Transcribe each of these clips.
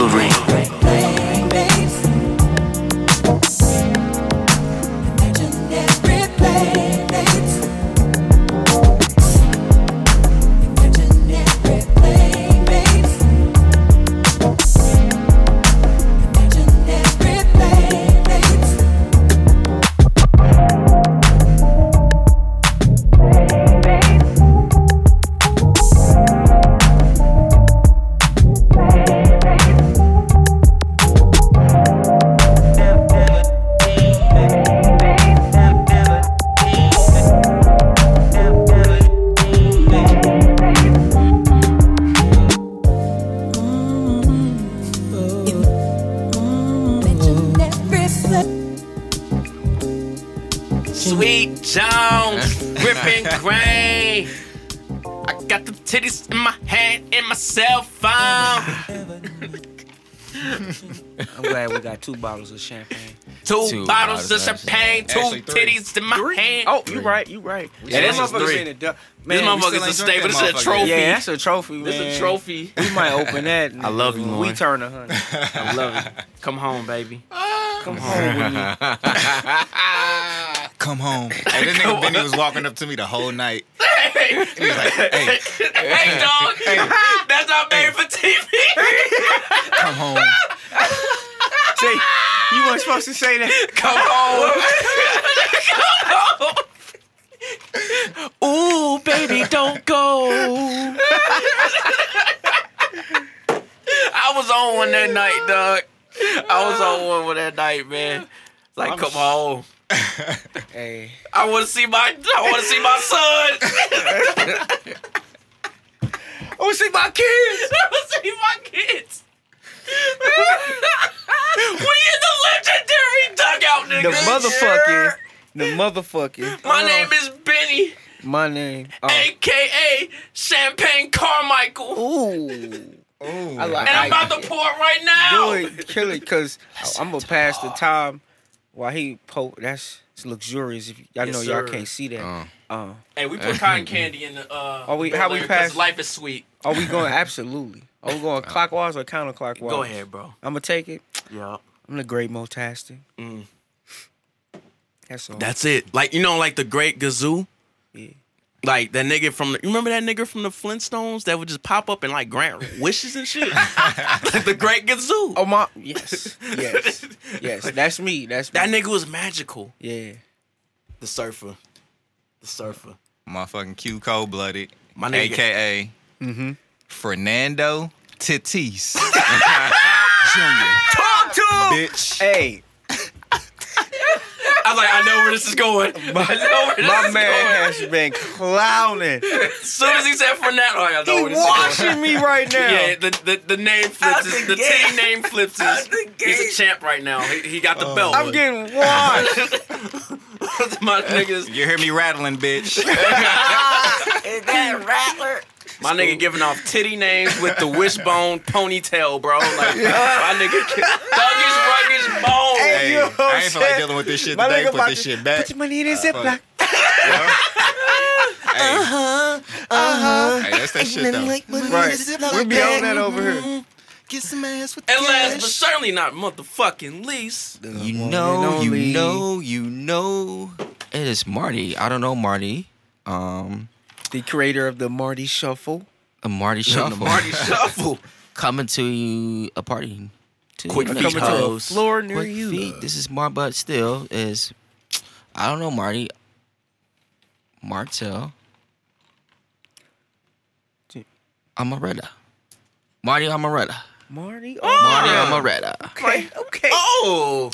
jewelry. Glad two bottles of champagne. Two, Two bottles bottles of of champagne, two three. titties in my hand. Oh, you right, you right. Yeah, them this is motherfuckers three. in the du- this Man, still motherfucker's a ain't staple. drink This that is a trophy. yeah, that's a trophy, man. This is a trophy. We might open that. I love you, Lauren. We turn a hundred. I love it. Come home, baby. Ah. Come home with me. Come home. Hey, this nigga Benny was walking up to me the whole night. He was like, hey, Hey, dog. Hey. That's not made for TV. come home. Say, you weren't supposed to say that. Come home. Come home. Ooh, baby, don't go. I was on one that night, dog. I was on one with that night, man. Like, come home. Hey, I want to see my. I want to see my son. I want to see my kids. I want to see my kids. We in the legendary dugout, nigga. The motherfucking, the motherfucking. My name is Benny, My name. Oh. aka Champagne Carmichael, Ooh. Ooh. I like. and I'm about to pour it right now. do it, kill it, cause I'm gonna pass the time while he po. That's it's luxurious. If I Yes, know y'all can't see that. Uh. Uh, Hey, we put cotton candy in the. Uh, Are we- how we pass- Life is sweet. are we going? Absolutely. Are we going clockwise or counterclockwise? Go ahead, bro. I'm gonna take it. Yeah. I'm the great Motastic. Mm. That's all. That's it. Like you know, like the Great Gazoo. Yeah. Like that nigga from the, you remember that nigga from the Flintstones that would just pop up and like grant wishes and shit. like the Great Gazoo. Oh my. Yes. Yes. yes. That's me. That's me. That nigga was magical. Yeah. The surfer. The surfer. Motherfucking Q cold blooded. My nigga. AKA Mm-hmm. Fernando Tatis. Jr. Talk to him. Bitch. Hey, I was like, I know where this is going. I know where this my is man has been clowning. As soon as he said Fernando, I know He where this is going. watching me right now. Yeah, the, the, the name flips. Out His, the the gate. team name flips. His, Out the he's gate. a champ right now. He, he got the oh. belt. I'm getting washed. my niggas. You hear me rattling, bitch. Is that rattler? My nigga giving off titty names with the wishbone ponytail, bro. Like my nigga, thuggish, ruggish bone. Hey, you know what I ain't feel like dealing with this shit My today. nigga Put about this to- shit back. Put your money in a Ziploc. Hey, Uh-huh. hey, that's that shit though. Right. We be on that over here. Get some ass with the And last but certainly not motherfucking least, You know, you know, you know. It is Marty. I don't know Marty. Um, The creator of the Marty Shuffle. a Marty Shuffle. the Marty Shuffle. coming to you a party. To Quick you. Coming to a floor near Quick you. feet. This is Mar, but still is. I don't know Marty. Martel. Amaretta. Marty Amaretta. Marty? Marty Oh, Amaretta. okay. Okay. Oh,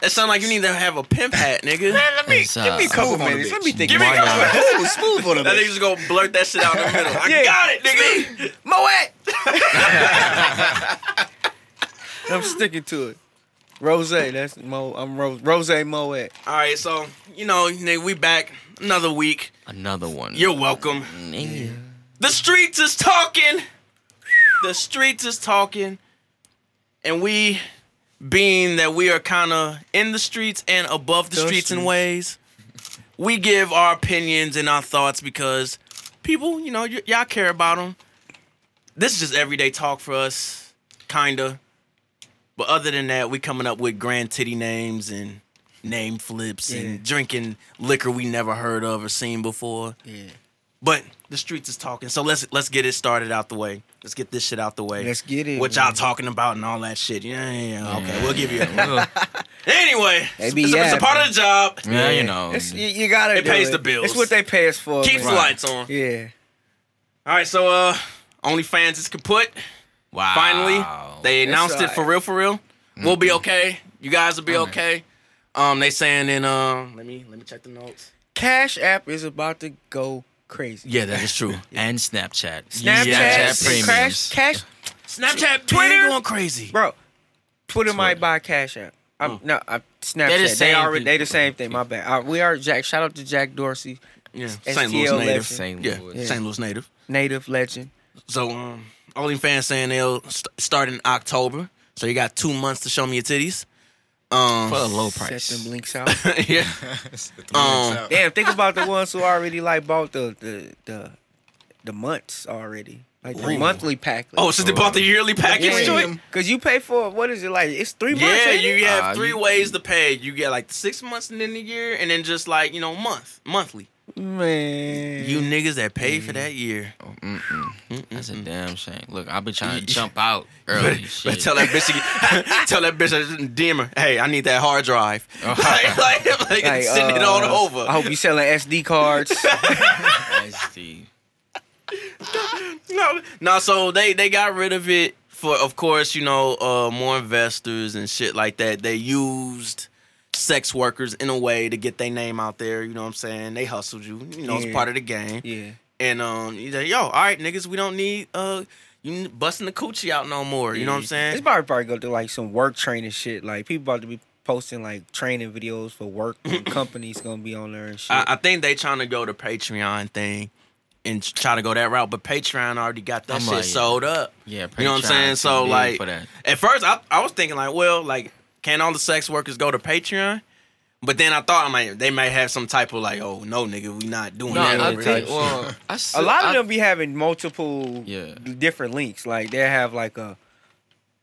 that sound like you need to have a pimp hat, nigga. Let me, It's, give me a uh, couple Smooth on the minutes. Let bitch. me think. Give me a about couple it. Ooh, smooth on the That nigga bitch. just gonna blurt that shit out in the middle. I Yeah. got it, nigga. Moet. I'm sticking to it. Rose, that's Mo. I'm Rose. Rose Moet. All right, so you know, nigga, we back another week. Another one. You're welcome. Yeah. The streets is talking. The streets is talking. And we, being that we are kind of in the streets and above the, The streets in ways, we give our opinions and our thoughts because people, you know, y- y'all care about them. This is just everyday talk for us, kinda. But other than that, we coming up with grand titty names and name flips Yeah. and drinking liquor we never heard of or seen before. Yeah. But the streets is talking, so let's let's get it started out the way. Let's get this shit out the way. Let's get it, What y'all man. talking about and all that shit? Yeah, yeah, yeah. Okay, Yeah. we'll give you. A, Well, anyway, They it's, be it's a- it's a part yapping. of the job. yeah, you know. It's, you, you gotta. It do pays it. the bills. It's what they pay us for. Keeps the lights on. Yeah. All right, so uh, OnlyFans is kaput. wow. Finally, they It's announced it for real. For real, we'll be okay. You guys will be okay. Um, they saying in uh, let me let me check the notes. Cash App is about to go crazy. Yeah, that is true. and Snapchat. Snapchat, Snapchat Cash, premiums. Cash, Snapchat, Twitter? Twitter going crazy. bro. Twitter might buy Cash App. I'm, Oh. No, I, Snapchat. They They, the same already they people. the same thing. My bad. Uh, we are Jack. Shout out to Jack Dorsey, Yeah, St. Louis native. legend. St. Yeah, Louis. St. Louis native. native legend. So um, OnlyFans saying they'll st- start in October. So you got two months to show me your titties. Um, For a low price. Set price. them links out. yeah. Um, Damn, think about the ones who already like bought the the the, the months already, like the Ooh. monthly pack. Oh, so they bought the yearly package yeah, joint? because you pay for what is it like? It's three months. Yeah, you have Uh, three you- ways to pay. You get like six months and then a year, and then just like you know month monthly. Man. You niggas that pay for that year. Mm-mm. Mm-mm. That's a damn shame. Look, I've been trying to jump out early. But, shit. but tell that bitch, to- tell that bitch, DM her, hey, I need that hard drive. like, like, like, Like, send it uh, on over. I hope you selling SD cards. The- no, no. So they they got rid of it for, of course, you know, uh, more investors and shit like that. They used sex workers in a way to get their name out there. You know what I'm saying? They hustled you. You know, it's part of the game. yeah. And um, you say, yo, all right, niggas, we don't need uh you busting the coochie out no more. You know what I'm saying? It's probably probably go to like some work training shit. Like people about to be posting like training videos for work. companies gonna be on there and shit. I, I think they trying to go the Patreon thing and try to go that route, but Patreon already got that I'm shit like, sold up. yeah, You know what I'm saying? So like, for that. at first I, I was thinking like, well, like, can all the sex workers go to Patreon? But then I thought I might they might have some type of like, oh no, nigga, we not doing No, that. I over think. here. Well, I a still- lot of I- them be having multiple Yeah. different links. Like they have like a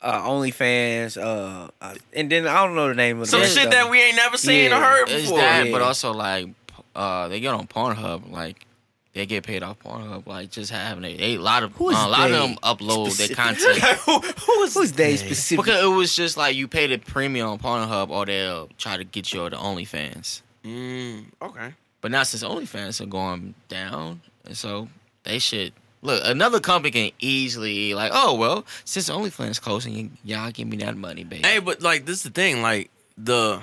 uh, OnlyFans, uh, uh, and then I don't know the name of the some rest shit of that we ain't never seen Yeah. or heard It's before. that, Yeah. but also like, uh, they get on Pornhub, like they get paid off Pornhub, like just having it. They, a lot of Who is uh, a lot of them upload their content who, who is Who's they they? specific? because it was just like you pay the premium on Pornhub, or they'll try to get you on the OnlyFans. Mm, okay. But now since OnlyFans are going down, and so they should look. Another company can easily like, oh well, since OnlyFans closing, y'all give me that money, baby. Hey, but like this is the thing, like the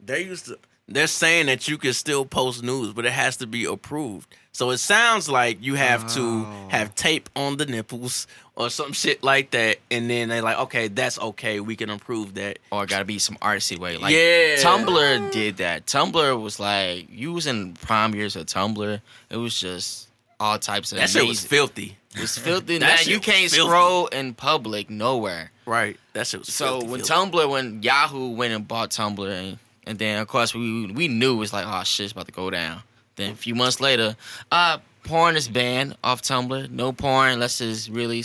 they used to they're saying that you can still post news, but it has to be approved. So it sounds like you have to Oh. have tape on the nipples or some shit like that, and then they're like, okay, that's okay, we can improve that. or it gotta be some artsy way. Like Yeah. Tumblr did that. Tumblr was like you was in prime years of Tumblr. It was just all types of That shit was filthy, it was filthy. That shit you can't filthy. scroll in public nowhere. right? That shit was So filthy, when filthy. Tumblr, when Yahoo went and bought Tumblr, and, and then of course we we knew it was like oh shit's about to go down. Then a few months later, uh, porn is banned off Tumblr. No porn unless it's really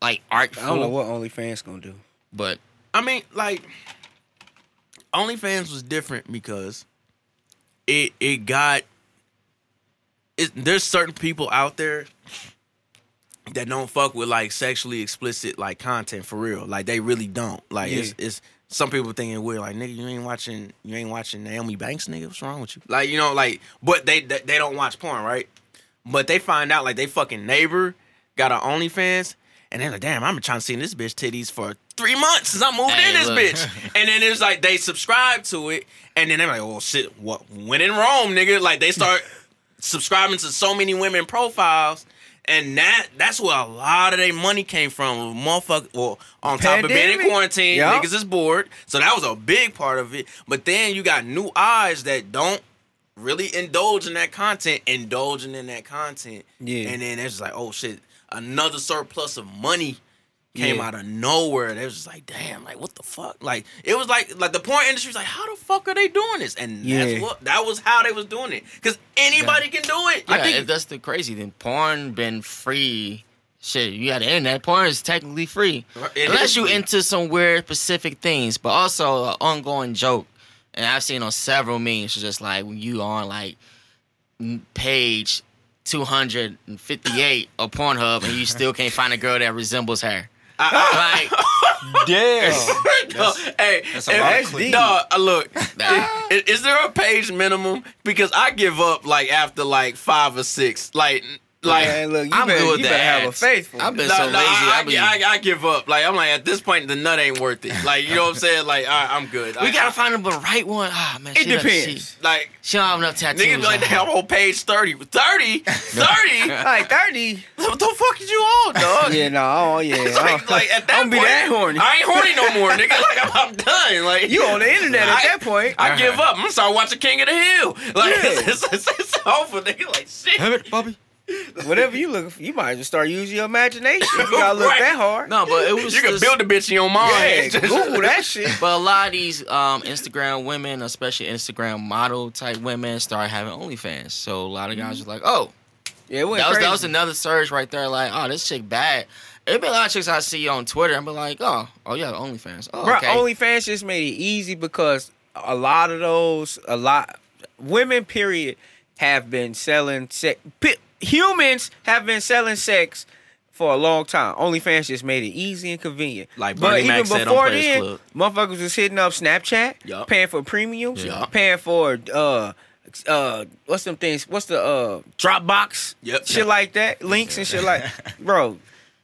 like artful. I don't know what OnlyFans gonna do. but I mean, like, OnlyFans was different because it it got it. There's certain people out there that don't fuck with like sexually explicit like content for real. Like they really don't. Like it's it's some people thinking we're like nigga, you ain't watching you ain't watching Naomi Banks, nigga. What's wrong with you? Like you know, like but they they, they don't watch porn, right? But they find out like they fucking neighbor got an OnlyFans, and they're like, damn, I've been trying to see this bitch titties for three months since I moved Hey, in this look. bitch. And then it's like they subscribe to it, and then they're like, oh shit, what when in Rome, nigga? Like they start subscribing to so many women profiles. And that that's where a lot of their money came from. Motherfucker well, on top of being in quarantine, Yup. niggas is bored. So that was a big part of it. But then you got new eyes that don't really indulge in that content, indulging in that content. Yeah. And then it's just like, oh shit, another surplus of money came Yeah. out of nowhere. They was just like, damn, like what the fuck? Like it was like like the porn industry was like, how the fuck are they doing this? And Yeah. that's what that was how they was doing it. Cause anybody can do it. yeah, I think it- that's the crazy thing. Porn been free shit, you got the internet. Porn is technically free. It Unless you free. into some weird specific things, but also an ongoing joke. And I've seen on several memes, it's just like when you on like page 258 of Pornhub and you still can't find a girl that resembles her. like, Damn. No, hey, that's a if- lot of That's clicks. deep. No, uh, look. Is, is there a page minimum? Because I give up like after like five or six. Like, like. Man, look, you I'm better, good with you the better have a ads. faithful. I've been No, so no, lazy. I, I, be, I, I give up. Like I'm like at this point the nut ain't worth it. Like you know what I'm saying? Like all right, I'm good. we I- gotta find the right one. Ah man, it she doesn't- depends. She, like she don't have enough tattoos. niggas be like on her. that whole page 30. 30? 30? Like 30. what the fuck is you on, dog? Yeah, no, oh, yeah. Like, like at that I don't be point, that horny. I ain't horny no more, nigga. Like I'm, I'm done. Like You on the internet at I- that point. I give up. I'm gonna start watching King of the Hill. Like Yeah. it's, it's, it's, it's over, nigga. Like shit. Have it, Bobby. Whatever you look for, you might just start using your imagination. if You gotta look Right. that hard. No, but it was You can just- build a bitch in your mind. Yeah, Just- Google that shit. But a lot of these um, Instagram women, especially Instagram model type women, start having OnlyFans. So a lot of guys Mm-hmm. are like, "Oh, Yeah, it went that was crazy. that was another surge right there." Like, "Oh, this chick bad." It be a lot of chicks I see on Twitter and be like, "Oh, oh yeah, OnlyFans." Oh, Bro, okay. OnlyFans just made it easy because a lot of those, a lot, women, period, have been selling sex. P- humans have been selling sex for a long time. OnlyFans just made it easy and convenient. Like but Bernie even Mac said before Players then, Club. motherfuckers was hitting up Snapchat, Yup. paying for premiums, Yup. paying for uh. Uh, what's them things? What's the uh Dropbox? Yep. Shit like that, links and shit like, bro.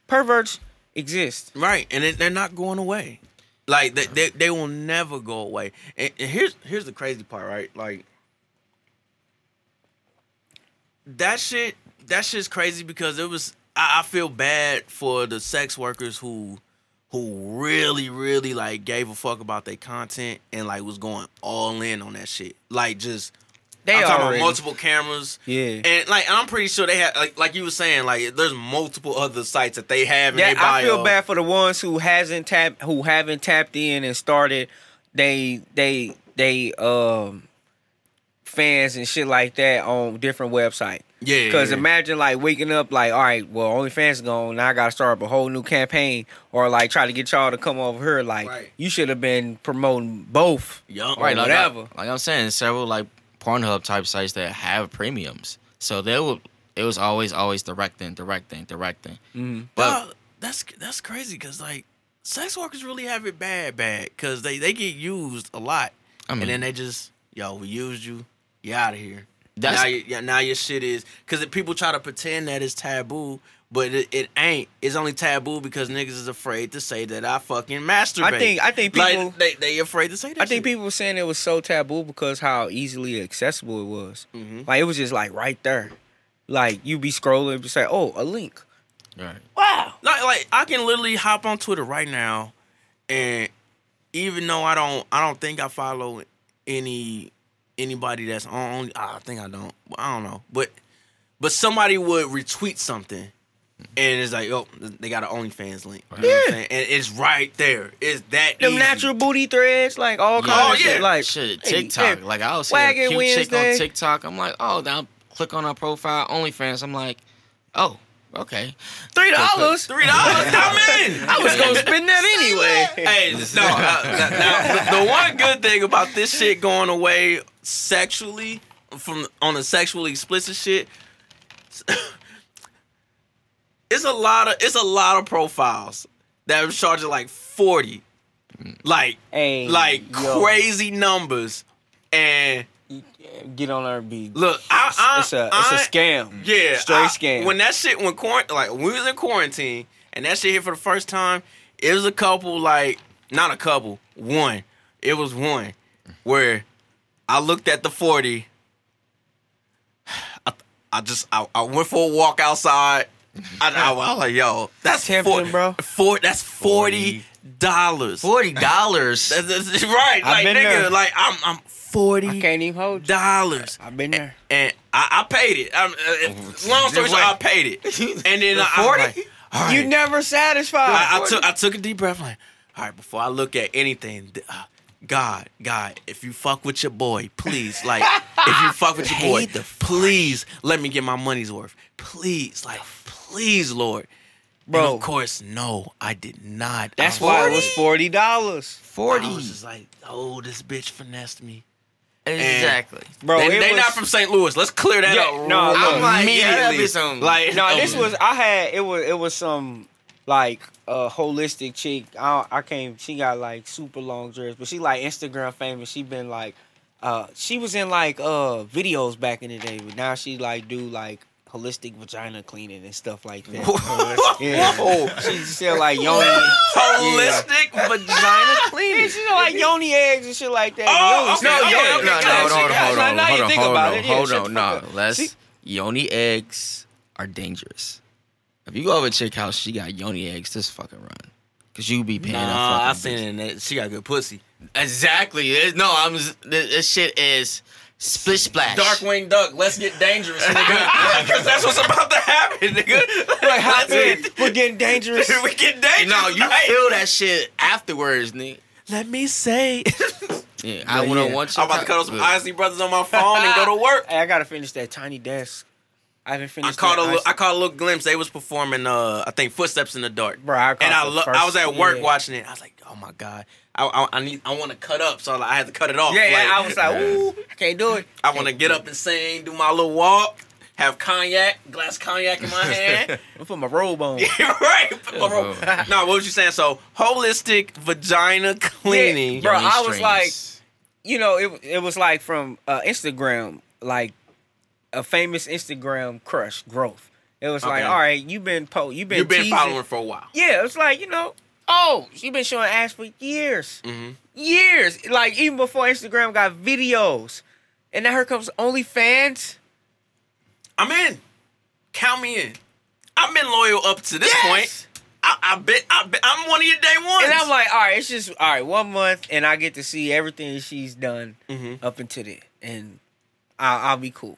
Perverts exist. Right, and they're not going away. Like they, they, they will never go away. And, and here's here's the crazy part, right? Like that shit. That shit's crazy because it was. I, I feel bad for the sex workers who who really really like gave a fuck about their content and like was going all in on that shit. Like just They I'm talking already, about multiple cameras. yeah. And like I'm pretty sure they have like like you were saying like there's multiple other sites that they have in Yeah, their bio. I feel bad for the ones who hasn't tapped who haven't tapped in and started they they they um fans and shit like that on different websites. Yeah, Because yeah. imagine like waking up like, all right, well, OnlyFans is gone. Now I gotta start up a whole new campaign, or like try to get y'all to come over here. Like Right. you should have been promoting both. Yup. right, like, whatever. Like, like I'm saying, several like Pornhub type sites that have premiums, so they would. It was always always directing, directing, directing. Mm-hmm. But Dog, that's that's crazy because like sex workers really have it bad, bad because they they get used a lot, I mean, and then they just yo we used you, you out of here. That's- now, you, now your shit is because people try to pretend that it's taboo, but it, it ain't. It's only taboo because niggas is afraid to say that I fucking masturbate. I think I think people like they they afraid to say that. I think shit. people were saying it was so taboo because how easily accessible it was. Mhm. Like it was just like right there. Like you be scrolling and say, "Oh, a link." right. Wow. Like, like I can literally hop on Twitter right now, and even though I don't, I don't think I follow any anybody that's on. I think I don't. I don't know, but but somebody would retweet something, and it's like, oh, they got an OnlyFans link. You know what I'm saying? and it's right there. It's that Them easy. natural booty threads, like all kinds Oh, of shit. yeah. Like Shit, TikTok. hey, like I was see a Wagon cute chick on TikTok. I'm like, oh, now click on her profile, OnlyFans. I'm like, oh, okay. three dollars. Three dollars. I'm in. I was gonna spend that anyway. Hey, no. Uh, now, the, the one good thing about this shit going away sexually from on the sexually explicit shit, it's a lot of it's a lot of profiles that are charging like forty, like Hey, like yo, crazy numbers, and Get on our beat. look, I, I, It's a I, it's a scam. yeah, straight I- scam. When that shit when quarant like when we was in quarantine and that shit hit for the first time, it was a couple like not a couple, one. It was one where I looked at the forty. I, I just I, I went for a walk outside. I, I, I was like, yo, that's Tempting, four, bro. Four, that's forty dollars. Forty dollars. That's, that's- right, I've like been nigga, there. like I'm I'm I forty can't even hold. you. dollars I've been there. and I, I paid it. I'm, uh, long story short, I paid it, and then I, I'm 40? like, all right. You never satisfied. I, I took I took a deep breath. Like, all right, before I look at anything, uh, God, God, if you fuck with your boy, please, like, if you fuck with your boy, please let me get my money's worth. Please, like, please, Lord. Bro, Bro. of course, no, I did not. That's I why it was forty dollars, Forty. I was just like, oh, this bitch finessed me. Exactly. bro. they it they was- not from St. Louis. Let's clear that Yeah, up. no, I'm like, yeah, that'd immediately. be some- like No, this was I had it was it was some like a holistic chick. I I came. She got like super long dress, but she like Instagram famous. She been like, uh, she was in like uh videos back in the day, but now she like do like holistic vagina cleaning and stuff like that. yeah, Whoa. she sell like yoni. holistic vagina Yeah, cleaning. she sell like yoni eggs and shit like that. Oh, Yoni okay, stuff. okay, Yeah, okay, no, okay. no, hold on, hold on, Yeah, hold on, hold on, hold on, yeah, hold on. the fuck No, up. let's. See? Yoni eggs are dangerous. If you go over to chick house, she got yoni eggs. Just fucking run, cause you be paying. that Nah, I seen it. In that. She got good pussy. Exactly. It's- no, I'm. This, this shit is Splish splash. Darkwing Duck. Let's get dangerous, nigga. Because that's what's about to happen, nigga. Like, how Let's get- We're getting dangerous. we get dangerous. No, you tonight. feel that shit afterwards, nigga. Let me say. Yeah, I Yeah, wanna yeah. want I'm about to cut off some Isley Brothers on my phone and go to work. Hey, I gotta finish that tiny desk. I haven't I finished. caught a little, I caught a little glimpse. They was performing, uh, I think, Footsteps in the Dark. Bro, I and I, lo- first- I was at work yeah. watching it. I was like, oh my god, I, I, I need, I want to cut up, so I had to cut it off. Yeah, yeah. I was like, ooh, I can't do it. I want to get up and sing, do my little walk, have cognac, glass cognac in my hand. I put my robe on. right. no, what was you saying? So holistic vagina cleaning. Bro, I was strings. like, you know, it it was like from uh, Instagram, like a famous Instagram crush growth. It was like, all right, you've been po, you've been You've been teasing- following for a while. Yeah, it's like you know, oh, she been showing ass for years, Mhm. years. Like even before Instagram got videos, and now here comes OnlyFans. I'm in. Count me in. I've been loyal up to this Yes! point. I, I bet, I bet I'm one of your day ones. And I'm like, all right, it's just all right, one month, and I get to see everything she's done Mhm. up until then, and I'll, I'll be cool.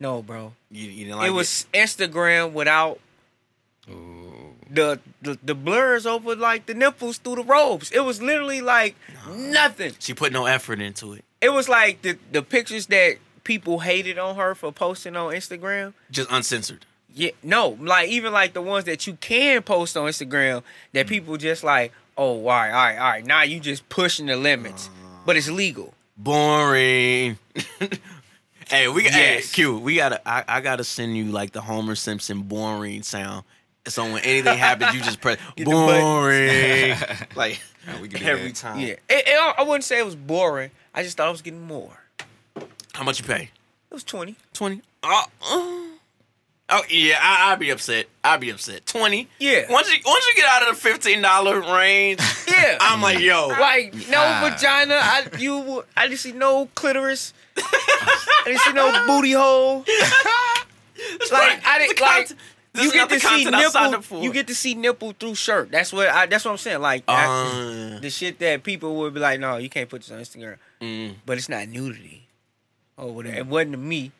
No, bro, you, you didn't like it was Instagram without the, the the blurs over like the nipples through the robes. It was literally like nothing. She put no effort into it. It was like the the pictures that people hated on her for posting on Instagram. Just uncensored. Yeah, no, like even like the ones that you can post on Instagram that mm. people just like, oh, all right, all right, all right. Now you just pushing the limits, uh. but it's legal. Boring. hey, we yes. hey. Q. We gotta. I, I gotta send you like the Homer Simpson boring sound. So when anything happens, you just press Get the button. boring. like Yeah, we can do every that. time. Yeah, it, it- I wouldn't say it was boring. I just thought I was getting more. How much you pay? It was twenty. Twenty. Oh, uh, oh yeah. I, I'd be upset. I'd be upset. Twenty. Yeah. Once you once you get out of the fifteen dollar range, Yeah, I'm like, yo. like no Ah. vagina. I you. I didn't see no clitoris. I didn't see no booty hole. Like right. I didn't like. this You get to see content I signed nipple. You get to see nipple through shirt. That's what I. That's what I'm saying. Like I- Uh, the shit that people would be like, no, you can't put this on Instagram. mm, But it's not nudity. Oh, whatever. It wasn't to me.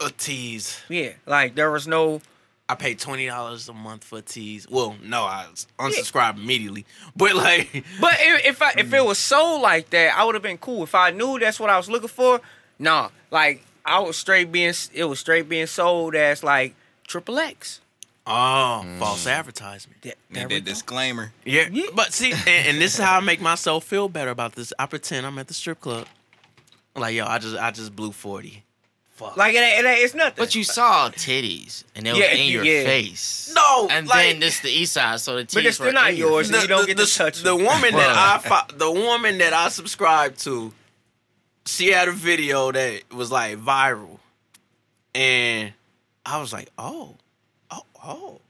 A tease. Yeah, like there was no. I paid twenty dollars a month for teas. Well, no, I unsubscribed immediately. But like, But if, if I if it was sold like that, I would have been cool. If I knew that's what I was looking for, nah. Like I was straight being. It was straight being sold as like triple X. oh, false mm. advertisement. That, Need that go. disclaimer. Yeah, Yeah. but see, and, and this is how I make myself feel better about this. I pretend I'm at the strip club. Like, yo, I just I just blew forty. Fuck. Like it, ain't- it, ain't- it's nothing. But you saw titties, and they was Yeah, in your yeah. face. No, and like- then this the east side, so the titties But it's still were not in your yours. face. you don't get to touch the them. woman that I fo- the woman that I subscribed to. She had a video that was like viral, and I was like, oh, oh, oh,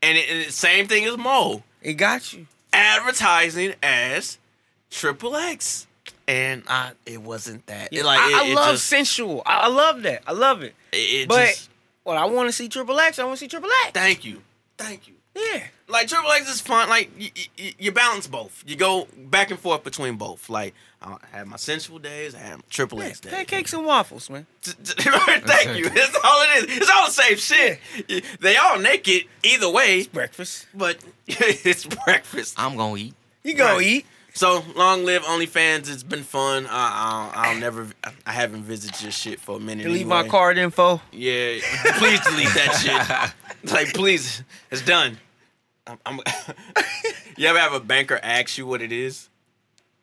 and it, and it- same thing as Mo it got you. advertising as Triple X, and I it wasn't that. It, like I, it, I love just, sensual. I, I love that. I love it. it, it but just- well, I want to see triple X. I want to see triple X. thank you, thank you. Yeah. like Triple X is fun. Like you, you, you balance both. You go back and forth between both. Like I have my sensual days. I have Triple yeah. X days. Pancakes and waffles, man. Thank you. That's all it is. It's all the same shit. They all naked either way, It's Breakfast. but it's breakfast. I'm gonna eat. You go Right. eat. So long live OnlyFans. It's been fun. I, I'll, I'll never. I haven't visited your shit for a minute. Delete anyway. my card info. Yeah, please delete that shit. Like, please, it's done. I'm, I'm you ever have a banker ask you what it is?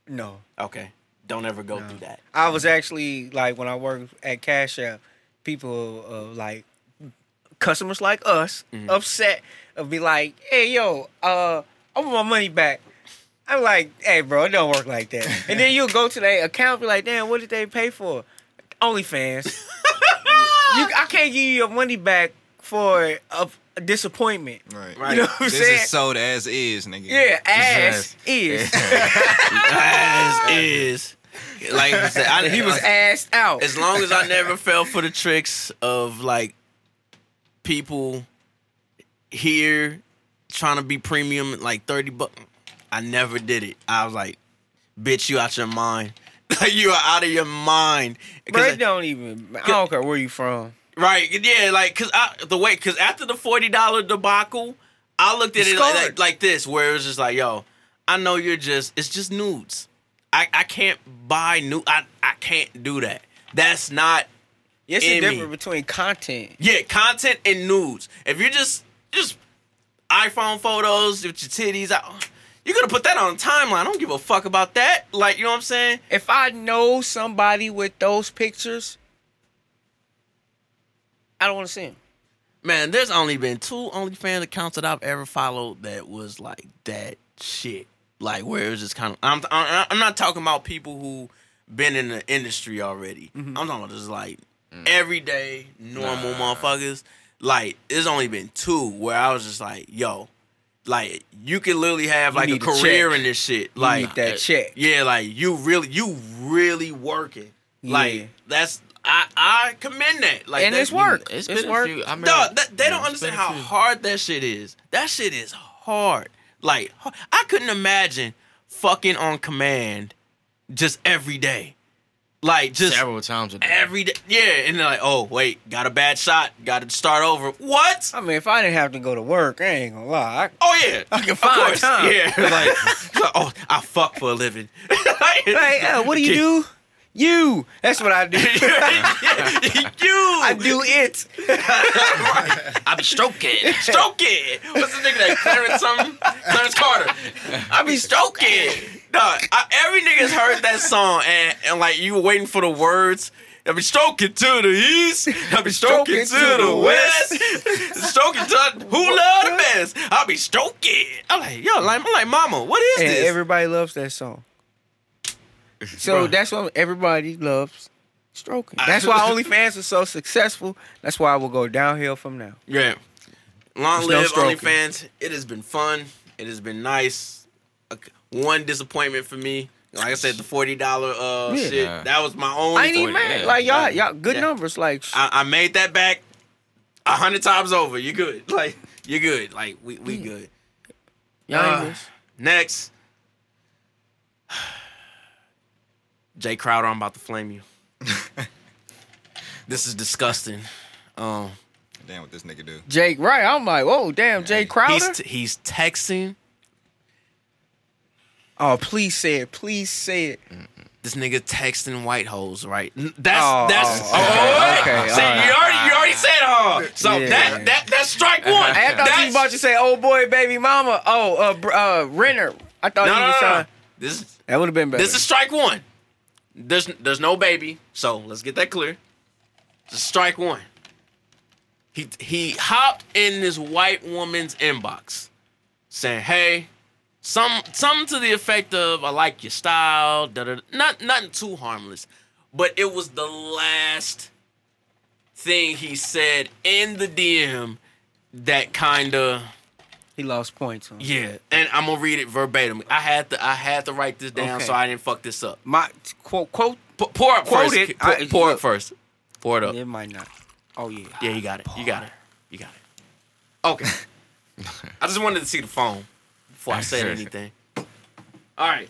No. Okay. Don't ever go through that. I was actually like when I worked at Cash App, people uh, like customers like us Mm-hmm. upset of be like, "Hey, yo, uh, I want my money back." I'm like, "Hey, bro, it don't work like that." and then you'll go to their account, be like, "Damn, what did they pay for?" OnlyFans. you, I can't give you your money back for a, a disappointment. Right. Right. You know what I'm This saying? is sold as is, nigga. yeah, ass ass. is. As is. Like I said, I, he was assed out. as long as I never fell for the tricks of like people here trying to be premium like 30 bucks. I never did it. I was like, bitch, you out your mind. Like you are out of your mind. Bro, it don't even. I don't care where you from. Right. Yeah, like cause I the way cause after the forty dollar debacle, I looked at You it like, like, like this, where it was just like, yo, I know you're just it's just nudes. I, I can't buy new I, I can't do that. That's not It's the difference between content. yeah, content and nudes. If you're just just iPhone photos with your titties out, you're gonna put that on a timeline. I don't give a fuck about that. Like, you know what I'm saying? If I know somebody with those pictures, I don't want to see them. Man, there's only been two OnlyFans accounts that I've ever followed that was like that shit. Like where it was just kind of. I'm I'm I'm not talking about people who been in the industry already. Mm-hmm. I'm talking about just like mm. everyday normal motherfuckers. Like there's only been two where I was just like, yo, like you can literally have like a need a career in this shit. You Like need that uh, check. yeah, like you really you really working. Yeah. Like that's I I commend that. Like And it's work. It's It's been work. a few. I mean, Dog, that, they yeah, don't understand how hard that shit is. That shit is hard. Like I couldn't imagine fucking on command just every day. Like just several times a day. every day. Yeah, and they're like, oh wait, got a bad shot, got to start over. What? I mean, if I didn't have to go to work, I ain't gonna lie. Oh yeah, I can Of find course. time. Yeah, like oh, I fuck for a living. Hey, uh, what do you do? You. That's what I do. you. I do it. I be stroking. Stroking. What's the nigga that Clarence something? Clarence Carter. I be stroking. Dog, I, every nigga's heard that song and, and like you were waiting for the words. I be stroking to the east. I be stroking, to, the west. stroking to who love the best. I'll be stroking. I'm like, yo, like, I'm like, mama, what is And this? everybody loves that song. So Bruh. that's what everybody loves stroking. That's why OnlyFans is so successful. That's why we'll go downhill from now. yeah. Long There's live stroking. OnlyFans. It has been fun. It has been nice. One disappointment for me. Like I said, the forty dollar uh Yeah. shit. That was my only. I ain't even mad. yeah. Like y'all, y'all good Yeah. numbers. Like I, I made that back a hundred times over. You good? Like you good? Like we we good. y'all ain't Uh, next, Jae Crowder, I'm about to flame you. this is disgusting. Um, Damn, what this nigga do? Jake, right? I'm like, whoa, damn, Jae Crowder. he's t- he's texting oh, please say it. Please say it. this nigga texting white hoes. Right? That's Oh, that's. oh, okay, okay, See, alright. you already you already said huh. So Yeah. that that that's strike one. I thought you That's- was about to say, "Oh boy, baby mama." Oh, uh, uh, Renner. I thought No, you was no, trying. This That would have been better. This is strike one. There's there's no baby, so let's get that clear. This is strike one. He he hopped in this white woman's inbox, saying, "Hey, some something to the effect of I like your style." Da, da, da. Not nothing too harmless, but it was the last thing he said in the DM that kind of he lost points. On. yeah. And I'm gonna read it verbatim. I had to I had to write this down Okay. so I didn't fuck this up. My quote quote. P- pour up Quote first. it. Pour, I- pour look. it first. Pour it up. It might not. Oh yeah. Yeah, you got it. You got it. You got it. Okay. I just wanted to see the phone before I said anything. All right.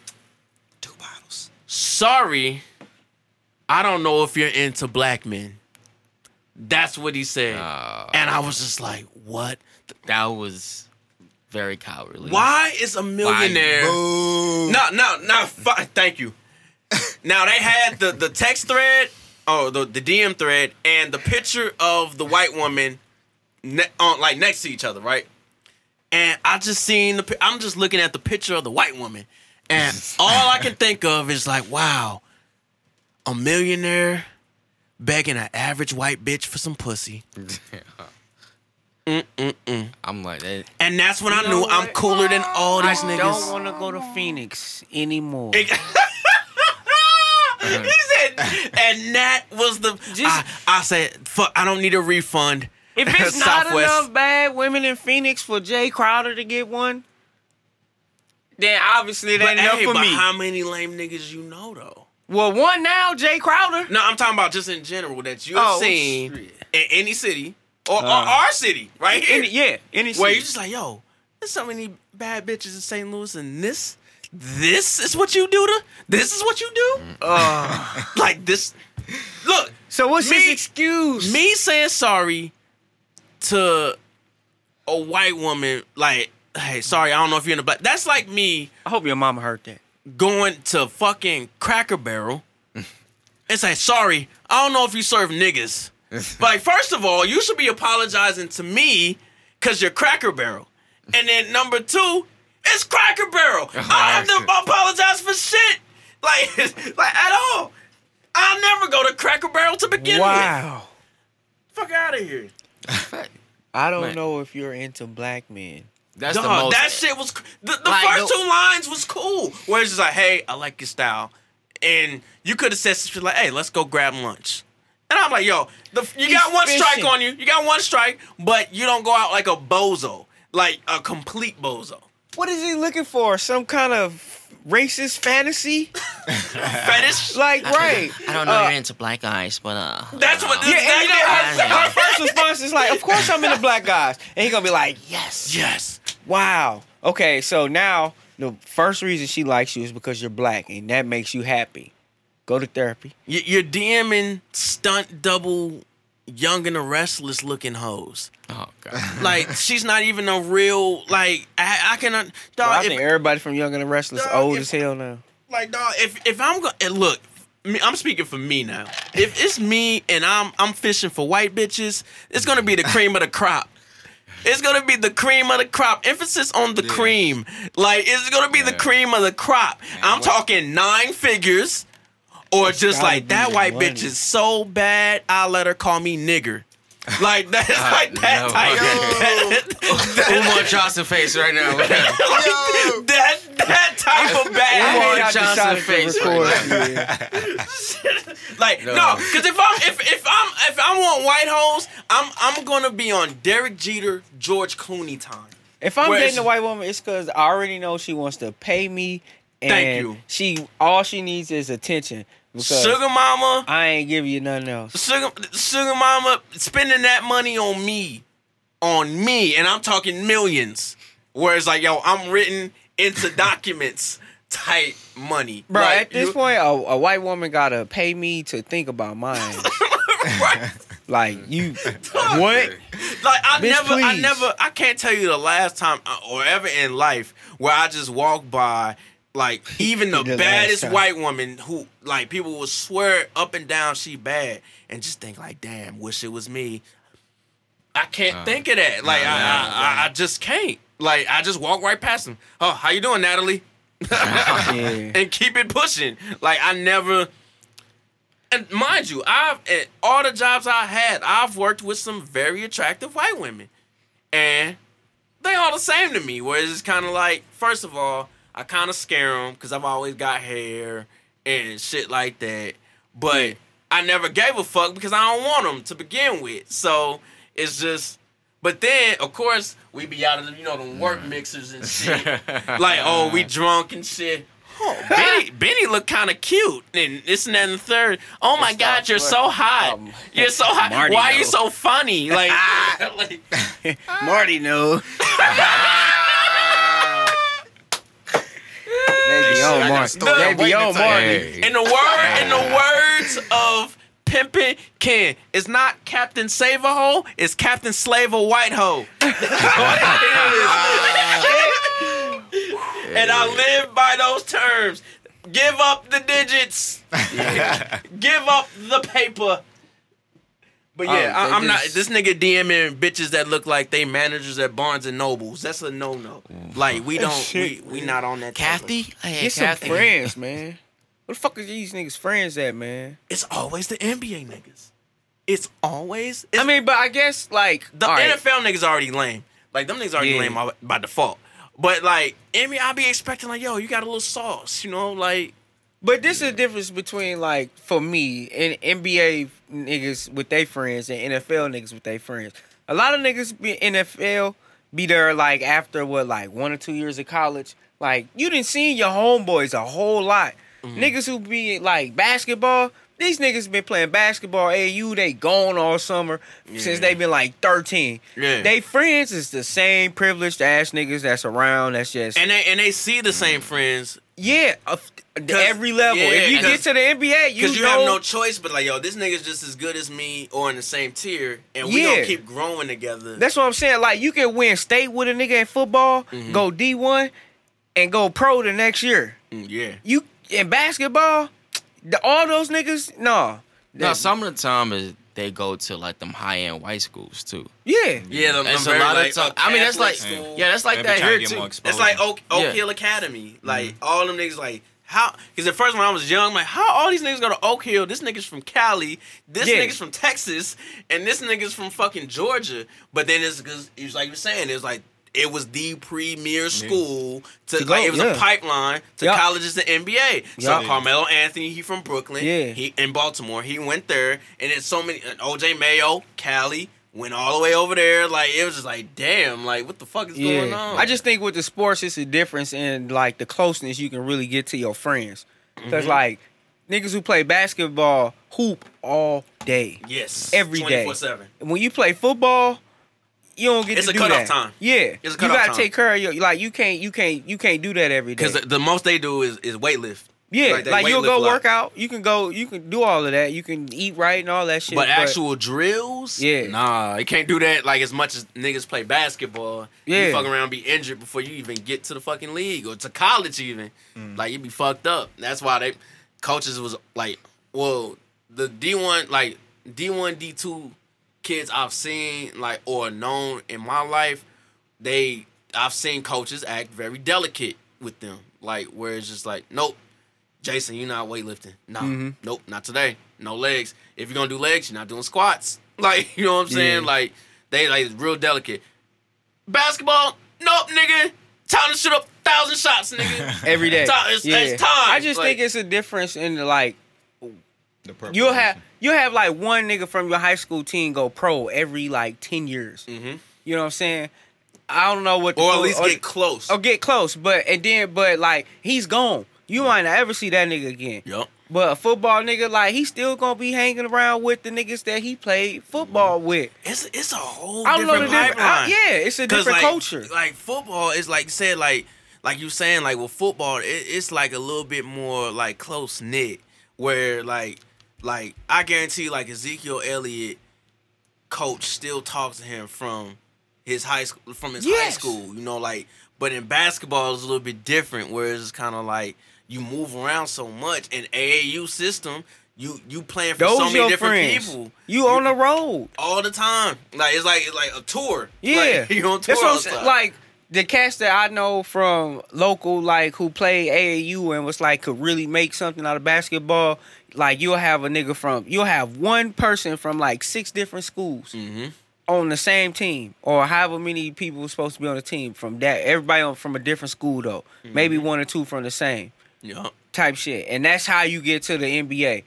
Two bottles. Sorry, I don't know if you're into black men. That's what he said. Uh, and I was just like, what? that was very cowardly. Why is a millionaire? No, no, no. Thank you. now they had the the text thread, oh the the DM thread, and the picture of the white woman ne- on like next to each other, right? And I just seen the. I'm just looking at the picture of the white woman, and all I can think of is like, wow, a millionaire begging an average white bitch for some pussy, Mm-mm-mm. I'm like, that, and that's when I know knew I'm cooler than all these niggas. I niggas. don't want to go to Phoenix anymore. he said, and that was the. I, I said, fuck, I don't need a refund. If it's not enough bad women in Phoenix for Jae Crowder to get one, then obviously it But, ain't enough hey, for but me. how many lame niggas you know though? well, one now, Jae Crowder. No, I'm talking about just in general that you've Oh, seen shit. in any city or, or Uh. our city, right here. Any, yeah, any where city. you just like, yo, there's so many bad bitches in St. Louis, and this, this is what you do to, this is what you do, Uh, like this. Look, so what's Me- his excuse? me saying sorry to a white woman, like, hey, sorry, I don't know if you're in the black. That's like me I hope your mama heard that. going to fucking Cracker Barrel It's like, sorry, I don't know if you serve niggas. But like, first of all, you should be apologizing to me because you're Cracker Barrel. And then number two, it's Cracker Barrel. I don't have to apologize for shit. Like, like at all. I'll never go to Cracker Barrel to begin with. Wow. Fuck out of here. I don't Man. know if you're into black men. that's the most. that shit was the, the Like, first the- two lines was cool. Where it's just like, hey, I like your style, and you could have said some shit like, hey, let's go grab lunch. And I'm like, yo, the, you He's got one strike on you. You got one strike, but you don't go out like a bozo, like a complete bozo. What is he looking for? Some kind of racist fantasy? Fetish. Like, right. I don't know Uh, you're into black eyes, but uh. That's what this Yeah, and you know, her, Yeah. her first response is like, "Of course I'm into black guys," and he gonna be like, "Yes, yes. wow, okay." So now the first reason she likes you is because you're black, and that makes you happy. Go to therapy. You- You're DMing stunt double, young and the restless looking hoes. Oh god. Like she's not even a real like I, I can dog. Well, I if- think everybody from Young and the Restless Dog, old if- as hell now. like dog if if i'm gonna look me, i'm speaking for me now if it's me and i'm i'm fishing for white bitches it's gonna be the cream of the crop it's gonna be the cream of the crop emphasis on the cream like it's gonna be the cream of the crop i'm talking nine figures or just like that white money. bitch is so bad i'll let her call me nigger like that's like that no. type Umar Johnson face right now. that that type of bad Umar I Johnson face record right. Like No. no, because if I'm if if I'm if I want white hoes, I'm I'm gonna be on Derek Jeter, George Clooney time. If I'm Whereas- dating a white woman, it's because I already know she wants to pay me, and Thank you. she all she needs is attention. Because Sugar mama, I ain't giving you nothing else. sugar sugar mama, spending that money on me, on me, and I'm talking millions. Whereas like yo, I'm written into documents type money, Bro, Like, at this you- point, a, a white woman gotta pay me to think about mine. like you, what? Like I Bitch, never, I never, I can't tell you the last time uh, or ever in life where I just walked by like even the baddest white woman who like people will swear up and down she bad and just think like, damn, wish it was me. I can't think of that. Like I, I, I, I just can't. Like I just walk right past them. Oh, how you doing, Natalie? Yeah. and keep it pushing. Like I never. And mind you, I've at all the jobs I had, I've worked with some very attractive white women, and they all the same to me. Where it's kind of like, first of all, I kind of scare them because I've always got hair and shit like that. But I never gave a fuck because I don't want them to begin with. So it's just. But then, of course, we be out of the, you know, the work mixers and shit. like, oh, we drunk and shit. Oh, Benny, Benny look kind of cute, and this and that and the third. Oh my God, you're so hot. Um, You're so hot. Marty Why are you so funny? Like, like Marty knew. They on I got a Marty. story They I'm be waiting on to tell Marty. Hey. in the word, in the words of Pimpin' Ken, it's not Captain Save a Hoe, it's Captain Slave a White Hoe. That's what it is. and I live by those terms. Give up the digits. Give up the paper. But Oh, yeah, I, I'm not. This nigga DMing bitches that look like they managers at Barnes and Nobles. That's a no no. Mm-hmm. Like we don't. We, shit, we not on that. Kathy, I had Get some Kathy. friends, man. What the fuck is these niggas friends at, man? It's always the NBA niggas. It's always. It's, I mean, but I guess like the all right, NFL niggas already lame. Like them niggas already Yeah. lame by, by default. But like NBA, I be expecting like, yo, you got a little sauce, you know, like. But this is the difference between like for me and NBA niggas with their friends and NFL niggas with their friends. A lot of niggas be NFL be there like after what like one or two years of college. Like you didn't see your homeboys a whole lot. Mm-hmm. Niggas who be like basketball. These niggas been playing basketball. AAU they gone all summer since they been like thirteen. Yeah. They friends is the same privileged ass niggas that's around. That's just And they and they see the same friends yeah, every level. yeah, if you get to the NBA, you because you, know, have no choice. But like, yo, this nigga's just as good as me or in the same tier, and we Yeah. gonna keep growing together. That's what I'm saying. Like you can win state with a nigga in football, Mm-hmm. go D one, and go pro the next year. Mm, yeah. You in basketball, the, all those niggas, no. No, some of the time is they go to like them high end white schools too. yeah. Yeah, them, It's them a lot like, of time. uh, I mean, that's like Catholic school. yeah, that's like They that here too. It's like Oak, Oak Yeah. Hill Academy. Like Mm-hmm. all them niggas like how because at first when I was young, I'm like, how all these niggas go to Oak Hill? This nigga's from Cali, this Yeah. nigga's from Texas, and this nigga's from fucking Georgia. But then it's because it's like you're saying, it's like it was the premier school to, To go, like it was yeah. a pipeline to Yup. colleges to NBA. So. Carmelo Anthony, he from Brooklyn, Yeah. he in Baltimore, he went there, and it's so many. Uh, and OJ Mayo, Cali. Went all the way over there, like it was just like, damn, like what the fuck is going on? I just think with the sports, it's a difference in like the closeness you can really get to your friends. Because Mm-hmm. like niggas who play basketball hoop all day. yes, every day. 24/7. When you play football, you don't get It's to a do cutoff that. time. Yeah, It's a you gotta time. take care of your like. You can't, you can't, you can't do that every day. Because the, the most they do is is weightlift. Yeah, like, like, you'll go a work out. You can go, you can do all of that. You can eat right and all that shit. But actual drills, Yeah. nah, you can't do that like as much as niggas play basketball. Yeah. you fuck around and be injured before you even get to the fucking league or to college even. Mm. Like you be fucked up. That's why they coaches was like, well, the D one like D one D two kids I've seen like or known in my life, they I've seen coaches act very delicate with them. Like where it's just like, nope, Jason, you're not weightlifting. No, Mm-hmm. nope, not today. No legs. If you're gonna do legs, you're not doing squats. Like, you know what I'm saying? Yeah. Like, they like real delicate. Basketball, nope, nigga. Time to shoot up thousand shots, nigga. every day. Time- it's- yeah. it's time. I just Like- think it's a difference in the like The you'll have you'll have like one nigga from your high school team go pro every like ten years. hmm You know what I'm saying? I don't know what the Or at full- least get close. or get close, but and then but like he's gone. You might not ever see that nigga again. Yup. But a football nigga, like he's still gonna be hanging around with the niggas that he played football mm. with. It's it's a whole I don't know the different different. I- yeah, it's a different like, culture. Like football is like said, like like you saying, like with football, it, it's like a little bit more like close knit. Where like like I guarantee, like Ezekiel Elliott, coach still talks to him from his high school from his high school. You know, like but in basketball it's a little bit different. Where it's kind of like you move around so much in AAU system. You you playing for Those so many different friends. people You on the road. all the time. Like it's like it's like a tour. Yeah, like, you on tour That's what I'm saying. time. Like the cats that I know from local, like who played AAU and was like could really make something out of basketball. Like you'll have a nigga from you'll have one person from like six different schools Mhm. on the same team, or however many people supposed to be on the team from that. Everybody on, from a different school though, maybe one or two from the same yeah. type shit, and that's how you get to the NBA.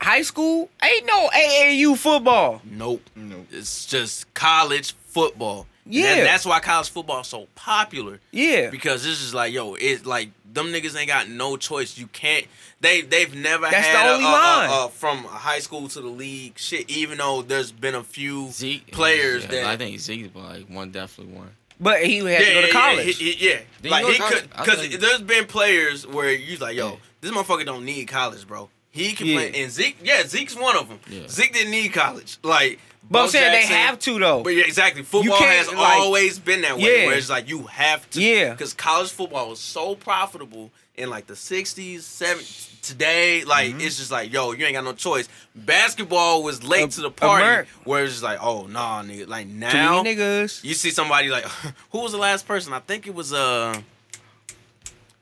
High school ain't no AAU football. Nope. Nope. It's just college football. Yeah. that- that's why college football is so popular. Yeah, Because this is like, yo, it's like them niggas ain't got no choice. You can't. They they've never That's had the a- only a- a- a- from high school to the league shit. Even though there's been a few Zeke players yeah, that I think Zeke's like one definitely one. But he had to go to college. Yeah, he- yeah. Did like he go he to could because there's been players where you like, yo, Yeah. this motherfucker don't need college, bro. He can Yeah. play, and Zeke, yeah, Zeke's one of them. Yeah. Zeke didn't need college, like. But I'm Bo saying they have to though. But yeah, exactly. Football has like- always been that way, Yeah. where it's like you have to. Yeah. Because college football was so profitable in like the '60s, '70s. Today, like Mm-hmm. it's just like, yo, you ain't got no choice. Basketball was late Uh, to the party, where it's just like, oh nah, nigga. Like now, niggas. you see somebody like, who was the last person? I think it was uh,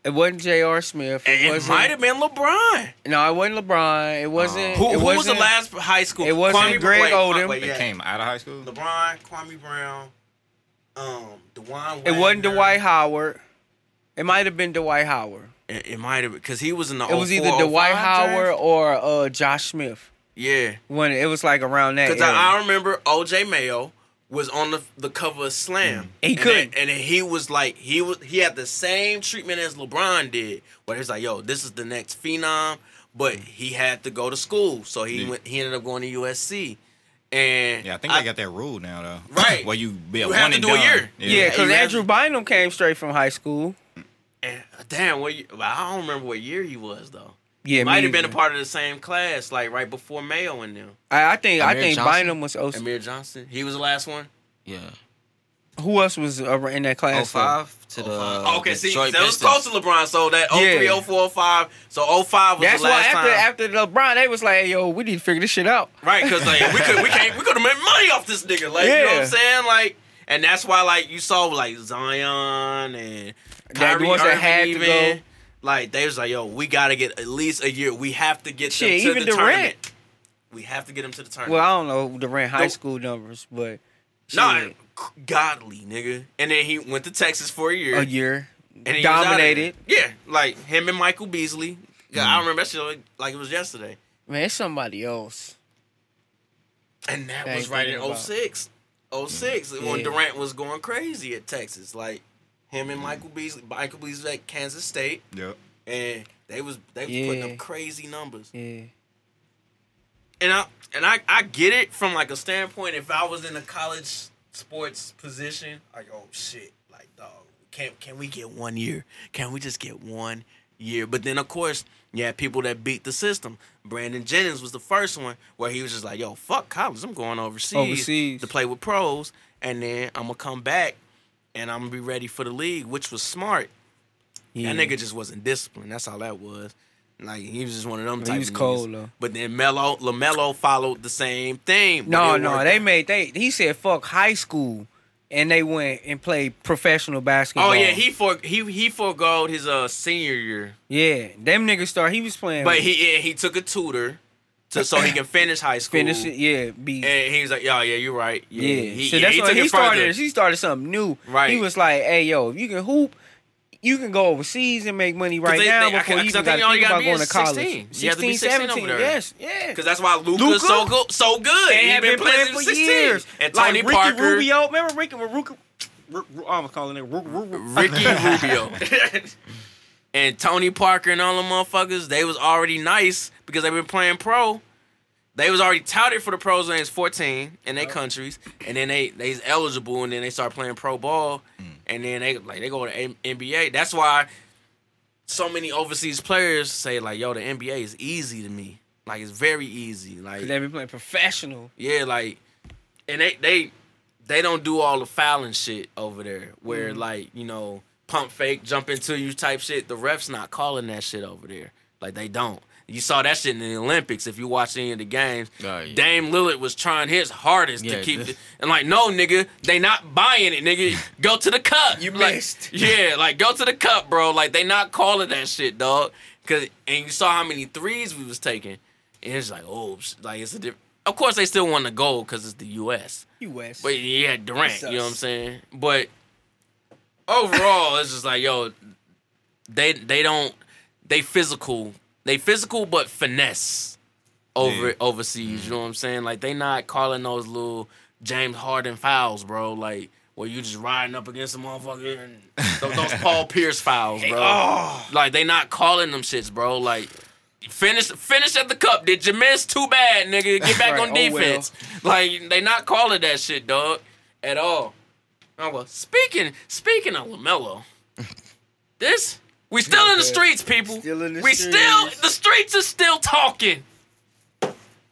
It wasn't J.R. Smith. It, it, it wasn't, might have been LeBron. No, it wasn't LeBron. It wasn't. Who, it who was the wasn't- last high school? it wasn't Kwame- Greg wait, Oden. Wait, They yeah. came out of high school. LeBron, Kwame Brown, um, Dewan. It wasn't Dwight Howard. It might have been Dwight Howard. It, it might have because he was in the. Old. It was 04, either Dwight Howard draft. or uh, Josh Smith. Yeah, When it was like around that. because. I, I remember OJ Mayo was on the the cover of Slam. He and couldn't. then- and then he was like he was he had the same treatment as LeBron did, where he's like, yo, this is the next phenom, but he had to go to school, so he Yeah. went. He ended up going to USC, and Yeah, I think they got that rule now though. Right. Where you be a You have to and do a year. yeah, because you have- Andrew Bynum came straight from high school. And, damn, what year, I don't remember what year he was though. Yeah, Might have been a part of the same class, like right before Mayo and them. I, I think I think Johnson? Bynum was. OC. Amir Johnson, he was the last one. Yeah. Who else was uh, in that class? though? 05 to the Oh, okay, see, Detroit that was close to LeBron. So that 03, Yeah. 04, 05. So 05 was That's the why after time. after LeBron, they was like, hey, "Yo, we need to figure this shit out." Right, because like we could we can't we could have made money off this nigga. Like you know what I'm saying? Like and that's why like you saw like Zion and That Kyrie ones that had to even. go. Like they was like, yo, we gotta get at least a year. We have to get Shit, them to even the Durant. tournament. We have to get them to the tournament. Well, I don't know Durant high Nope. school numbers, but no, shit, godly nigga. And then he went to Texas for a year. a year and he dominated. Yeah, like him and Michael Beasley. Yeah, I mm. remember that shit like, it was yesterday. Man, it's somebody else. And that I was right in thinking about- 06. 06 when Durant was going crazy at Texas. Like him and Michael Beasley. Michael Beasley at Kansas State. Yep. And they was they was putting up crazy numbers. Yeah, And I and I, I get it from like a standpoint if I was in a college sports position, like, oh shit, like dog, can can we get one year? Can we just get one year? But then of course, you had people that beat the system. Brandon Jennings was the first one where he was just like, yo, fuck college, I'm going overseas, Overseas. to play with pros, and then I'm gonna come back and I'm gonna be ready for the league, which was smart. yeah. That nigga just wasn't disciplined. That's all that was. Like he was just one of them. He Type was of cold, though. But then Melo, Lamelo followed the same thing. No, no, they out. made they. He said fuck high school, and they went and played professional basketball. Oh yeah, he for he he forgoed his uh senior year, yeah, them niggas start. He was playing, but he yeah, he took a tutor to so he can finish high school. Finish it. Yeah, be And he was like, "Yeah, yeah, you're right. Yeah, yeah. He, so yeah, that's he took he it further. started. He started something new. Right. He was like, hey yo, if you can hoop. You can go overseas and make money right they- now they- before I- you 'cause I even got you to think about going in to college. 16. You have to be 16 over there. yes, yeah. Because that's why Luka's so good, so good. They have been playing since for 16. years. And like Tony Ricky Parker, Rubio. Remember Ricky Rubio? I was calling it Ricky Rubio. and Tony Parker and all the motherfuckers, they was already nice because they've been playing pro. They was already touted for the pros when they was 14 in their countries. And then they they's eligible and then they start playing pro ball. And then they like they go to NBA. That's why so many overseas players say like, yo, the NBA is easy to me. Like it's very easy. Like They been playing professional. yeah, like, and they they they don't do all the fouling shit over there. Where Mm-hmm. like you know pump fake, jump into you type shit. The refs not calling that shit over there. Like they don't. You saw that shit in the Olympics. If you watch any of the games, Oh, yeah. Dame Lillard was trying his hardest Yeah, to keep it. And like, no, nigga, they not buying it, nigga. Go to the cup. You Like, missed. Yeah, like go to the cup, bro. Like they not calling that shit, dog. Cause and you saw how many threes we was taking. And it's like, oh, like it's a different. Of course, they still won the gold because it's the U.S. U.S. But yeah, Durant, you know what I'm saying? But overall, it's just like, yo, they they don't they physical, they physical but finesse over Yeah. overseas. You know what I'm saying? Like they not calling those little James Harden fouls, bro. Like where you just riding up against a motherfucker and those, those Paul Pierce fouls, bro. oh. Like they not calling them shits, bro. Like finish finish at the cup. Did you miss? Too bad, nigga. Get back Right, on oh well. defense. Like they not calling that shit, dog, at all. Oh well. Speaking speaking of Lamelo, this we still in the streets, people. Still in the we streets. still the streets are still talking.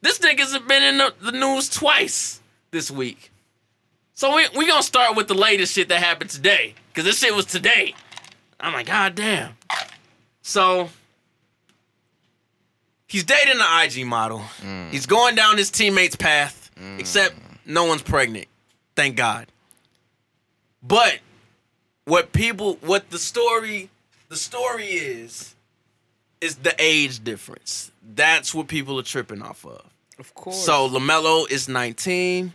This nigga's been in the, the news twice this week. So we we gonna start with the latest shit that happened today, cause this shit was today. I'm like, god damn. So he's dating an IG model. Mm. He's going down his teammate's path, mm. except no one's pregnant. Thank God. But what people what the story the story is is the age difference. That's what people are tripping off of. Of course. So LaMelo is 19.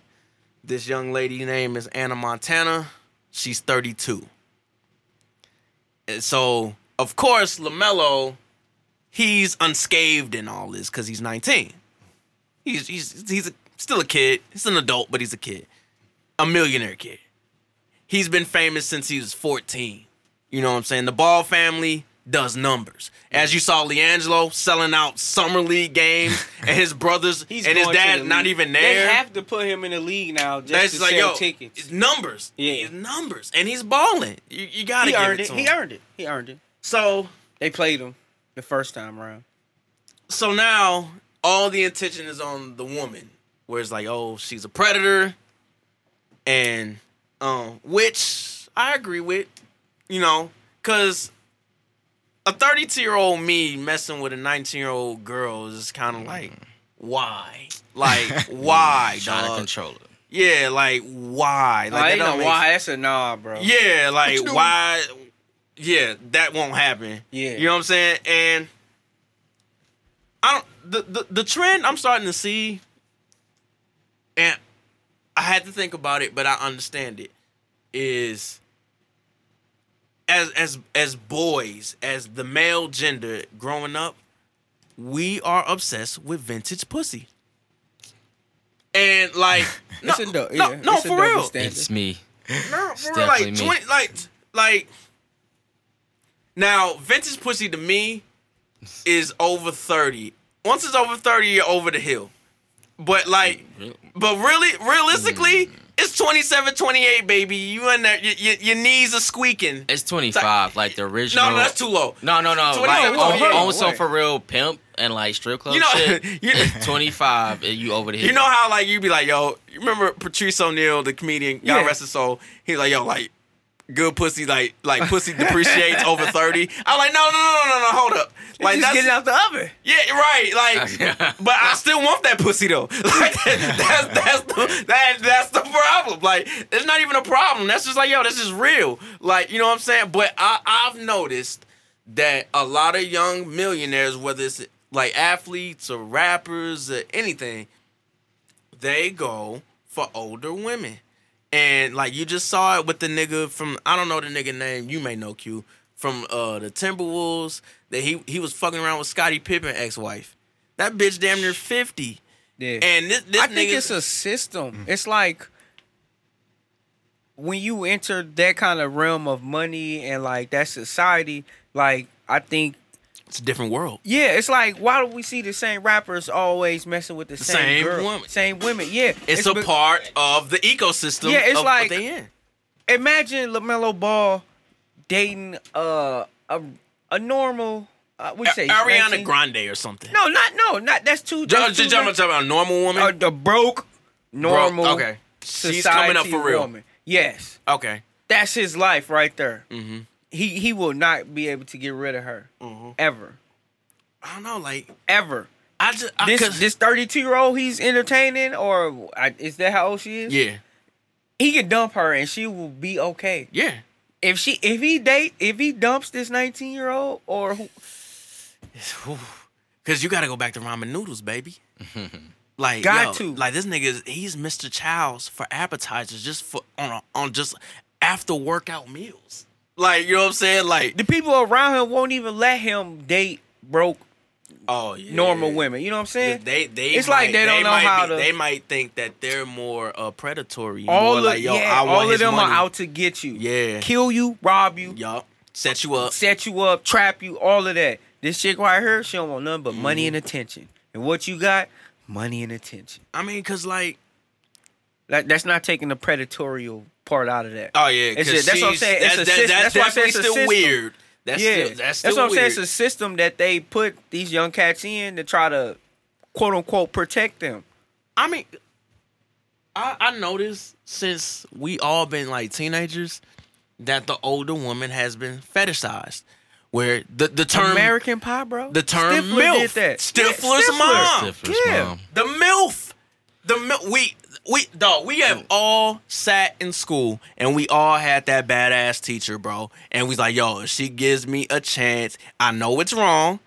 This young lady name is Anna Montana. She's 32. And so, of course, LaMelo, he's unscathed in all this because he's 19. He's he's he's a, still a kid. He's an adult, but he's a kid. A millionaire kid. He's been famous since he was 14. You know what I'm saying? The Ball family does numbers. As you saw LiAngelo selling out summer league games and his brothers and his dad not even even They have to put him in the league now just That's to like sell yo, tickets. it's numbers. Yeah. it's numbers, and he's balling. You, you gotta He give earned it it. to He earned it. He earned it. So They played him the first time around. so now all the attention is on the woman, where it's like, oh, she's a predator, and um, which I agree with, you know, because a 32 year old me messing with a 19 year old girl is kind of mm. like, why? Like, mm, why, Trying to dog? control it. Yeah, like why? Like I that ain't don't know make why. That's a nah, bro. Yeah, like why? Yeah, that won't happen. Yeah. you know what I'm saying. And I don't the the, the trend I'm starting to see, and I had to think about it, but I understand it. Is as as as boys, as the male gender growing up, we are obsessed with vintage pussy. And like, no, It's a dou- no, yeah, no, it's a for double real. standard. It's me. No, It's for real, like me. twenty, like like. Now, vintage pussy to me is over thirty. Once it's over thirty, you're over the hill. But like, but really, realistically, mm. It's 27, 28, baby. You in there? Your, your, your knees are squeaking. It's 25, like the original. No, no, that's too low. No, no, no. 25, Like, on, 28. on some for real pimp and like strip club You know, shit. you, 25, and you over the hill. you know how like you be like, yo, you remember Patrice O'Neal, the comedian, God Yeah. rest his soul. He's like, yo, like good pussy, like like pussy depreciates over thirty. I'm like, no, no, no, no, no, no, hold up. Like Like just that's getting out the oven. yeah, right. Like, but I still want that pussy though. Like that's that's the that that's the problem. Like it's not even a problem. That's just like yo, this is real. Like you know what I'm saying. But I I've noticed that a lot of young millionaires, whether it's like athletes or rappers or anything, they go for older women. And like you just saw it with the nigga from I don't know the nigga name, you may know Q, from uh the Timberwolves, that he he was fucking around with Scottie Pippen ex-wife. That bitch damn near 50. Yeah. And this this I think nigga it's a system. It's like when you enter that kind of realm of money and like that society, like I think it's a different world. yeah, it's like why do we see the same rappers always messing with the, same, same girl, woman. same women? Yeah, It's, a be- part of the ecosystem Yeah, it's like- what they in. Imagine Lamelo Ball dating uh, a a normal. Uh, we say Ariana 19? Grande or something. No, not no, not that's too. Just, too just, just about a normal woman. uh, the broke, normal. Bro, okay. She's coming up for real. Woman. Yes, Okay. that's his life right there. Mm-hmm. He he will not be able to get rid of her Mhm. ever, I don't know, like ever. I just I, This this thirty two year old he's entertaining, or I, is that how old she is? yeah, He can dump her and she will be okay. yeah. If she if he date if he dumps this nineteen year old or who, Cause you gotta go back to ramen noodles, baby. Like Got yo, to. like this nigga, is- he's Mr. Chow's for appetizers, just for on a, on just after workout meals. Like you know what I'm saying? Like the people around him won't even let him date broke oh yeah. normal women. You know what I'm saying? They they It's might- like they don't know how be- to- They might think that they're more uh, predatory. all more of like, yo, yeah, I want all of them money. are out to get you. Yeah. kill you, rob you, Yup. Set you up. set you up, trap you, all of that. This chick right here, she don't want nothing but money Mm-hmm. and attention. And what you got? Money and attention. I mean, cause like, That, that's not taking the predatorial part out of that. oh yeah, It's 'cause a- that's what I'm she's- saying. It's That's, a that- system. that's That's why I say it's a still system. weird. That's yeah, still, that's still what I'm saying. It's a system that they put these young cats in to try to quote unquote protect them. I mean, I, I noticed since we all been like teenagers that the older woman has been fetishized, where the the term American Pie, bro. the term Stifler MILF, did that. Stifler's Yeah, mom. Stifler's Yeah. mom. The MILF. The MILF. We we dog, we have mm. all sat in school and we all had that badass teacher, bro. And we was like, yo, if she gives me a chance, I know it's wrong,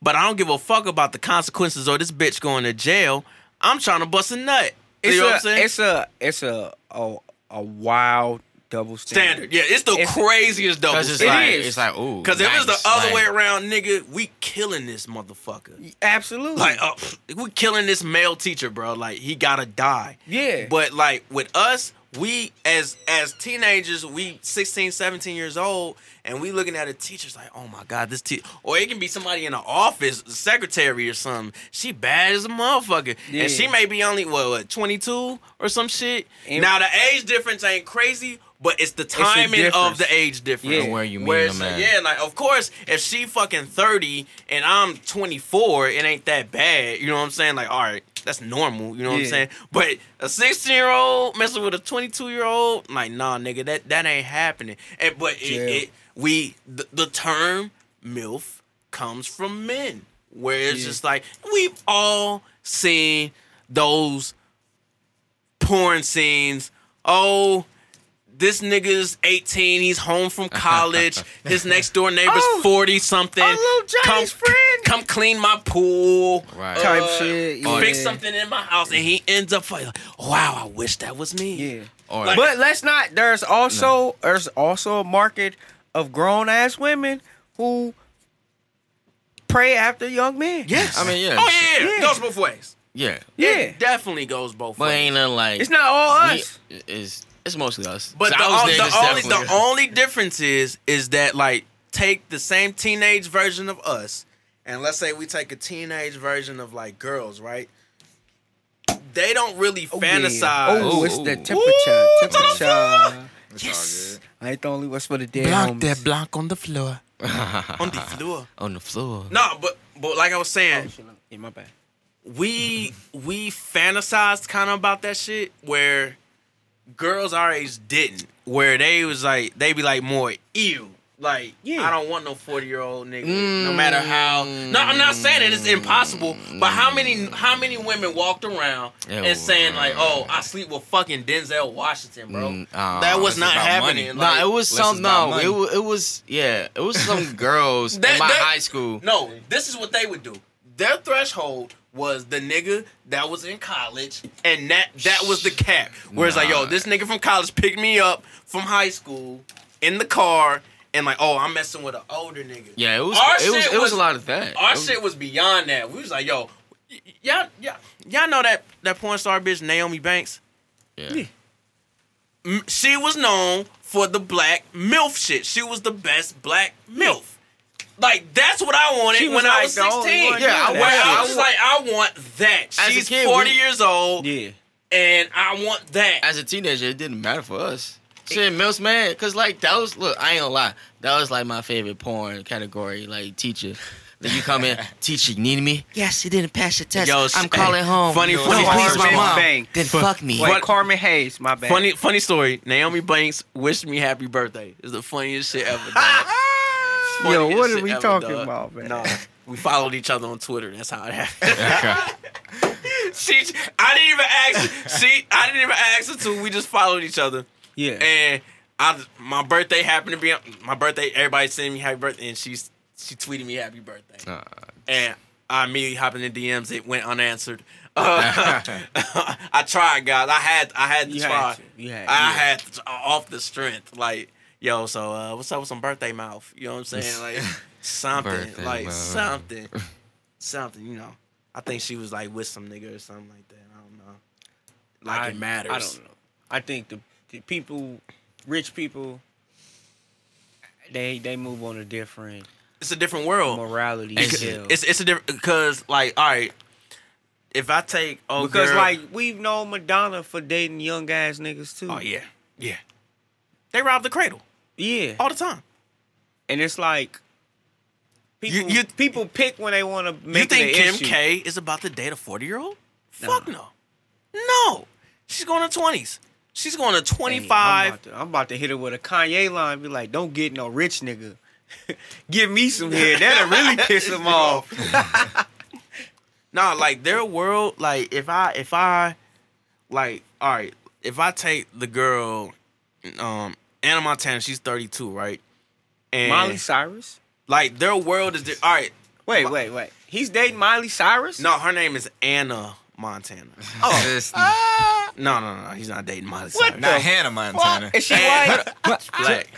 but I don't give a fuck about the consequences or this bitch going to jail. I'm trying to bust a nut. You It's know what I'm saying? it's a, it's a, a, a wild double standard. standard. Yeah, it's the It's- craziest double it's standard. like is. it's like ooh. Because if it's nice, the other like- way around, nigga, we killing this motherfucker. Absolutely. Like, uh, we killing this male teacher, bro. Like, he gotta die. Yeah. But like with us, we as as teenagers, we 16, 17 years old, and we looking at a teacher's like, oh my god, this teacher. Or it can be somebody in the office, secretary or something. She bad as a motherfucker, Yeah. and she may be only what, what 22 or some shit. And- now the age difference ain't crazy. But it's the a timing of the age difference. Yeah. Where you meet Where them it's- at. Yeah, like of course, if she fucking 30 and I'm 24, it ain't that bad. You know what I'm saying? Like, all right, that's normal. You know what I'm saying? But a 16 year old messing with a 22 year old, like, nah, nigga, that that ain't happening. And but it, it we the, the term milf comes from men, where it's Yeah. just like we've all seen those porn scenes. Oh, this nigga's 18. He's home from college. His next door neighbor's Oh, 40 something. oh, little come, friend. Come clean my pool. Right. Type Uh, shit, Fix something in my house. And he ends up like, wow, I wish that was me. yeah. Like- But let's not. There's also there's also a market of grown ass women who pray after young men. Yes. I mean, yeah. Oh, yeah, yeah. Yeah. It goes both ways. yeah. Yeah. It definitely goes both But ways. ain't nothing like It's not all we- us. It's it's mostly us. But the, Those o- niggas the only the only difference is is that like take the same teenage version of us, and let's say we take a teenage version of like girls, right? They don't really Oh, yeah. fantasize. Oh, it's the Ooh. temperature. Ooh, it's on the temperature. It's Yes. good. I ain't the only one's for the dead homies. blank on the floor. on the floor. on the floor. No, but but like I was saying, Oh, shit, Yeah, my bad. we we fantasized kind of about that shit where girls our age didn't. Where they was like they be like more ew. Like Yeah. I don't want no forty year old nigga. No matter how. No, I'm not saying that it's impossible. But how many how many women walked around Ew. and saying like, oh, I sleep with fucking Denzel Washington, bro. Mm, uh, that was not happening. Like, Nah, it was some no. It was, it was yeah. It was some girls That- in my that- high school. No, this is what they would do. Their threshold was the nigga that was in college, and that that was the cap. Whereas like, yo, this nigga from college picked me up from high school in the car, and like, oh, I'm messing with an older nigga. Yeah, it was. Our It was. shit It was was- a lot of that. Our was- shit was beyond that. We was like, yo, y- y- y'all, y'all, y'all know that that porn star bitch Naomi Banks. Yeah. M- She was known for the black milf shit. She was the best black milf. Like that's what I wanted She was when I like was 16. one Yeah, I doing I was like, I want that. As She's kid, 40 we- years old, Yeah. and I want that. As a teenager, it didn't matter for us. Shit, Mills man, cause like that was look. I ain't gonna lie. That was like my favorite porn category. Like teacher. Then you come in, teacher, you need me? Yes, you didn't pass your test. Yo, I'm hey, calling home. funny- no, funny please, story. my mom. Bang. Then fuck me. Wait, What- Carmen Hayes, my bad. Funny, funny story. Naomi Banks wished me happy birthday. It's the funniest shit ever. Dog. Yo, what are we ever, talking dog. about, man? No, we followed each other on Twitter. That's how it happened. she, I didn't even ask. She, I didn't even ask her to. We just followed each other. Yeah. And I, my birthday happened to be on- my birthday. Everybody sending me happy birthday, and she's she tweeted me happy birthday. Uh, And I immediately hopped in the DMs. It went unanswered. Uh, I tried, guys. I had I had to You try. had to. You had- I yeah. had to, off the strength. Like, yo, so uh, what's up with some birthday mouth? You know what I'm saying? Like something, Birthday like mouth. something, something. You know. I think she was like with some nigga or something like that. I don't know. Like I, it matters. I don't know. I think the, the people, rich people, they they move on a different It's a different world. morality It's-. It's it's a different because like all right, if I take oh because girl- like we've known Madonna for dating young ass niggas too. oh yeah yeah, they robbed the cradle yeah. all the time. And it's like people you- people pick when they want to make you think Kim issue. K is about to date a forty year old? Fuck no, no. She's going to twenties. She's going to twenty Hey, I'm about, to, I'm about to hit her with a Kanye line. Be like, don't get no rich nigga. give me some head. That'll really piss him off. No, like their world, like if I if I like all right, if I take the girl, um, Anna Montana, she's thirty two, right? And Miley Cyrus. like their world is di- all right. Wait, wait, wait. He's dating Miley Cyrus. No, her name is Anna Montana. Oh. This- ah. No, no, no, he's not dating Miley What Cyrus. Not Hannah Montana. Is she white? Black.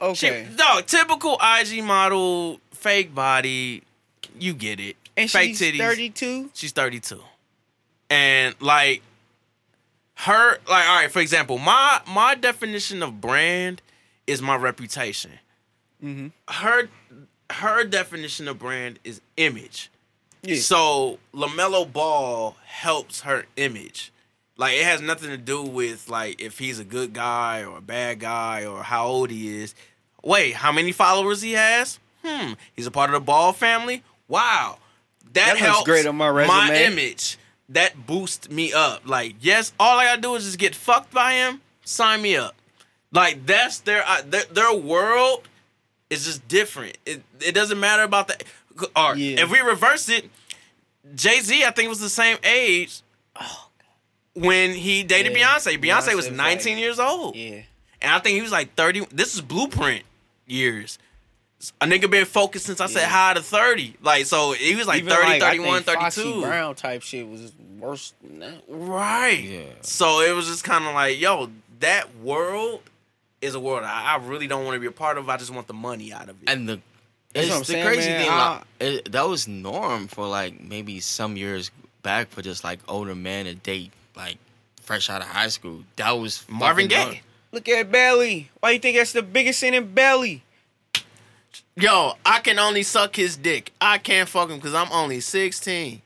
okay. She, dog, typical IG model, fake body. You get it. and fake she's titties. 32. She's 32. And like her like all right, for example, my my definition of brand is my reputation. Mm-hmm. Her her definition of brand is image. Yeah. So LaMelo Ball helps her image. Like it has nothing to do with like if he's a good guy or a bad guy or how old he is. Wait, how many followers he has? Hmm. He's a part of the Ball family. Wow. That, That helps great on my resume. My image. That boosts me up. Like, yes, all I gotta do is just get fucked by him. Sign me up. Like that's their their, their world is just different. It it doesn't matter about the. Or Yeah. if we reverse it, Jay Z I think was the same age. When he dated Yeah. Beyonce, Beyonce, Beyonce was was 19 like- years old, Yeah. and I think he was like 30. This is Blueprint years. A nigga been focused since I said Yeah. hi to 30. Like so, he was like Even 30, I 31, think Foxy 32. Brown type shit was worse than that. Right. Yeah. So it was just kind of like, yo, that world is a world I, I really don't want to be a part of. I just want the money out of it. And the That's it's the saying, crazy man. thing. I- like, it, that was norm for like maybe some years back for just like older men to date like fresh out of high school. That was Marvin Gaye. norm. Look at Belly. Why you think that's the biggest sin in Belly? Yo, I can only suck his dick. I can't fuck him because I'm only 16.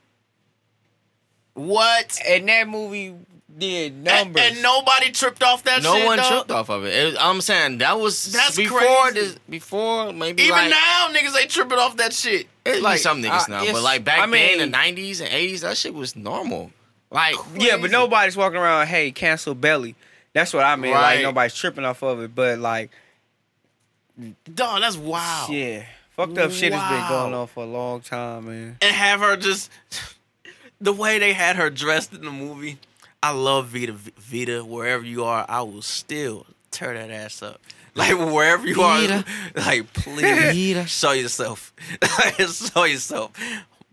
What? And that movie did numbers. and nobody tripped off that No shit. No one dog? tripped off of it. It was- I'm saying that was That's before crazy. this. Before maybe Even like, now, niggas ain't tripping off that shit. Like Like, some niggas I- now, but like back I then, in the '90s and '80s, that shit was normal. Like, yeah, but nobody's walking around, hey, cancel Belly. That's what I mean. Right. Like nobody's tripping off of it. But like, dog, that's wild. yeah, fucked up shit has been going on for a long time, man. and have her just the way they had her dressed in the movie. I love Vita. Vita, wherever you are, I will still tear that ass up. Like wherever you Vita. are, like please Vita. show yourself, show yourself.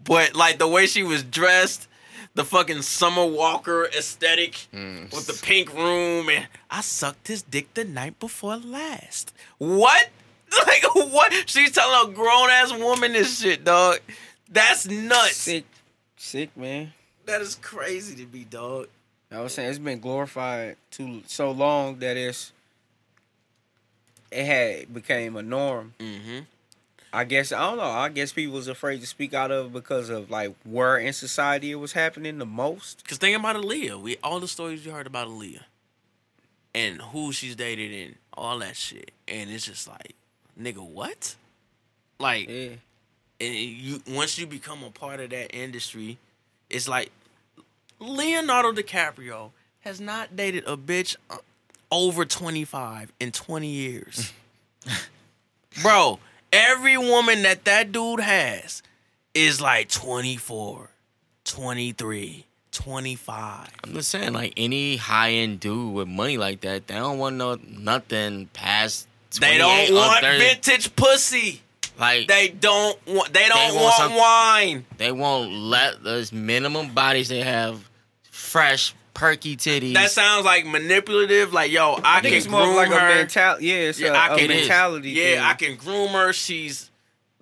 But like the way she was dressed, the fucking Summer Walker aesthetic Mm. with the pink room, and I sucked his dick the night before last. What? Like what? She's telling a grown ass woman this shit, dog. That's nuts. Sick, sick, man. That is crazy to be, dog. I was saying it's been glorified too so long that it's it had became a norm. Mm-hmm. I guess I don't know. I guess people was afraid to speak out of because of like where in society it was happening the most. Cause think about Aaliyah. We all the stories you heard about Aaliyah, and who she's dated and all that shit, and it's just like, nigga, what? Like, Yeah. and you once you become a part of that industry, it's like Leonardo DiCaprio has not dated a bitch uh, over 25 in 20 years. Bro, every woman that that dude has is like 24, 23, 25. I'm just saying, like any high end dude with money like that, they don't want no nothing past. They don't want 30. vintage pussy. Like They don't want they don't want want some- wine. they won't let those minimum bodies they have, fresh perky titties. That sounds like manipulative. Like, yo, I, I can it's more groom like her. a mentality. Yeah, it's Yeah, a, I a can- It is. mentality. Yeah, thing. I can groom her. She's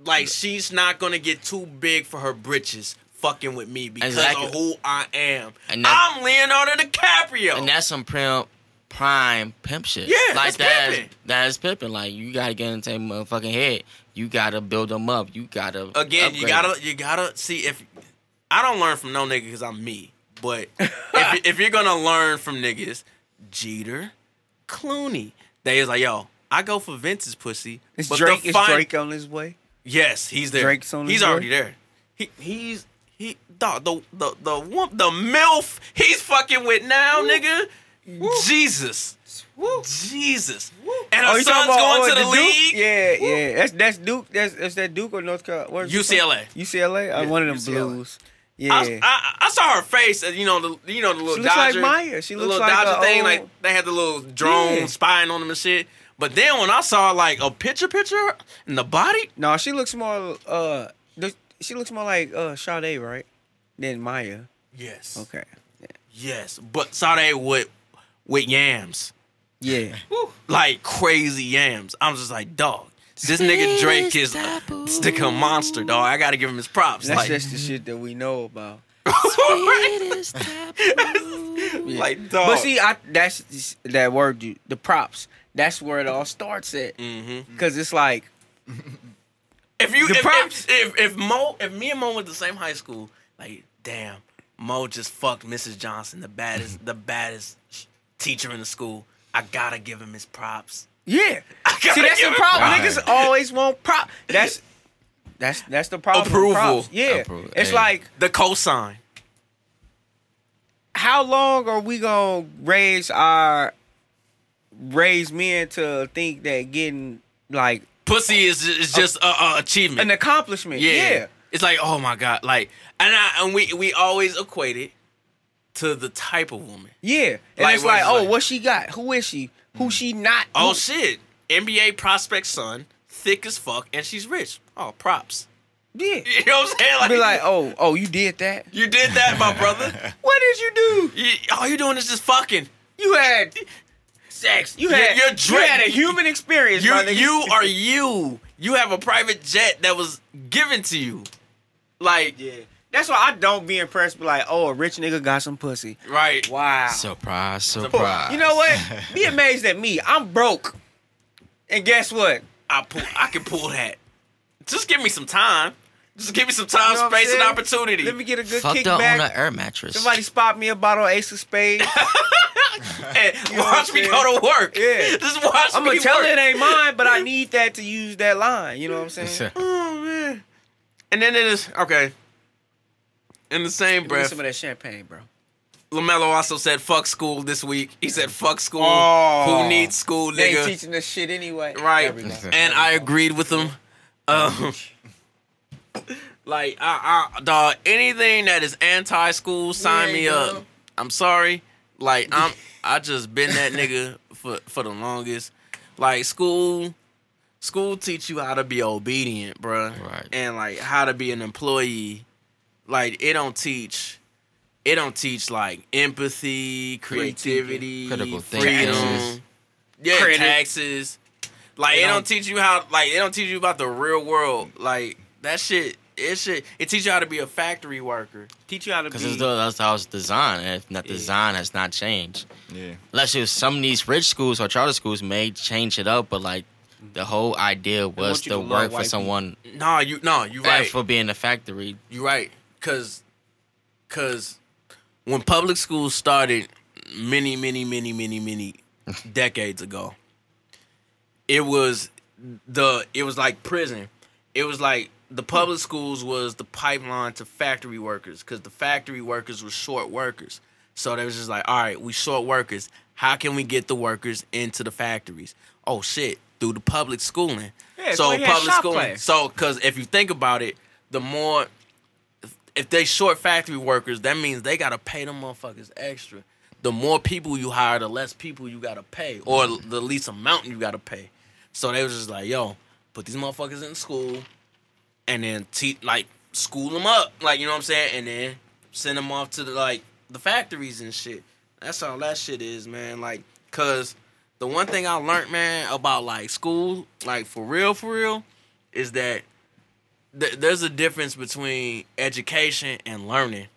like she's not gonna get too big for her britches fucking with me because Exactly. of who I am. And that- I'm Leonardo DiCaprio. and that's some pimp prime pimp shit. Yeah, like that's that. pimping. That is pimping. Like you gotta get into their motherfucking head. You gotta build them up. You gotta Again, you gotta you gotta see if I don't learn from no nigga because I'm me. But if, if you're gonna learn from niggas, Jeter, Clooney, they is like, yo, I go for Vince's pussy. Is but Drake the is fine- Drake on his way? Yes, he's there. Drake's on he's his way? already there. He he's he dog the the the one the milf he's fucking with now, nigga. Jesus. Jesus. And And her Oh, son's about going oh, to the, Duke? league. Yeah, yeah. That's that's Duke. That's that's that Duke or North Carolina? Where's? UCLA. UCLA. Uh, one of them UCLA. blues. Yeah. I, I, I saw her face, you know the you know the little She looks like Dodger, Maya. She the looks little like Dodger thing. old- Like they had the little drone Yeah. spying on them and shit. But then when I saw like a picture, picture in the body, no, she looks more. Uh, she looks more like uh Sade, right? Than Maya. yes, Okay. yes, but they with with yams, Yeah. like crazy yams. I'm just like, dog, this nigga Drake is stick a monster, dog. I gotta give him his props. That's like, just the shit that we know about. like dog. But see, I that's that word, you- the props. That's where it all starts at. Mm-hmm. Cause it's like, If you The if, props. if, if if Mo if me and Mo went to the same high school, like damn, Mo just fucked Mrs. Johnson, the baddest the baddest teacher in the school. I gotta give him his props. yeah. See, that's the problem. props. Niggas always want prop. That's that's that's the problem. Approval. Yeah. Approval. It's Hey. like, The cosign. how long are we gonna raise our raise men to think that getting like Pussy is is just a, a achievement. an accomplishment? yeah. Yeah. It's like, oh my God. Like and I and we we always equate it to the type of woman. Yeah. And Like, it's like, it's oh, like- what she got? Who is she? Who she not? Oh shit. NBA prospect son, thick as fuck, and she's rich. Oh, props. Yeah. You know what I'm saying? Be like, oh, oh, you did that? You did that, my brother. What did you do? You, all you doing is just fucking. You had sex. You had You're you Drake. had a human experience. You my you are you. You have a private jet that was given to you. Like Yeah. That's why I don't be impressed. Be like, oh, a rich nigga got some pussy. right. Wow. Surprise, surprise. You know what? Be amazed at me. I'm broke. And guess what? I pull. I can pull that. Just give me some time. Just give me some time, You know what I'm space, and saying? opportunity. Let me get a good Fucked up on kickback. an air mattress. Somebody spot me a bottle of Ace of Spades. and know what watch I'm me go to work. Yeah. Just watch I'm me gonna tell work. it ain't mine, but I need that to use that line. You know what I'm saying? Oh man. And then it is okay. In the same Give me breath, some of that champagne, bro. Lamelo also said "fuck school" this week. He said "fuck school." Oh. Who needs school, They ain't nigga? teaching us shit anyway. Right. Everybody. And I agreed with him. Um, like, I, I, dog, anything that is anti-school, sign Yeah, me yeah. up. I'm sorry. Like, I'm, I just been that nigga for for the longest. Like, school, school teach you how to be obedient, bruh. Right. And like how to be an employee. Like, it don't teach. It don't teach like empathy, creativity, Critical freedom. thinking. Yeah, Credit. taxes. Like They it don't don't- teach you how like it don't teach you about the real world. Like that shit it shit it teach you how to be a factory worker. Teach you how to Because be. that's how it's designed. And if that Yeah. design has not changed. Yeah. Unless it was some of these rich schools or charter schools may change it up, but like the whole idea was to to work for white someone Nah, you no, you right. for being a factory. You right. Cause cause when public schools started many, many, many, many, many decades ago, it was the it was like prison. It was like the public schools was the pipeline to factory workers because the factory workers were short workers. So they was just like, all right, we short workers. How can we get the workers into the factories? Oh shit, through the public schooling. Yeah, so so he had public schooling. class. So because if you think about it, the more if they short factory workers, that means they gotta pay them motherfuckers extra. The more people you hire, the less people you gotta pay, or the least amount you gotta pay. So they was just like, yo, put these motherfuckers in school, and then te- like school them up, like you know what I'm saying, and then send them off to the like the factories and shit. That's all that shit is, man. Like, cause the one thing I learned, man, about like school, like for real, for real, is that th- there's a difference between education and learning.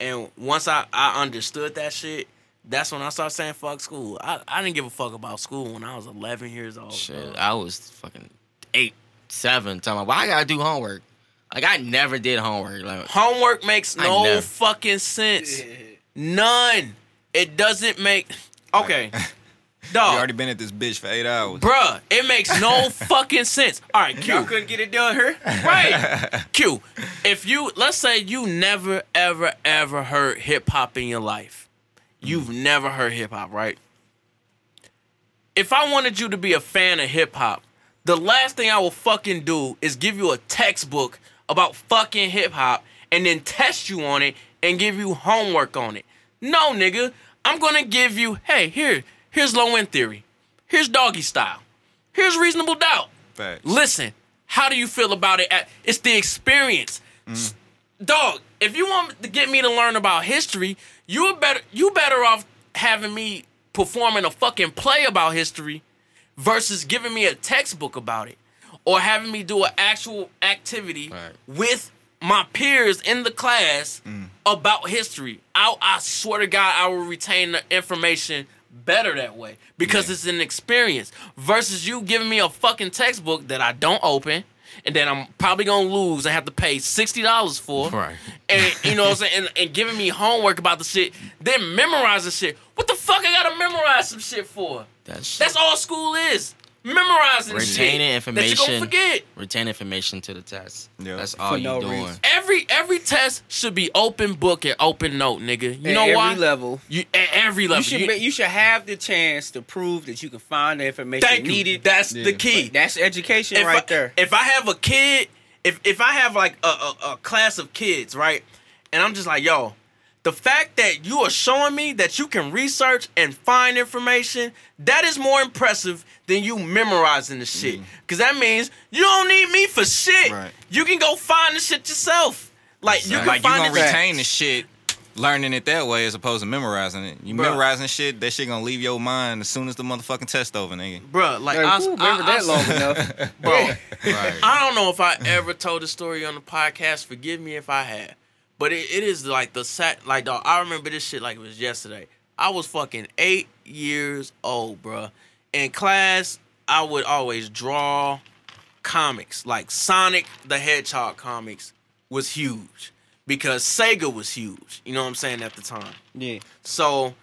And once I, I understood that shit, that's when I started saying fuck school. I, I didn't give a fuck about school when I was 11 years old. Shit, bro. I was fucking eight, seven. Talking about, why I gotta do homework? Like I never did homework. Like Homework makes no fucking sense. None. It doesn't make. Okay. You already been at this bitch for eight hours. Bruh, it makes no fucking sense. All right, Y'all Q. couldn't get it done here. Right. Q. If you let's say you never ever ever heard hip hop in your life. You've mm. never heard hip hop, right? if I wanted you to be a fan of hip hop, the last thing I will fucking do is give you a textbook about fucking hip hop and then test you on it and give you homework on it. No, nigga. I'm gonna give you, hey, here, here's low end theory. Here's doggy style. Here's reasonable doubt. Facts. Listen, how do you feel about it? It's the experience. Mm. S- Dog, if you want to get me to learn about history, you better you better off having me performing a fucking play about history versus giving me a textbook about it or having me do an actual activity Right. with my peers in the class mm. about history. I, I swear to God, I will retain the information better that way because it's an experience versus you giving me a fucking textbook that I don't open and then I'm probably gonna lose and have to pay sixty dollars for. Right. And you know what I'm saying? And, and giving me homework about the shit, then memorizing shit. What the fuck I gotta memorize some shit for? That's That's all school is. Memorizing shit. retaining That you information. gonna forget. Retain information to the test. Yeah. That's For all you no doing. reason. Every every test should be open book and open note, nigga. You At know every why? level. You at every level. You should You- ma- you should have the chance to prove that you can find the information thank you. needed. That's the Yeah. key. That's education if right I, there. If I have a kid, if if I have like a, a, a class of kids, right, and I'm just like, yo, the fact that you are showing me that you can research and find information, that is more impressive than you memorizing the shit. Mm. Cause that means you don't need me for shit. Right. You can go find the shit yourself. Like you can like you find gonna it. retain the shit, learning it that way as opposed to memorizing it. You Bruh. memorizing shit, that shit gonna leave your mind as soon as the motherfucking test over, nigga. Bruh, like Like, I, who I- remember I- that long enough? bro. Right. I don't know if I ever told the story on the podcast. Forgive me if I had, but it, it is like the sat like dog. I remember this shit like it was yesterday. I was fucking eight years old, bro. In class, I would always draw comics like Sonic the Hedgehog comics was huge because Sega was huge. You know what I'm saying at the time. Yeah. So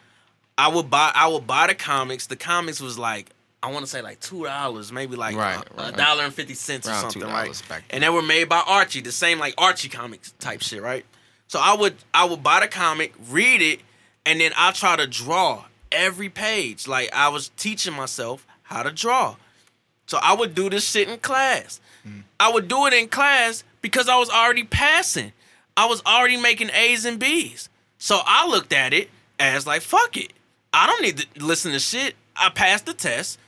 I would buy I would buy the comics. The comics was like I want to say like two dollars, maybe like Right, a- right. dollar and fifty cents or something, right? And they were made by Archie, the same like Archie comics type shit, right? So I would I would buy the comic, read it, and then I try to draw every page. Like I was teaching myself how to draw. So I would do this shit in class. Hmm. I would do it in class because I was already passing. I was already making A's and B's. So I looked at it as like, fuck it. I don't need to listen to shit. I passed the test.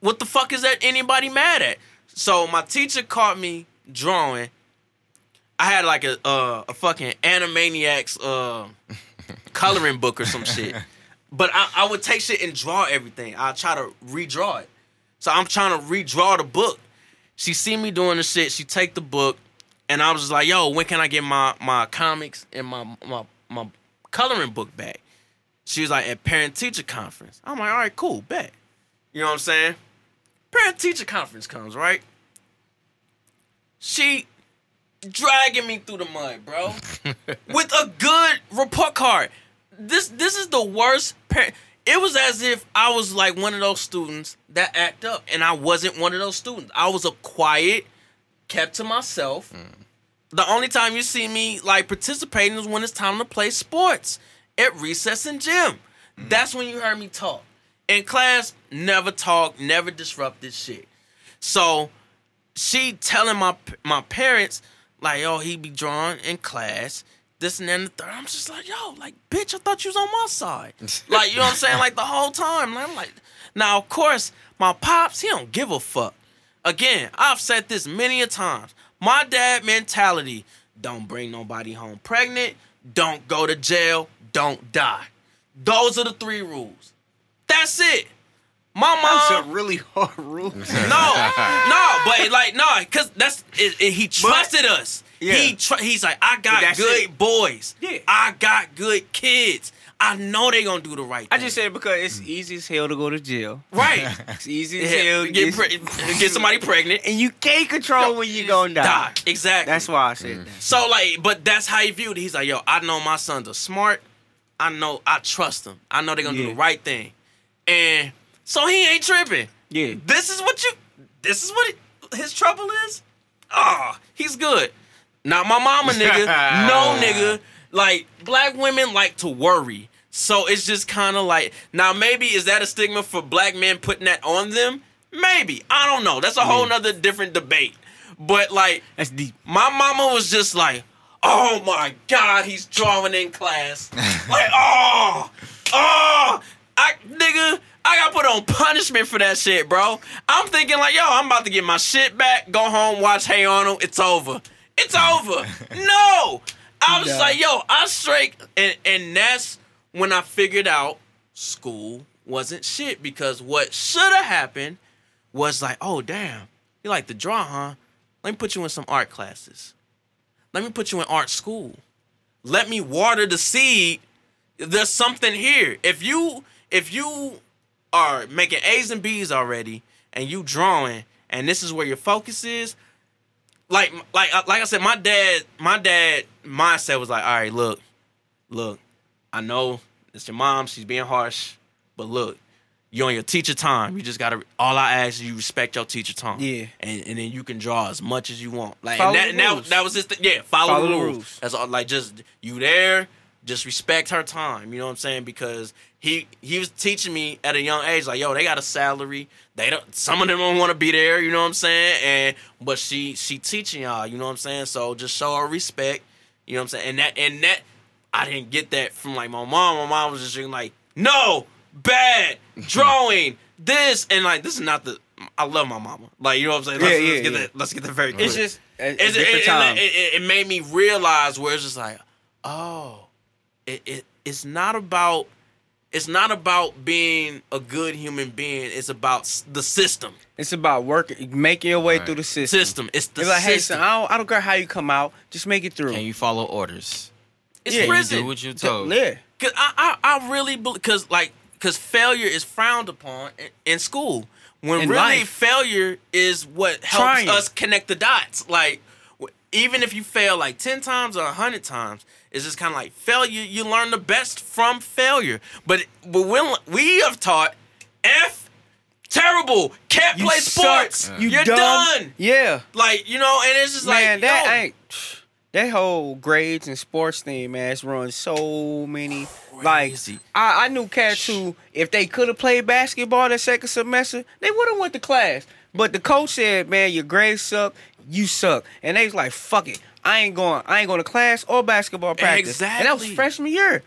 What the fuck is that anybody mad at? So my teacher caught me drawing. I had like a uh, a fucking Animaniacs uh, coloring book or some shit. But I, I would take shit and draw everything. I try to redraw it. So I'm trying to redraw the book. She see me doing the shit. She take the book, and I was just like, "Yo, when can I get my my comics and my my my coloring book back?" She was like, "At parent teacher conference." I'm like, "All right, cool, bet." You know what I'm saying? Parent teacher conference comes right. She dragging me through the mud, bro, with a good report card. This this is the worst parent. It was as if I was like one of those students that act up, and I wasn't one of those students. I was a quiet, kept to myself. Mm. The only time you see me like participating is when it's time to play sports at recess and gym. Mm. That's when you heard me talk. In class, never talk, never disrupted shit. So she telling my my parents like, yo, he be drawing in class, this and then the third. I'm just like, yo, like, bitch, I thought you was on my side. like, you know what I'm saying? Like the whole time. And I'm like, now of course, my pops, he don't give a fuck. Again, I've said this many a times. My dad mentality: don't bring nobody home pregnant, don't go to jail, don't die. Those are the three rules. That's it. My That's mom a really hard rule. no, no, but like no, cause that's it, it- he trusted us. Yeah. He tr- he's like, I got good it. boys. Yeah. I got good kids. I know they gonna do the right. Thing. I just said it because it's easy as hell to go to jail. right. It's easy as Yeah, hell to get pre- get somebody pregnant and you can't control when you gonna die. die. Exactly. That's why I said mm. that. So like, but that's how he viewed it. He's like, yo, I know my sons are smart. I know I trust them. I know they're gonna do the right thing. And so he ain't tripping. Yeah. This is what you. This is what it, his trouble is. Ah, he's good. Not my mama, nigga. no, nigga. Like black women like to worry. So it's just kind of like now maybe is that a stigma for black men putting that on them? Maybe I don't know. That's a whole nother different debate. But like That's deep. my mama was just like, "Oh my god, he's drawing in class." like, oh, oh, I nigga, I got put on punishment for that shit, bro. I'm thinking like, yo, I'm about to get my shit back, go home, watch Hey Arnold. It's over. It's over. no, I was Yeah. like, yo, I straight, and and that's when I figured out school wasn't shit because what should have happened was like, oh damn, you like to draw, huh? Let me put you in some art classes. Let me put you in art school. Let me water the seed. There's something here. If you if you are making A's and B's already and you drawing and this is where your focus is, like like uh, like I said, my dad my dad mindset was like, all right, look, look, I know it's your mom, she's being harsh, but look, you're on your teacher time. You just gotta. All I ask is you respect your teacher time. Yeah. and and then you can draw as much as you want. Like Follow and that, the and that, that was just the, yeah. Follow, Follow the, the rules. rules. That's all. Like just you there. Just respect her time. You know what I'm saying? Because he he was teaching me at a young age. Like yo, they got a salary. They don't. Some of them don't want to be there. You know what I'm saying? And but she she teaching y'all. You know what I'm saying? So just show her respect. You know what I'm saying? And that and that I didn't get that from like my mom. My mom was just like, no, bad drawing this and like this is not the. I love my mama. Like you know what I'm saying? Let's, Yeah, let's get yeah. that. Let's get that very clear. It's just It's- it, it- it- it made me realize where it's just like, oh, it, it it's not about it's not about being a good human being. It's about the system. it's about working, making your way Right. through the system. System. It's the It's like, hey, son, I don't, I don't care how you come out, just make it through. Can you follow orders? it's yeah, you you prison. do what you're told? Yeah. Cause I, I, I really because like because failure is frowned upon in, in school. When In really life. failure is what helps Trying. us connect the dots. Like even if you fail like ten times or hundred times, it's just kind of like failure. You learn the best from failure. But but when we have taught f terrible can't You play sports. You You're dumb. done. Yeah. Like you know, and it's just Man, like that yo, ain't that whole grades and sports thing, man, it's run so many like Crazy. I, I knew cats who if they could have played basketball that second semester, they would have went to class. But the coach said, Man, your grades suck, you suck. And they was like, fuck it. I ain't going I ain't going to class or basketball practice. Exactly. And that was freshman year.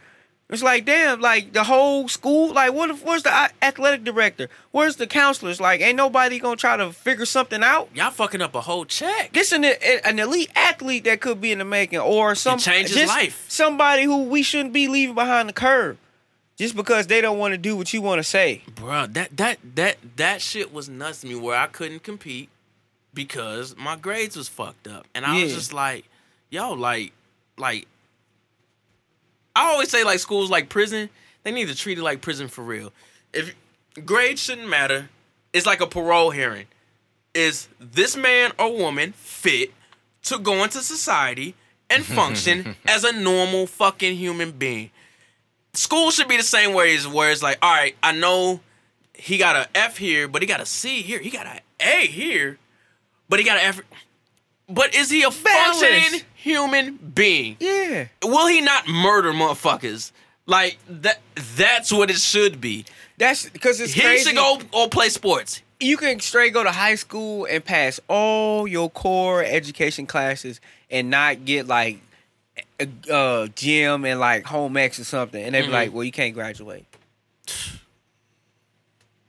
It's like, damn, like the whole school, like, what? Where's the athletic director? Where's the counselors? Like, ain't nobody gonna try to figure something out? y'all fucking up a whole check. this an an elite athlete that could be in the making, or some change his life. Somebody who we shouldn't be leaving behind the curve, just because they don't want to do what you want to say. Bro, that that that that shit was nuts to me where I couldn't compete because my grades was fucked up. And I was just like, yo, like like I always say like schools like prison, they need to treat it like prison for real. If grades shouldn't matter, it's like a parole hearing. Is this man or woman fit to go into society and function as a normal fucking human being? school should be the same way as where it's like, all right, I know he got a F here, but he got a C here, he got a A here, but he got an F. But is he a functioning human being? Yeah, Will he not murder motherfuckers? Like that. That's what it should be. that's because it's He crazy. should go or play sports. You can straight go to high school and pass all your core education classes and not get like a uh, gym and like home ec or something, and they be Mhm. like, "Well, you can't graduate."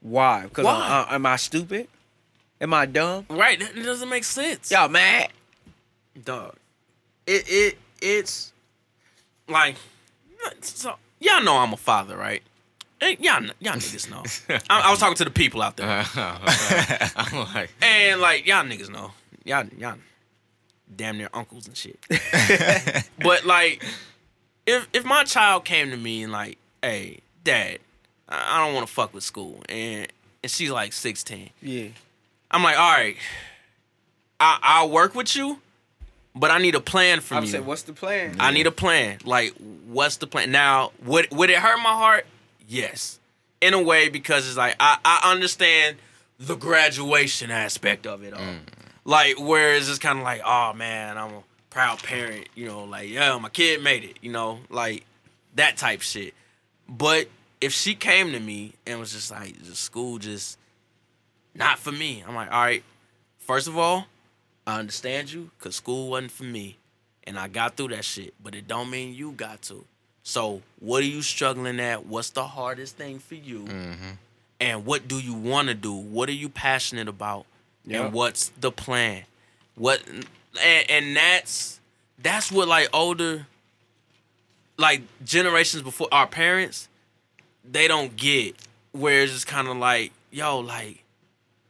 Why? Because Why? am I stupid? Am I dumb? Right? That doesn't make sense. Y'all mad? dog. It it it's like so y'all know I'm a father, right? Y'all y'all niggas know. I, I was talking to the people out there, I'm like, and like y'all niggas know, y'all y'all damn near uncles and shit. but like, if if my child came to me and like, hey, dad, I, I don't want to fuck with school, and and she's like 16, Yeah. I'm like, all right, I I'll work with you, but I need a plan from you. I'm you. saying, what's the plan? I need a plan. Like, what's the plan? Now, would would it hurt my heart? Yes, in a way because it's like I I understand the graduation aspect of it all. Mm. Like, where it's just kind of like, oh man, I'm a proud parent. You know, like yeah, my kid made it. You know, like that type shit. But if she came to me and was just like, the school just not for me, I'm like, all right. First of all, I understand you because school wasn't for me, and I got through that shit. But it don't mean you got to. So what are you struggling at? What's the hardest thing for you? Mm-hmm. And what do you want to do? What are you passionate about? Yeah. And what's the plan? What and, and that's that's what like older like generations before our parents they don't get where it's just kind of like yo like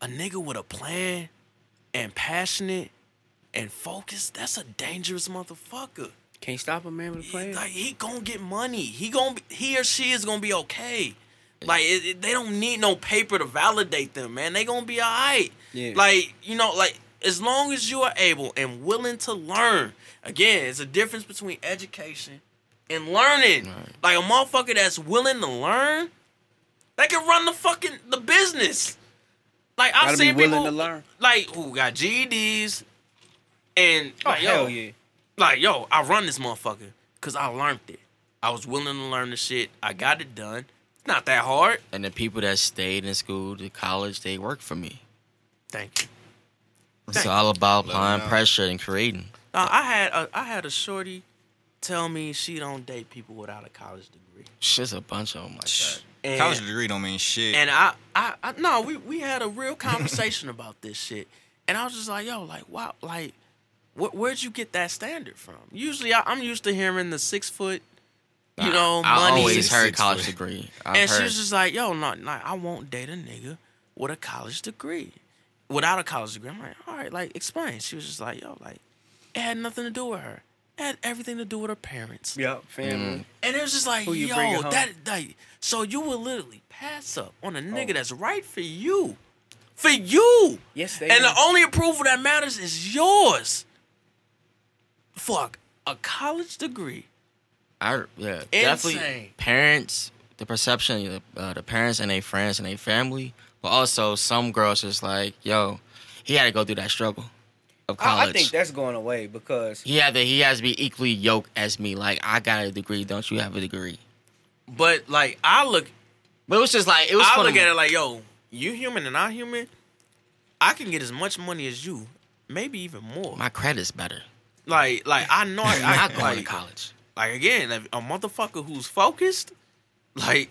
a nigga with a plan and passionate and focused that's a dangerous motherfucker Can't stop a man with a plan. like he gonna get money. He gonna be, he or she is gonna be okay. Like it, it- they don't need no paper to validate them, man. They gonna be alright. Yeah. Like you know, like as long as you are able and willing to learn. Again, it's a difference between education and learning. Like a motherfucker that's willing to learn, they can run the fucking the business. Like I've Gotta be seen willing people to learn. like who got GEDs and Oh like, yo, hell yeah. like, yo, I run this motherfucker because I learned it. I was willing to learn the shit. I got it done. It's not that hard. And the people that stayed in school, to college, they work for me. Thank you. It's all about Let 'em applying know. pressure and creating. Uh, I had a, I had a shorty tell me she don't date people without a college degree. Shit's a bunch of them like that. And, College degree don't mean shit. and I, I, I, no, we, we had a real conversation about this shit. And I was just like, yo, like, wow, like, wh- where'd you get that standard from? Usually I, I'm used to hearing the six foot, you know, I money. always heard college foot. degree. I've and she was just like, yo, no, no, I won't date a nigga with a college degree. Without a college degree. I'm like, all right, like, explain. She was just like, yo, like, it had nothing to do with her. It had everything to do with her parents. Yep, family. And it was just like, you yo, home? that, like, so you will literally pass up on a nigga that's right for you. For you. Yes, they And do. the only approval that matters is yours. Fuck, a college degree. I yeah, Insane. definitely parents, the perception, uh, the parents and their friends and their family, but also some girls just like, yo, he had to go through that struggle of college. I, I think that's going away because he had to he has to be equally yoked as me. Like I got a degree, don't you have a degree? But like I look But it was just like it was. I for look at it like, yo, you human and I human. I can get as much money as you, maybe even more. my credit's better. Like, like I know I, I'm not going like, to college. Like again, a motherfucker who's focused, like,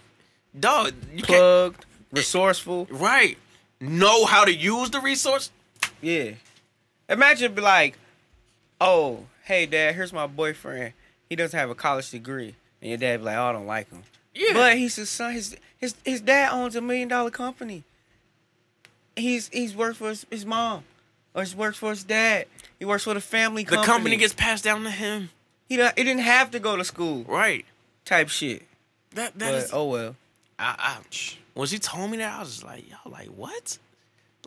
dog, you can't plugged, resourceful. right know how to use the resource. Yeah. Imagine be like, oh, hey dad, here's my boyfriend. He doesn't have a college degree. And your dad be like, oh, I don't like him. Yeah, But he's his son. His his his dad owns a million dollar company. He's he's worked for his, his mom, or he works for his dad. He works for the family the company. company gets passed down to him. he don't, he didn't have to go to school. Right. Type shit. That that But is. oh well. I, I when she told me that, I was just like, yo, like what?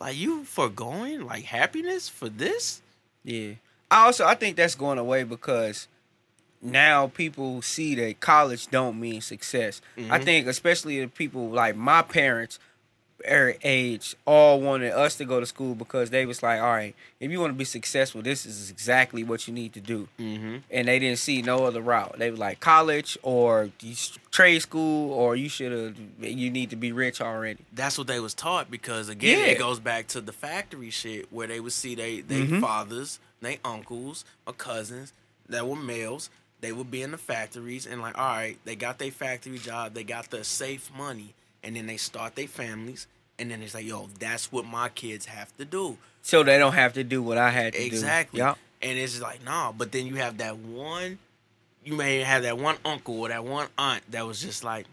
Like you foregoing like happiness for this? Yeah. I also I think that's going away because now people see that college don't mean success. I mm-hmm. think especially the people like my parents er, age all wanted us to go to school because they was like, all right, if you want to be successful, this is exactly what you need to do. Mm-hmm. And they didn't see no other route. They were like college or trade school or you should have you need to be rich already. That's what they was taught because again, Yeah. it goes back to the factory shit where they would see they they Mhm. fathers, they uncles or cousins that were males. They would be in the factories and like, all right, they got their factory job, they got the safe money, and then they start their families, and then it's like, yo, that's what my kids have to do. So they don't have to do what I had to do. Exactly. Yup. And it's like, nah, but then you have that one, you may have that one uncle or that one aunt that was just like,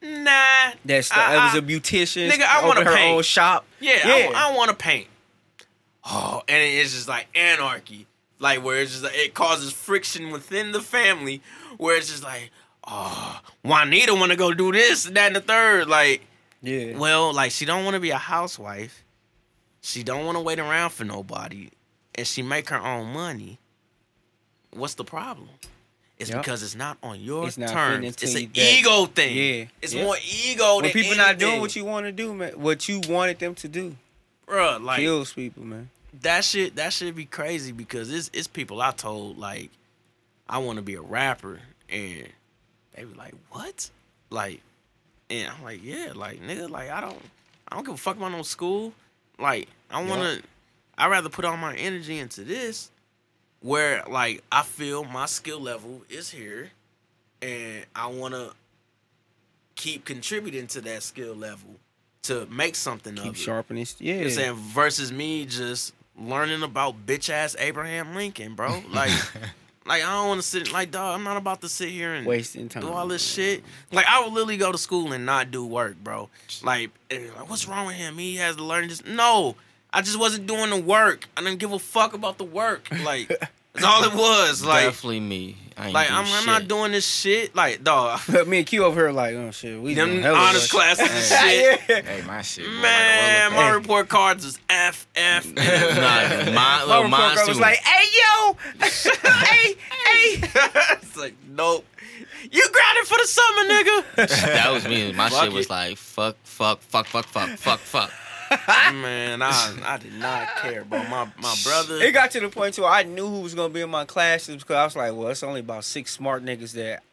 nah. That's the, I- it was a beautician. Nigga, I wanna paint. own shop. Yeah, Yeah. I, want to paint. Oh, and it's just like anarchy, like where it's just like, it causes friction within the family, where it's just like, oh, Juanita want to go do this and that and the third. Like, Yeah. well, like she don't want to be a housewife, she don't want to wait around for nobody, and she make her own money. What's the problem? It's Yep. because it's not on your It's terms. It's an that- ego thing. Yeah. it's Yeah. more ego when than people not doing what you want to do, man, what you wanted them to do, Bruh, like kills people, man. that shit that should be crazy because it's it's people I told like I want to be a rapper and they be like what Like, and I'm like, yeah, like nigga, like I don't, I don't give a fuck about no school. Like, I wanna, I rather put all my energy into this, where like I feel my skill level is here, and I wanna keep contributing to that skill level to make something Keep of it. sharpening. Yeah. You know I'm saying versus me just learning about bitch ass Abraham Lincoln, bro. Like, like I don't want to sit like dog. I'm not about to sit here and Wasting time. do all this shit. Like I would literally go to school and not do work, bro. Like, like, what's wrong with him? He has to learn this. No, I just wasn't doing the work. I didn't give a fuck about the work. Like that's all it was. Like, Definitely me. I ain't like I'm, I'm not doing this shit. Like, dog. me and Q over here like, oh shit, we Them doing hella honest work. classes and shit. yeah. Hey, my shit. boy, Man, like a my roller report cards is F F. Nah, my My little report mine card was like, hey yo, hey, hey. it's like, nope. You grounded for the summer, nigga. that was me. My Fuck shit was it. like fuck, fuck, fuck, fuck, fuck, fuck, fuck. Man, I I did not care, bro. My my brother. It got to the point too. I knew who was gonna be in my classes because I was like, well, it's only about six smart niggas there.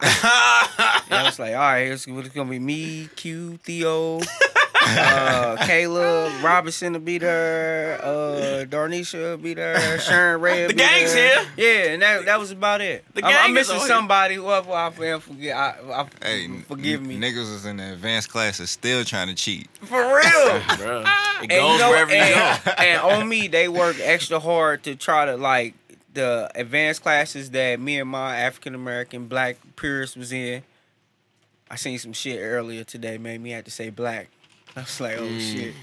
And I was like, all right, it's, it's gonna be me, Q, Theo, uh, Kayla, Robinson will be there, uh, Darnisha will be there, Sharon Ray. will The be gang's there. here. Yeah, and that that was about it. The I'm, gang I'm is missing on here. somebody. Well, I, I forget. I, I, Hey, forgive n- me. Niggas was in the advanced class classes still trying to cheat. For real. bro. It And goes you know- wherever you and, go. and on me, they work extra hard to try to like the advanced classes that me and my African American black peers was in. I seen some shit earlier today, made me have to say black. I was like, oh Mm. shit.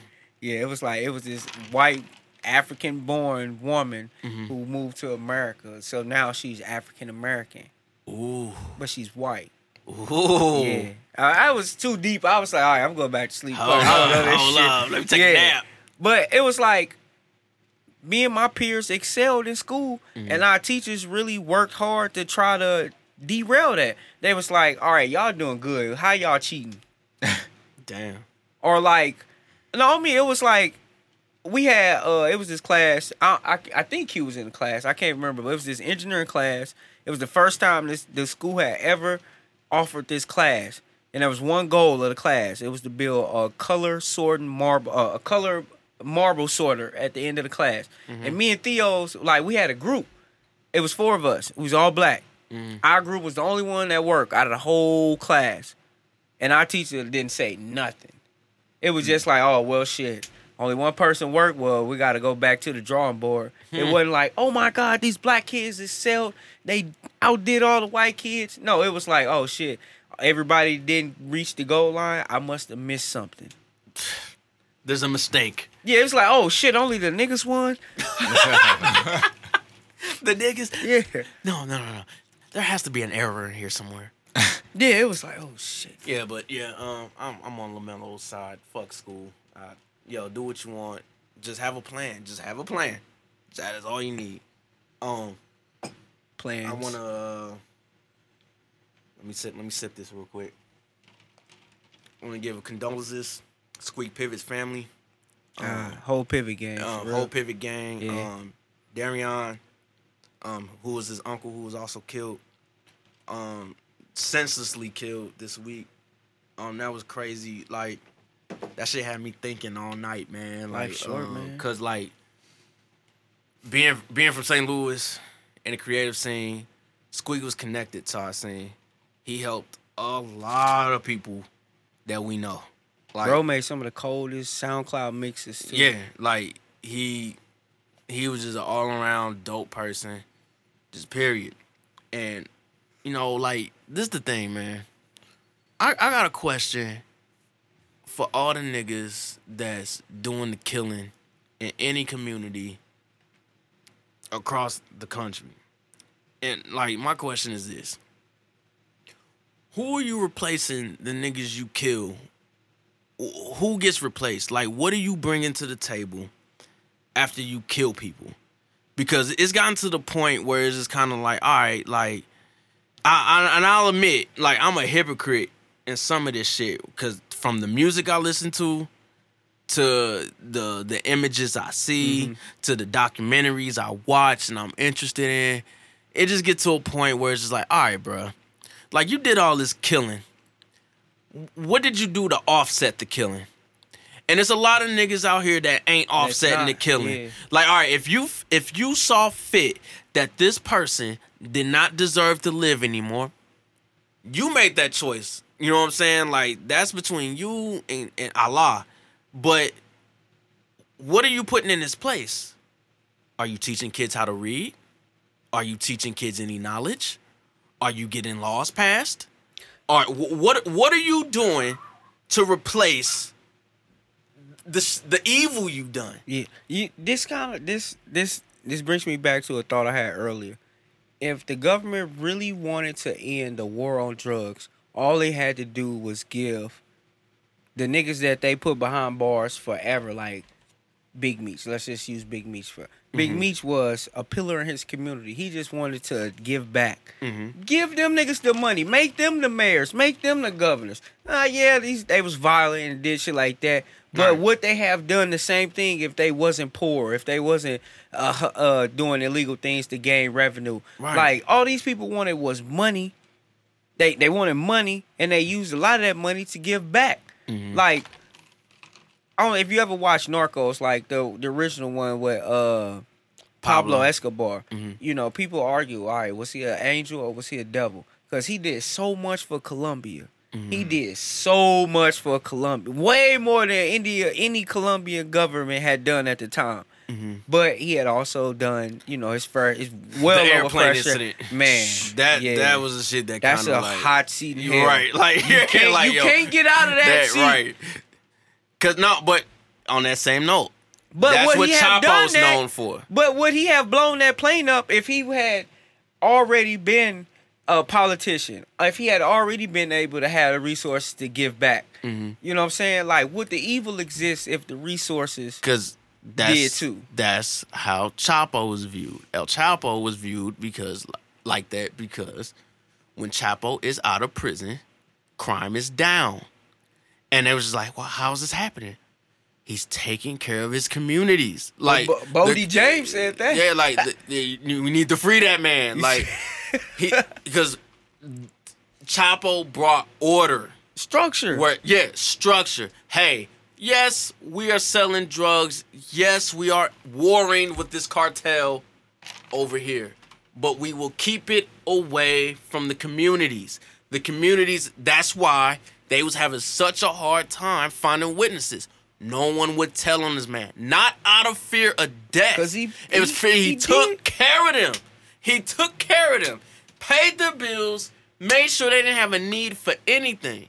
Yeah, it was like it was this white African born woman Mm-hmm. who moved to America. So now she's African American, Ooh, but she's white. ooh. Yeah. I, I was too deep. I was like, all right, I'm going back to sleep. Hold I don't know up, this hold up. Let me take Yeah. a nap. But it was like me and my peers excelled in school, Mm-hmm. and our teachers really worked hard to try to derail that. They was like, "All right, y'all doing good. How y'all cheating?" Damn. Or like, no, I mean it was like we had uh it was this class. I I, I think he was in the class. I can't remember, but it was this engineering class. It was the first time this the school had ever offered this class, and there was one goal of the class. It was to build a color sorting marble, uh, a color marble sorter at the end of the class. And me and Theo's like we had a group. It was four of us. It was all black. Our group was the only one that worked out of the whole class, and our teacher didn't say nothing. It was just like, oh well, shit. Only one person worked. Well, we got to go back to the drawing board. It hmm. wasn't like, oh my god, these black kids excelled. They outdid all the white kids. No, it was like, oh shit, everybody didn't reach the goal line. I must have missed something. There's a mistake. Yeah, it was like, oh shit, only the niggas won. The niggas. Yeah, No, no, no, no. There has to be an error in here somewhere. yeah, it was like, oh shit. Yeah, but yeah, um, I'm I'm on LaMelo's side. Fuck school. Uh, yo, do what you want. Just have a plan. Just have a plan. That is all you need. Um, Plans. I wanna. Uh, let me sip. Let me sip this real quick. I want to give condolences, Squeak Pivot's family, uh, whole pivot gang, um, whole Pivot gang, Yeah. um, Darion, um, who was his uncle, who was also killed, um, senselessly killed this week. Um, that was crazy. Like that shit had me thinking all night, man. Like, Life short, um, man. Cause like being being from St. Louis in the creative scene, Squeak was connected to our scene. He helped a lot of people that we know. Like, Bro made some of the coldest SoundCloud mixes too. yeah, like he he was just an all around dope person. Just period. And you know, like this is the thing, man. I, I got a question for all the niggas that's doing the killing in any community across the country. And like my question is this. Who are you replacing the niggas you kill who gets replaced? Like, what are you bringing to the table after you kill people? Because it's gotten to the point where it's just kind of like, all right, like, I, I and I'll admit, like, I'm a hypocrite in some of this shit because from the music I listen to, to the the images I see, mm-hmm. to the documentaries I watch and I'm interested in, it just gets to a point where it's just like, all right, bro, like you did all this killing what did you do to offset the killing? And there's a lot of niggas out here that ain't offsetting the killing. yeah. Like, all right, if you if you saw fit that this person did not deserve to live anymore, you made that choice. You know what I'm saying? Like that's between you and, and Allah. But what are you putting in his place? Are you teaching kids how to read? Are you teaching kids any knowledge? Are you getting laws passed? All right, what what are you doing to replace the the evil you've done? Yeah, you, this kind of this this this brings me back to a thought I had earlier. If the government really wanted to end the war on drugs, all they had to do was give the niggas that they put behind bars forever, like Big Meech. Let's just use Big Meech for Big Meech was a pillar in his community. He just wanted to give back. Give them niggas the money. Make them the mayors. Make them the governors. Uh, yeah, these they was violent and did shit like that. But Right. would they have done the same thing if they wasn't poor? If they wasn't uh, uh, doing illegal things to gain revenue? Right. Like all these people wanted was money. They they wanted money, and they used a lot of that money to give back. Like I don't know if you ever watched Narcos, like the the original one with uh Pablo, Pablo. Escobar. You know, people argue, all right, was he an angel or was he a devil? Because he did so much for Colombia. He mm-hmm. did so much for Colombia, way more than India, any Colombian government had done at the time. Mm-hmm. But he had also done, you know, his first, his well the airplane incident. Man, that yeah. that was the shit that that's a like hot seat. you right like You can't, like, you yo, can't get out of that, that seat. right. Cause no, but on that same note, But that's what done Chapo's known for. But would he have blown that plane up if he had already been a politician? If he had already been able to have the resources to give back? Mm-hmm. You know what I'm saying? Like, would the evil exist if the resources? Cause that's Did too. that's how Chapo was viewed. El Chapo was viewed because like that because when Chapo is out of prison, crime is down. And it was just like, well, how is this happening? He's taking care of his communities. Like Bo- Bodie the- James said that. Yeah, like the, the, we need to free that man. Like he because Chapo brought order. Structure. Where yeah, structure. Hey, yes, we are selling drugs. Yes, we are warring with this cartel over here. But we will keep it away from the communities. The communities, that's why they was having such a hard time finding witnesses. No one would tell on this man. Not out of fear of death. 'Cause he- it was he- fear he, he took did. care of them. He took care of them. Paid their bills, made sure they didn't have a need for anything.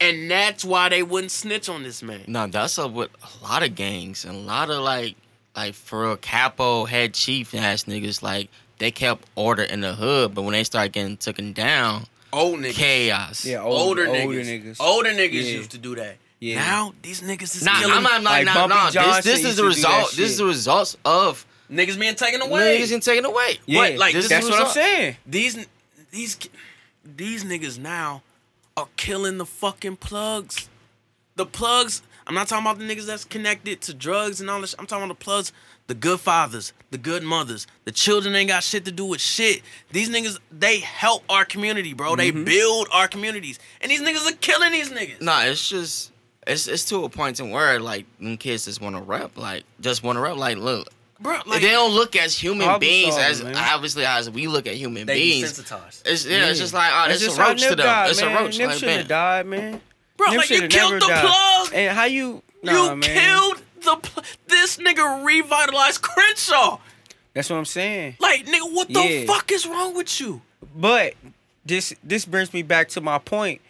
And that's why they wouldn't snitch on this man. No, that's up with a lot of gangs and a lot of like, like for real capo head chief ass niggas. Like they kept order in the hood, but when they start getting taken down, Old niggas. chaos. Yeah, old, older, older niggas. niggas. Older niggas Yeah. used to do that. Yeah. Now these niggas is Nah, killing I'm not Like like, nah, Bumpy nah. This, Johnson this is used the to do that result. This is shit. the results of niggas being taken away. niggas getting taken away. Yeah, But, like, this that's is what I'm result- saying. these these these niggas now are killing the fucking plugs. The plugs. I'm not talking about the niggas that's connected to drugs and all this. I'm talking about the plugs, the good fathers, the good mothers. The children ain't got shit to do with shit. These niggas, they help our community, bro. They mm-hmm. build our communities, and these niggas are killing these niggas. Nah, it's just it's it's to a point in where like them kids just want to rap, like just want to rap. Like, look, bro, like they don't look as human beings solving, as man. obviously as we look at human they beings. desensitized. It's yeah, it's just like oh, That's that's just a roach to Nip them. died, It's man. a roach. Nip Like, shouldn't have died, man. Bro, Nip like you killed the died. plug. And how you? Nah, you man. killed the pl- this nigga revitalized Crenshaw. That's what I'm saying. Like nigga, what the Yeah. fuck is wrong with you? But this this brings me back to my point.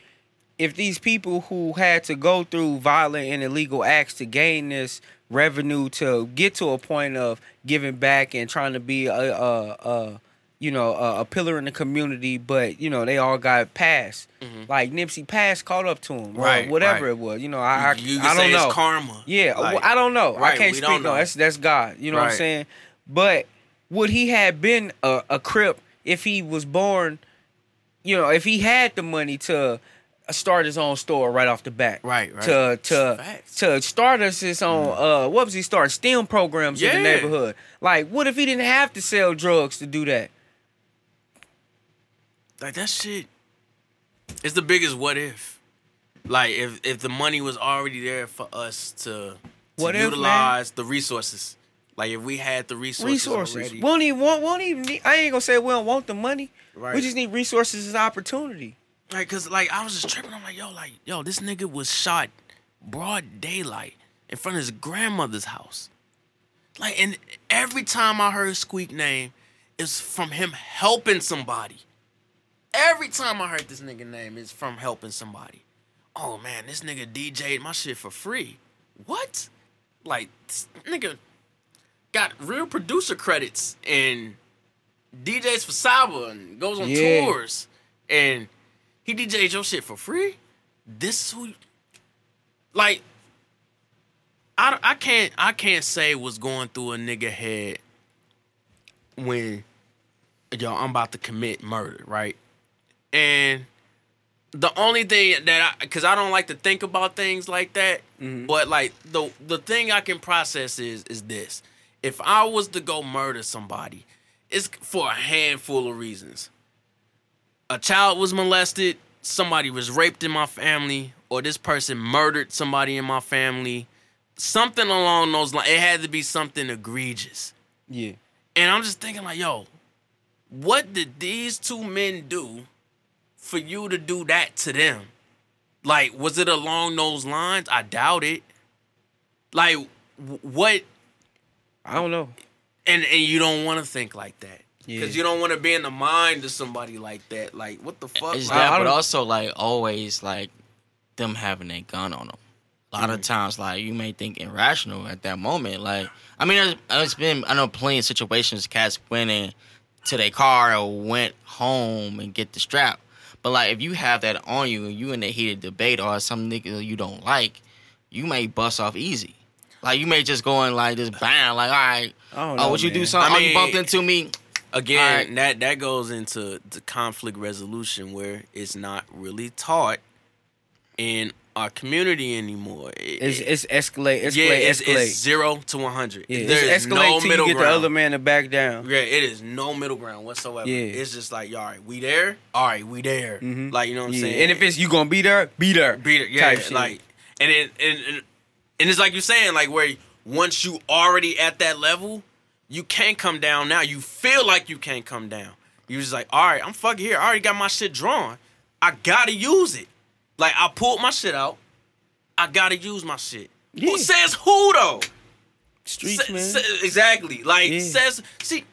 If these people who had to go through violent and illegal acts to gain this revenue to get to a point of giving back and trying to be a, a, a you know a, a pillar in the community, but you know they all got passed. Like Nipsey passed caught up to him, Mm-hmm. Right, whatever right. it was. You know, I I, you I can don't know. it's karma. Yeah, Like, I don't know. I can't speak. No, that's that's God. You know what I'm saying? But would he have been a, a crip if he was born? You know, if he had the money to start his own store right off the bat, Right, right. To to to start us his own. Uh, what was he starting? STEM programs in the neighborhood. Like, what if he didn't have to sell drugs to do that? Like that shit is the biggest what if. Like if if the money was already there for us to, to What if, man? utilize the resources. Like if we had the resources, resources. already, We don't even want. We don't even need, I ain't gonna say we don't want the money. Right. We just need resources and opportunity. Like, cause like I was just tripping. I'm like, yo, like, yo, this nigga was shot broad daylight in front of his grandmother's house. Like, and every time I heard Squeak name, it's from him helping somebody. Every time I heard this nigga name, it's from helping somebody. Oh man, this nigga DJ'd my shit for free. What? Like, this nigga got real producer credits and DJs for Saba and goes on Yeah. tours and he DJ'd your shit for free. This is who, like, I, I can't I can't say what's going through a nigga head when yo I'm about to commit murder, right? And the only thing that I because I don't like to think about things like that, mm-hmm. but like the the thing I can process is is this: if I was to go murder somebody, it's for a handful of reasons. A child was molested, somebody was raped in my family, or this person murdered somebody in my family. Something along those lines. It had to be something egregious. Yeah. And I'm just thinking, like, yo, what did these two men do for you to do that to them? Like, was it along those lines? I doubt it. Like, what? I don't know. And and you don't want to think like that because Yeah. you don't want to be in the mind of somebody like that. Like, what the fuck? It's Like, that, I but also like always like them having a gun on them. A lot Mm. of times, like you may think irrational at that moment. Like I mean, it's, it's been I know plenty of situations. Cats went in to their car or went home and get the strap. But like if you have that on you and you in a heated debate or some nigga you don't like, you may bust off easy. Like you may just go in like just bang like all right. I don't Oh, know, would you do something? I oh, you mean- bumped into me. Again, Alright. that that goes into the conflict resolution where it's not really taught in our community anymore. It- It's it- it's escalate, escalate, yeah, it's, escalate. it's zero to one hundred. yeah, there it's is escalate no till middle you get ground. the other man to back down. Yeah, it is no middle ground whatsoever. Yeah. It's just like, all right, we there. All right, we there. Mhm. Like you know what I'm Yeah. saying? And if it's you gonna be there, be there. beat it, yeah, like and it and, and and it's like you're saying, like where once you already at that level, you can't come down now. You feel like you can't come down. You just like, all right, I'm fucking here. I already got my shit drawn. I gotta use it. Like I pulled my shit out. I gotta use my shit. Yeah. Who says who though? Streets, Sa- man. sa- exactly. Like Yeah. says see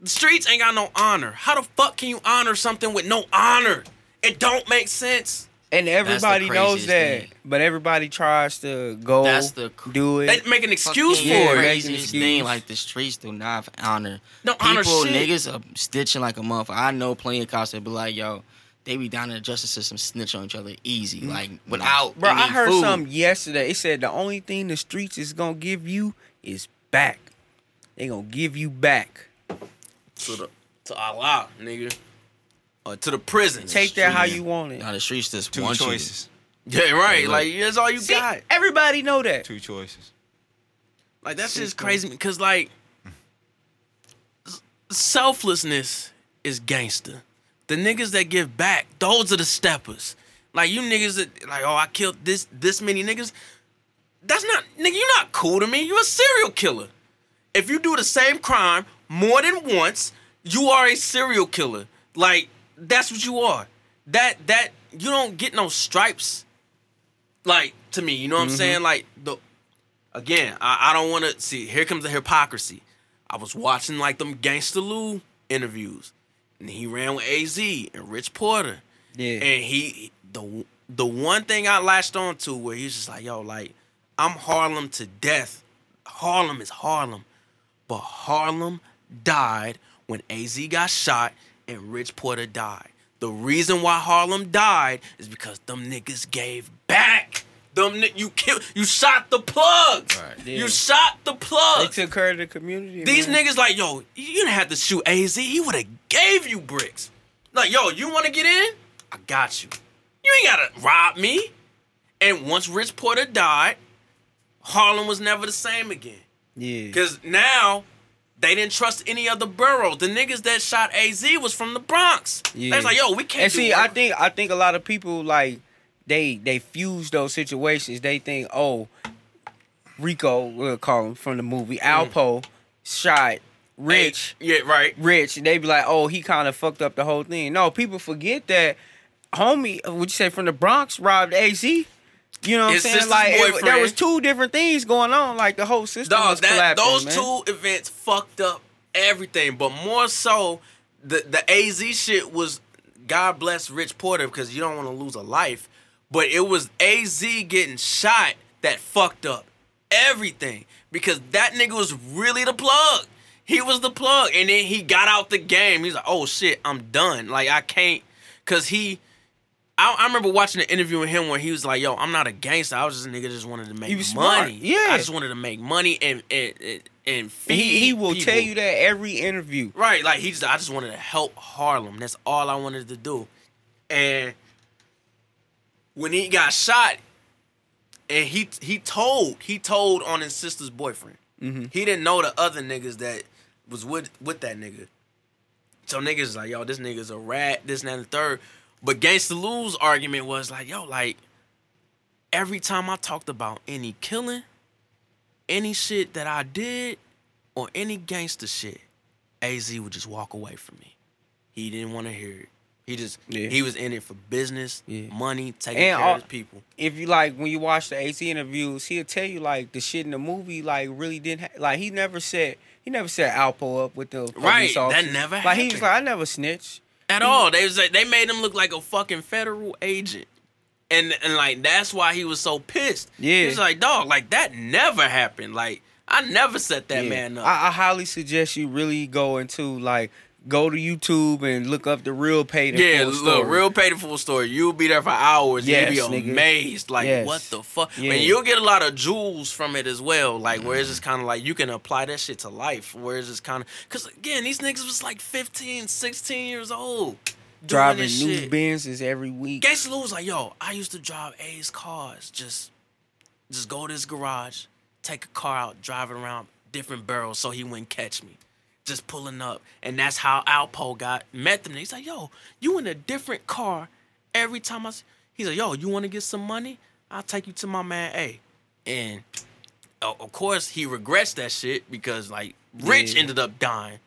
the streets ain't got no honor. How the fuck can you honor something with no honor? It don't make sense. And everybody knows that, thing. but everybody tries to go That's the cr- do it. They make an excuse Fucking Yeah, for it. craziest excuse. thing. Like the streets do not honor. No honor People, shit. niggas are stitching like a motherfucker. I know plenty of cops that be like, yo, they be down in the justice system snitch on each other easy, mm. like without. Bro, I heard food. something yesterday. It said the only thing the streets is gonna give you is back. They gonna give you back. to the to Allah, nigga, or to the prison. Take that how you want it. Nah, the streets just Two want you. choices. Yeah, right. Look. Like that's all you See, got. everybody know that. Two choices. Like that's just crazy because like s- selflessness is gangster. The niggas that give back, those are the steppers. Like you niggas that like, oh, I killed this this many niggas. That's not nigga. You're not cool to me. You're a serial killer. If you do the same crime more than once, you are a serial killer. Like that's what you are. That that you don't get no stripes. Like to me, you know what I'm mm-hmm. saying? Like the again, I, I don't want to see. Here comes the hypocrisy. I was watching like them Gangsta Lou interviews, and he ran with Az and Rich Porter, Yeah. and he the the one thing I latched on to where he's just like, yo, like I'm Harlem to death. Harlem is Harlem, but Harlem died when Az got shot and Rich Porter died. The reason why Harlem died is because them niggas gave back. Them ni- you killed, you shot the plug. Right. Yeah. You shot the they plug. took care of the community. These man. niggas like, yo, you didn't have to shoot Az. He would have gave you bricks. Like, yo, you want to get in? I got you. You ain't gotta rob me. And once Rich Porter died, Harlem was never the same again. Yeah. Cause now they didn't trust any other borough. The niggas that shot Az was from the Bronx. Yeah. They was like, yo, we can't. And do see, work. I think I think a lot of people like they they fuse those situations. They think, oh, Rico, we'll call him from the movie, mm-hmm. Alpo shot Rich. Yeah, right. Rich, and they be like, "Oh, he kind of fucked up the whole thing." No, people forget that homie, would you say from the Bronx, robbed AZ. You know what I'm saying? Like it- there was two different things going on. Like the whole system Dog, was that collapsing. those man. two events fucked up everything, but more so the the AZ shit was God bless Rich Porter because you don't want to lose a life, but it was AZ getting shot that fucked up everything because that nigga was really the plug. He was the plug, and then he got out the game. He's like, "Oh shit, I'm done. Like I can't," cause he. I, I remember watching an interview with him where he was like, "Yo, I'm not a gangster. I was just a nigga that just wanted to make He was smart. money. Yeah. I just wanted to make money and and and, feed And he, he will people. tell you that every interview. Right, like he just I just wanted to help Harlem. That's all I wanted to do. And when he got shot, and he he told he told on his sister's boyfriend. Mm-hmm. He didn't know the other niggas that was with with that nigga. So niggas like, yo, this nigga's a rat, this and that and the third. But Gangsta Lou's argument was like, yo, like, every time I talked about any killing, any shit that I did, or any gangster shit, AZ would just walk away from me. He didn't want to hear it. He just Yeah. he was in it for business, Yeah. money, taking And care all- of his people. If you like when you watch the AZ interviews, he'll tell you like the shit in the movie like really didn't ha- like he never said he never set Alpo up with the police Right, that never like he was like I never snitched. At all. They was like, they made him look like a fucking federal agent. And and like that's why he was so pissed. Yeah. He was like, dog, like that never happened. Like I never set that Yeah. man up. I, I highly suggest you really go into like go to YouTube and look up the real paid. yeah, full look, story. real paid full story. You'll be there for hours. Yes, you'll be nigga. amazed. Like, Yes. what the fuck? Yeah. And you'll get a lot of jewels from it as well. Like, where it's just mm. kind of like you can apply that shit to life. Where it's just kind of, because again, these niggas was like 15, 16 years old. driving new shit. Benzes every week. Gangsta Lou was like, yo, I used to drive A's cars. Just just go to his garage, take a car out, drive it around different barrels so he wouldn't catch me. Just pulling up. And that's how Alpo got met them. He's like, yo, you in a different car every time I s-" he's like, yo, you wanna get some money? I'll take you to my man A. And o- of course he regrets that shit because like Rich Yeah. ended up dying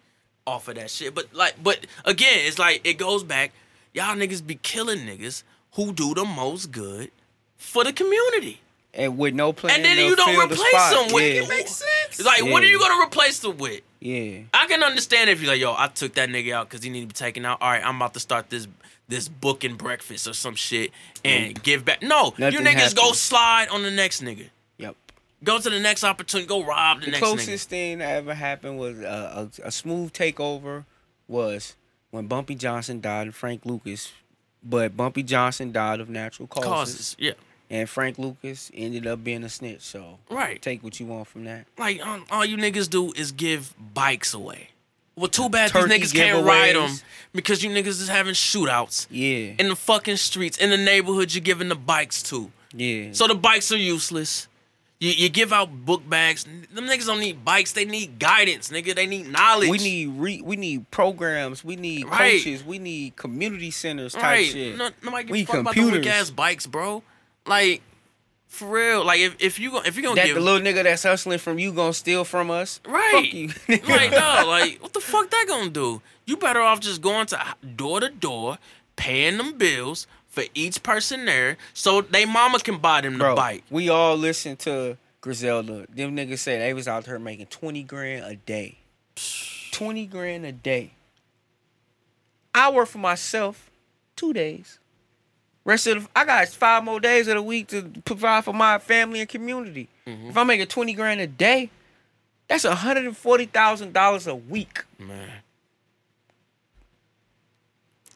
off of that shit. But like, but again, it's like it goes back. Y'all niggas be killing niggas who do the most good for the community, and with no plan. and then you don't fill the replace them with. Yeah. It makes sense. Like, what are you gonna replace them with? Yeah. I can understand if you're like, yo, I took that nigga out because he need to be taken out. All right, I'm about to start this this booking breakfast or some shit and give back. No, you Nothing niggas go slide on the next nigga. Yep. Go to the next opportunity. Go rob the, The next closest thing that ever happened was uh, a, a smooth takeover was when Bumpy Johnson died and Frank Lucas, but Bumpy Johnson died of natural causes, Causes, yeah, and Frank Lucas ended up being a snitch. So right. take what you want from that. Like um, all you niggas do is give bikes away. Well, too bad Turkey these niggas can't ride them because you niggas is having shootouts Yeah. in the fucking streets in the neighborhood. You're giving the bikes to, yeah. so the bikes are useless. You, you give out book bags. Them niggas don't need bikes. They need guidance, nigga. They need knowledge. we need re- we need programs. We need Right. coaches. We need community centers type right. shit. No, nobody give We a fuck about the weak computers. ass bikes, bro. Like for real. Like if, if you if you gonna that give the little nigga that's hustling from you gonna steal from us. Right. Fuck you. like, dog, like, what the fuck that gonna do? You better off just going to door to door, paying them bills for each person there, so they mama can buy them the bike. we all listen to Griselda. Them niggas say they was out there making 20 grand a day. 20 grand a day. I work for myself two days. Rest of the, I got five more days of the week to provide for my family and community. Mm-hmm. If I'm making 20 grand a day, that's $140,000 a week. Man,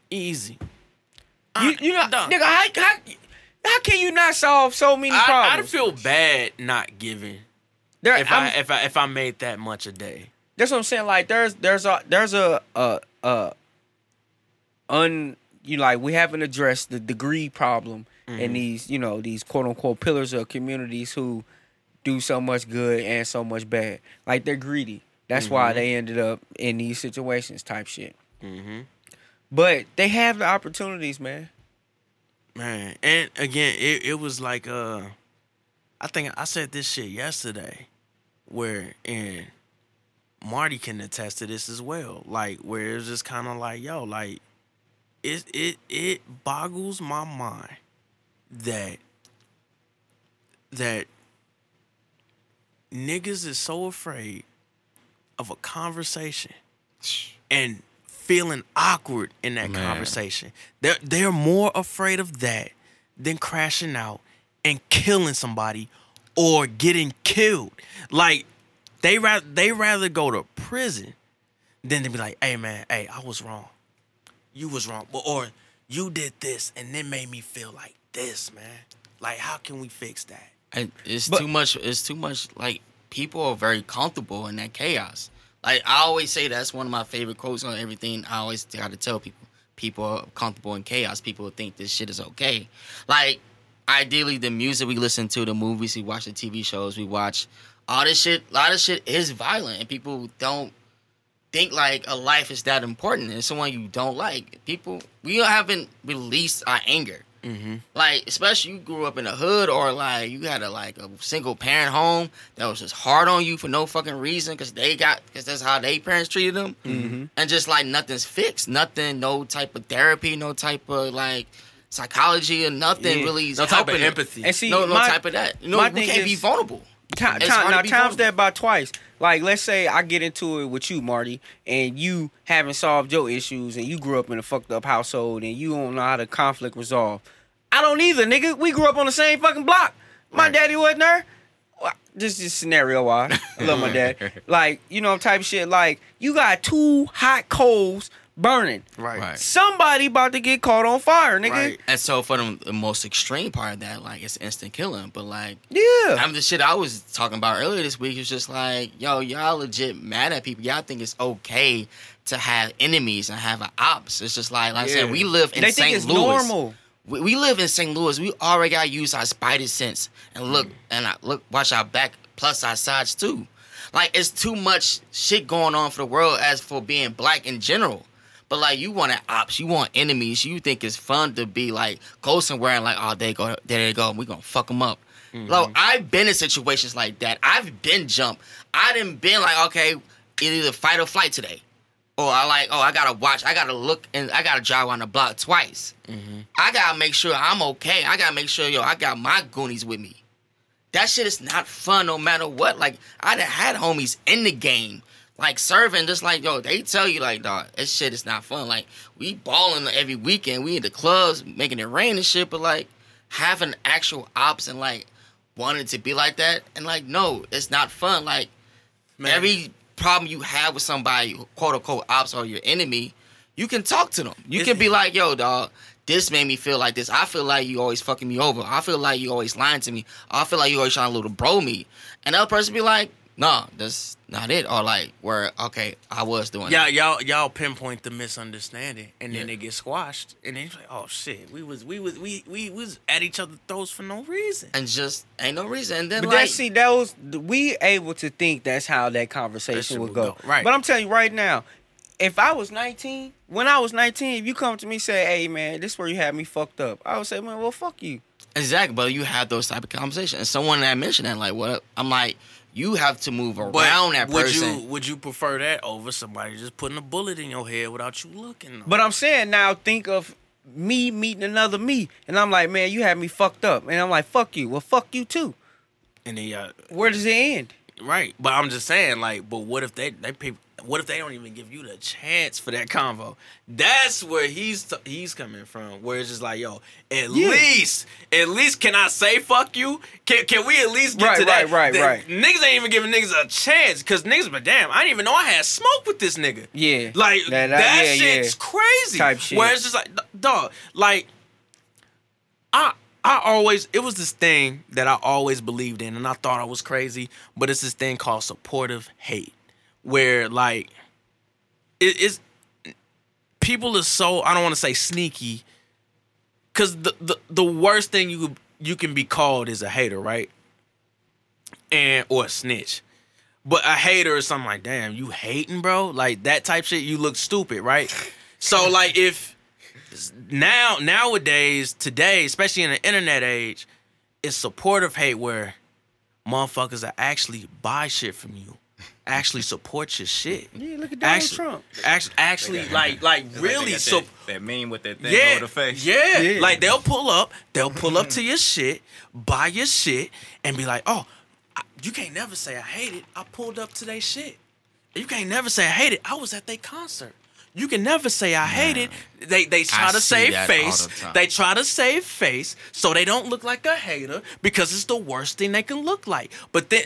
easy. You, you know, dog. nigga, how, how, how can you not solve so many I, I'd feel bad not giving There- if I'm- I if I if I made that much a day. That's what I'm saying. Like there's there's a there's a uh uh un you like we haven't addressed the degree problem in these you know these quote unquote pillars of communities who do so much good and so much bad. Like they're greedy. That's why they ended up in these situations type shit. Mm-hmm. But they have the opportunities, man. Man, and again, it, it was like uh I think I said this shit yesterday where and Marty can attest to this as well. Like where it's just kind of like, yo, like it it it boggles my mind that that niggas is so afraid of a conversation and feeling awkward in that Man. conversation. They're they're more afraid of that than crashing out and killing somebody or getting killed. Like they rather they rather go to prison than to be like, hey man, hey, I was wrong. You was wrong. But or you did this and it made me feel like this, man. Like how can we fix that? And it's But- too much. It's too much. Like people are very comfortable in that chaos. Like I always say, that's one of my favorite quotes on everything. I always got to tell people, people are comfortable in chaos. People think this shit is okay. Like ideally, the music we listen to, the movies we watch, the TV shows we watch, all this shit. A lot of shit is violent, and people don't think like a life is that important. And someone you don't like, people we haven't released our anger Mm-hmm. like especially you grew up in a hood or like you had a like a single parent home that was just hard on you for no fucking reason because they got because that's how they parents treated them Mm-hmm. and just like nothing's fixed nothing no type of therapy no type of like psychology or nothing Yeah. really is No type of helping them. empathy. And see, no no my- type of that you know my we thing can't be is- vulnerable Time, It's time, hard now times vulnerable. that by twice. Like let's say I get into it with you, Marty, and you haven't solved your issues, and you grew up in a fucked up household, and you don't know how to conflict resolve. I don't either, nigga. We grew up on the same fucking block. My Right. daddy wasn't there. Well, this scenario why I love my dad. Like you know type of shit. Like you got two hot coals burning. Right. Right. Somebody about to get caught on fire, nigga. Right. and so for them, the most extreme part of that like it's instant killing but like Yeah. I mean, the shit I was talking about earlier this week is just like, yo, y'all legit mad at people. Y'all think it's okay to have enemies and have an ops. It's just like, like I said, we live in they St. think it's Louis. normal. We, we live in St. Louis. We already got to use our spider sense and look mm. and I, look, watch our back plus our sides too. Like it's too much shit going on for the world as for being black in general. But like you want an ops, you want enemies. You think it's fun to be like go somewhere and like, oh, they go, there they go. We gonna fuck them up. Look, mm-hmm. I've been in situations like that. I've been jumped. I didn't been like, okay, either fight or flight today. Or I like, oh, I gotta watch, I gotta look, and I gotta drive on the block twice. Mm-hmm. I gotta make sure I'm okay. I gotta make sure, yo, I got my goonies with me. That shit is not fun no matter what. Like, I done had homies in the game, like serving, just like, yo, they tell you, like, dog, this shit is not fun. Like, we balling every weekend. We in the clubs, making it rain and shit, but like, having actual ops and like, wanting to be like that, and like, no, it's not fun. Like, Man. every problem you have with somebody, quote unquote, ops or your enemy, you can talk to them. You can be like, yo, dog, this made me feel like this. I feel like you always fucking me over. I feel like you always lying to me. I feel like you always trying to little bro me. And other person be like, no, that's not it. Or like, where, okay, I was doing Yeah, that. y'all y'all pinpoint the misunderstanding, and then Yeah. it gets squashed, and then it's like, oh shit, we was we was we we was at each other's throats for no reason. And just ain't no reason. And then But like, that see, that was we able to think that's how that conversation would would go. go, right. But I'm telling you right now, if I was 19, when I was 19, if you come to me say, "Hey man, this where you had me fucked up," I would say, "Man, well, fuck you." exactly. But you have those type of conversations. And someone that mentioned that, like, what? I'm like, you have to move around But around that would person. you would you prefer that over somebody just putting a bullet in your head without you looking? though? But I'm saying now, think of me meeting another me, and I'm like, "Man, you had me fucked up," and I'm like, "Fuck you." Well, fuck you too. and then yeah, Where does it end? right. But I'm just saying, like, but what if they they people? What if they don't even give you the chance for that convo? That's where he's t- he's coming from. Where it's just like, yo, at Yeah. least, at least, can I say fuck you? Can can we at least get Right, to that? right, right, right. Niggas ain't even giving niggas a chance because niggas, but damn, I didn't even know I had smoke with this nigga. Yeah, Like That- that, that- yeah, shit's yeah. crazy. Type shit. Where it's just like, dog, like I I always it was this thing that I always believed in, and I thought I was crazy, but it's this thing called supportive hate, where like it is people are so I don't want to say sneaky, because the, the the worst thing you you can be called is a hater, right? And or a snitch. But a hater is something like, damn, you hating, bro? Like that type shit, you look stupid, right? So like if now nowadays today, especially in the internet age, it's supportive hate where motherfuckers are actually buy shit from you, actually support your shit. Yeah, look at Donald Actually, Trump. actually, actually, like, like It's like they really, got so that, that meme with that thing yeah, over the face. yeah, Yeah. Like they'll pull up, they'll pull up to your shit, buy your shit, and be like, "Oh, I, you can't never say I hate it. I pulled up to their shit. You can't never say I hate it. I was at their concert. You can never say I hate it. They they try I to save face. the. They try to save face so they don't look like a hater because it's the worst thing they can look like. But then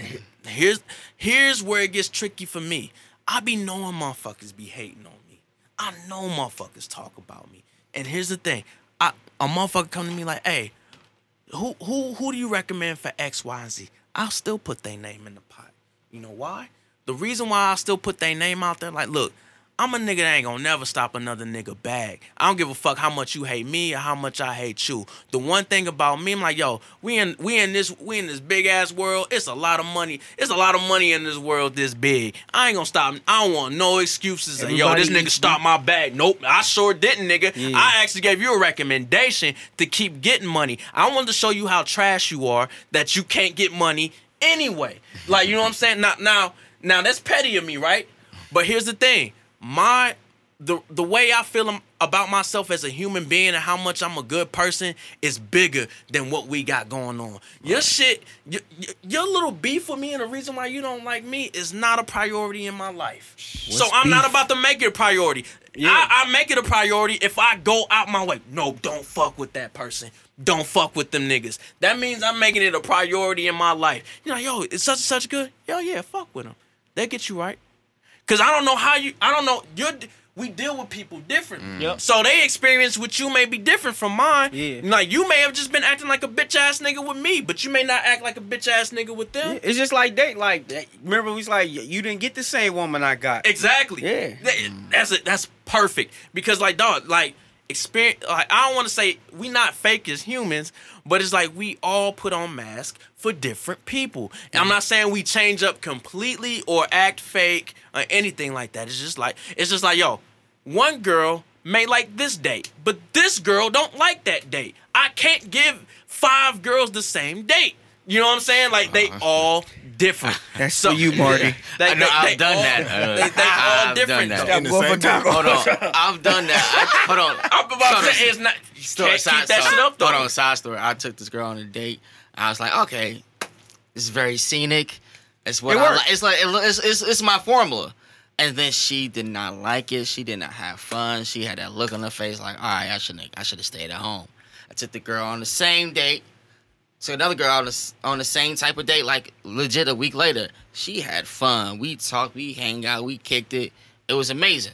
here's here's where it gets tricky for me. I be knowing motherfuckers be hating on me. I know motherfuckers talk about me. And here's the thing. I a motherfucker come to me like, hey, who who who do you recommend for X, Y, and Z? I'll still put their name in the pot. You know why? The reason why I still put their name out there, like, look, I'm a nigga that ain't gonna never stop another nigga bag. I don't give a fuck how much you hate me or how much I hate you. The one thing about me, I'm like, yo, we in we in this we in this big ass world. It's a lot of money. It's a lot of money in this world this big. I ain't gonna stop. I don't want no excuses. Like, yo, this nigga stopped my bag. Nope, I sure didn't, nigga. Yeah. I actually gave you a recommendation to keep getting money. I wanted to show you how trash you are that you can't get money anyway. Like, you know what I'm saying? Now, now, now that's petty of me, right? But here's the thing. My the the way I feel about myself as a human being and how much I'm a good person is bigger than what we got going on. Your shit, your, your, little beef with me and the reason why you don't like me is not a priority in my life. so I'm not about to make it a priority. Yeah. I, I make it a priority if I go out my way. No, don't fuck with that person. Don't fuck with them niggas. That means I'm making it a priority in my life. You know, yo, it's such and such good. Yo, yeah, fuck with them. They get you right. Cause I don't know how you. I don't know. You're. We deal with people different. Mm. Yep. So they experience with you may be different from mine. Yeah. Like you may have just been acting like a bitch ass nigga with me, but you may not act like a bitch ass nigga with them. It's just like they like. Remember, we was like, you didn't get the same woman I got. Exactly. Yeah. That- That's it. That's perfect. Because like dog, like experience. Like I don't want to say we not fake as humans, but it's like we all put on masks for different people. And I'm not saying we change up completely or act fake or anything like that. It's just like it's just like yo, one girl may like this date, but this girl don't like that date. I can't give five girls the same date. You know what I'm saying? Like they all different. That's for you, Marty. They, I know, they- I've they done all- that. Uh, they, they all I've different. done that. though. In the same taco. Hold on, I've done that. I, hold on. I'm about to say it's not. Story, can't side keep that story. shit up though. Hold on, side story. I took this girl on a date. I was like, okay, it's very scenic. It's what It I like. It's like it, it's, it's it's my formula. And then she did not like it. She did not have fun. She had that look on her face, like, all right, I shouldn't. I should have stayed at home. I took the girl on the same date. So another girl on the, on the same type of date, like legit a week later. She had fun. We talked, we hang out, we kicked it. It was amazing.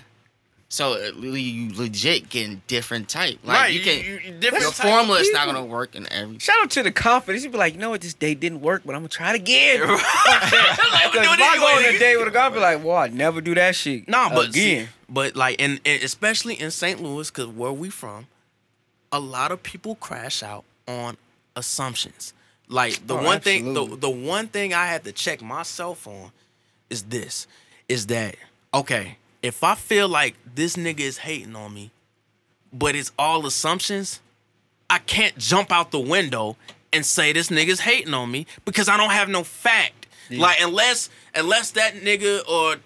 So uh, you legit getting different type. Like right, you can you, you, different your type of formula is not gonna work in every. Shout out to the confidence. You be like, you know what, this date didn't work, but I'm gonna try it again. like, Because do if it I go on a date with a girl, I be like, well, I'd never do that shit. Nah, but see, again. but like, and, and especially in St. Louis, because where we from, a lot of people crash out on assumptions. Like the Oh, one thing, the, the one thing I had to check myself on is this: is that okay? If I feel like this nigga is hating on me, but it's all assumptions, I can't jump out the window and say this nigga's hating on me because I don't have no fact. Like unless unless that nigga or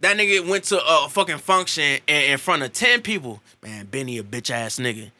that nigga went to a fucking function in, in front of ten people, man, Benny a bitch ass nigga.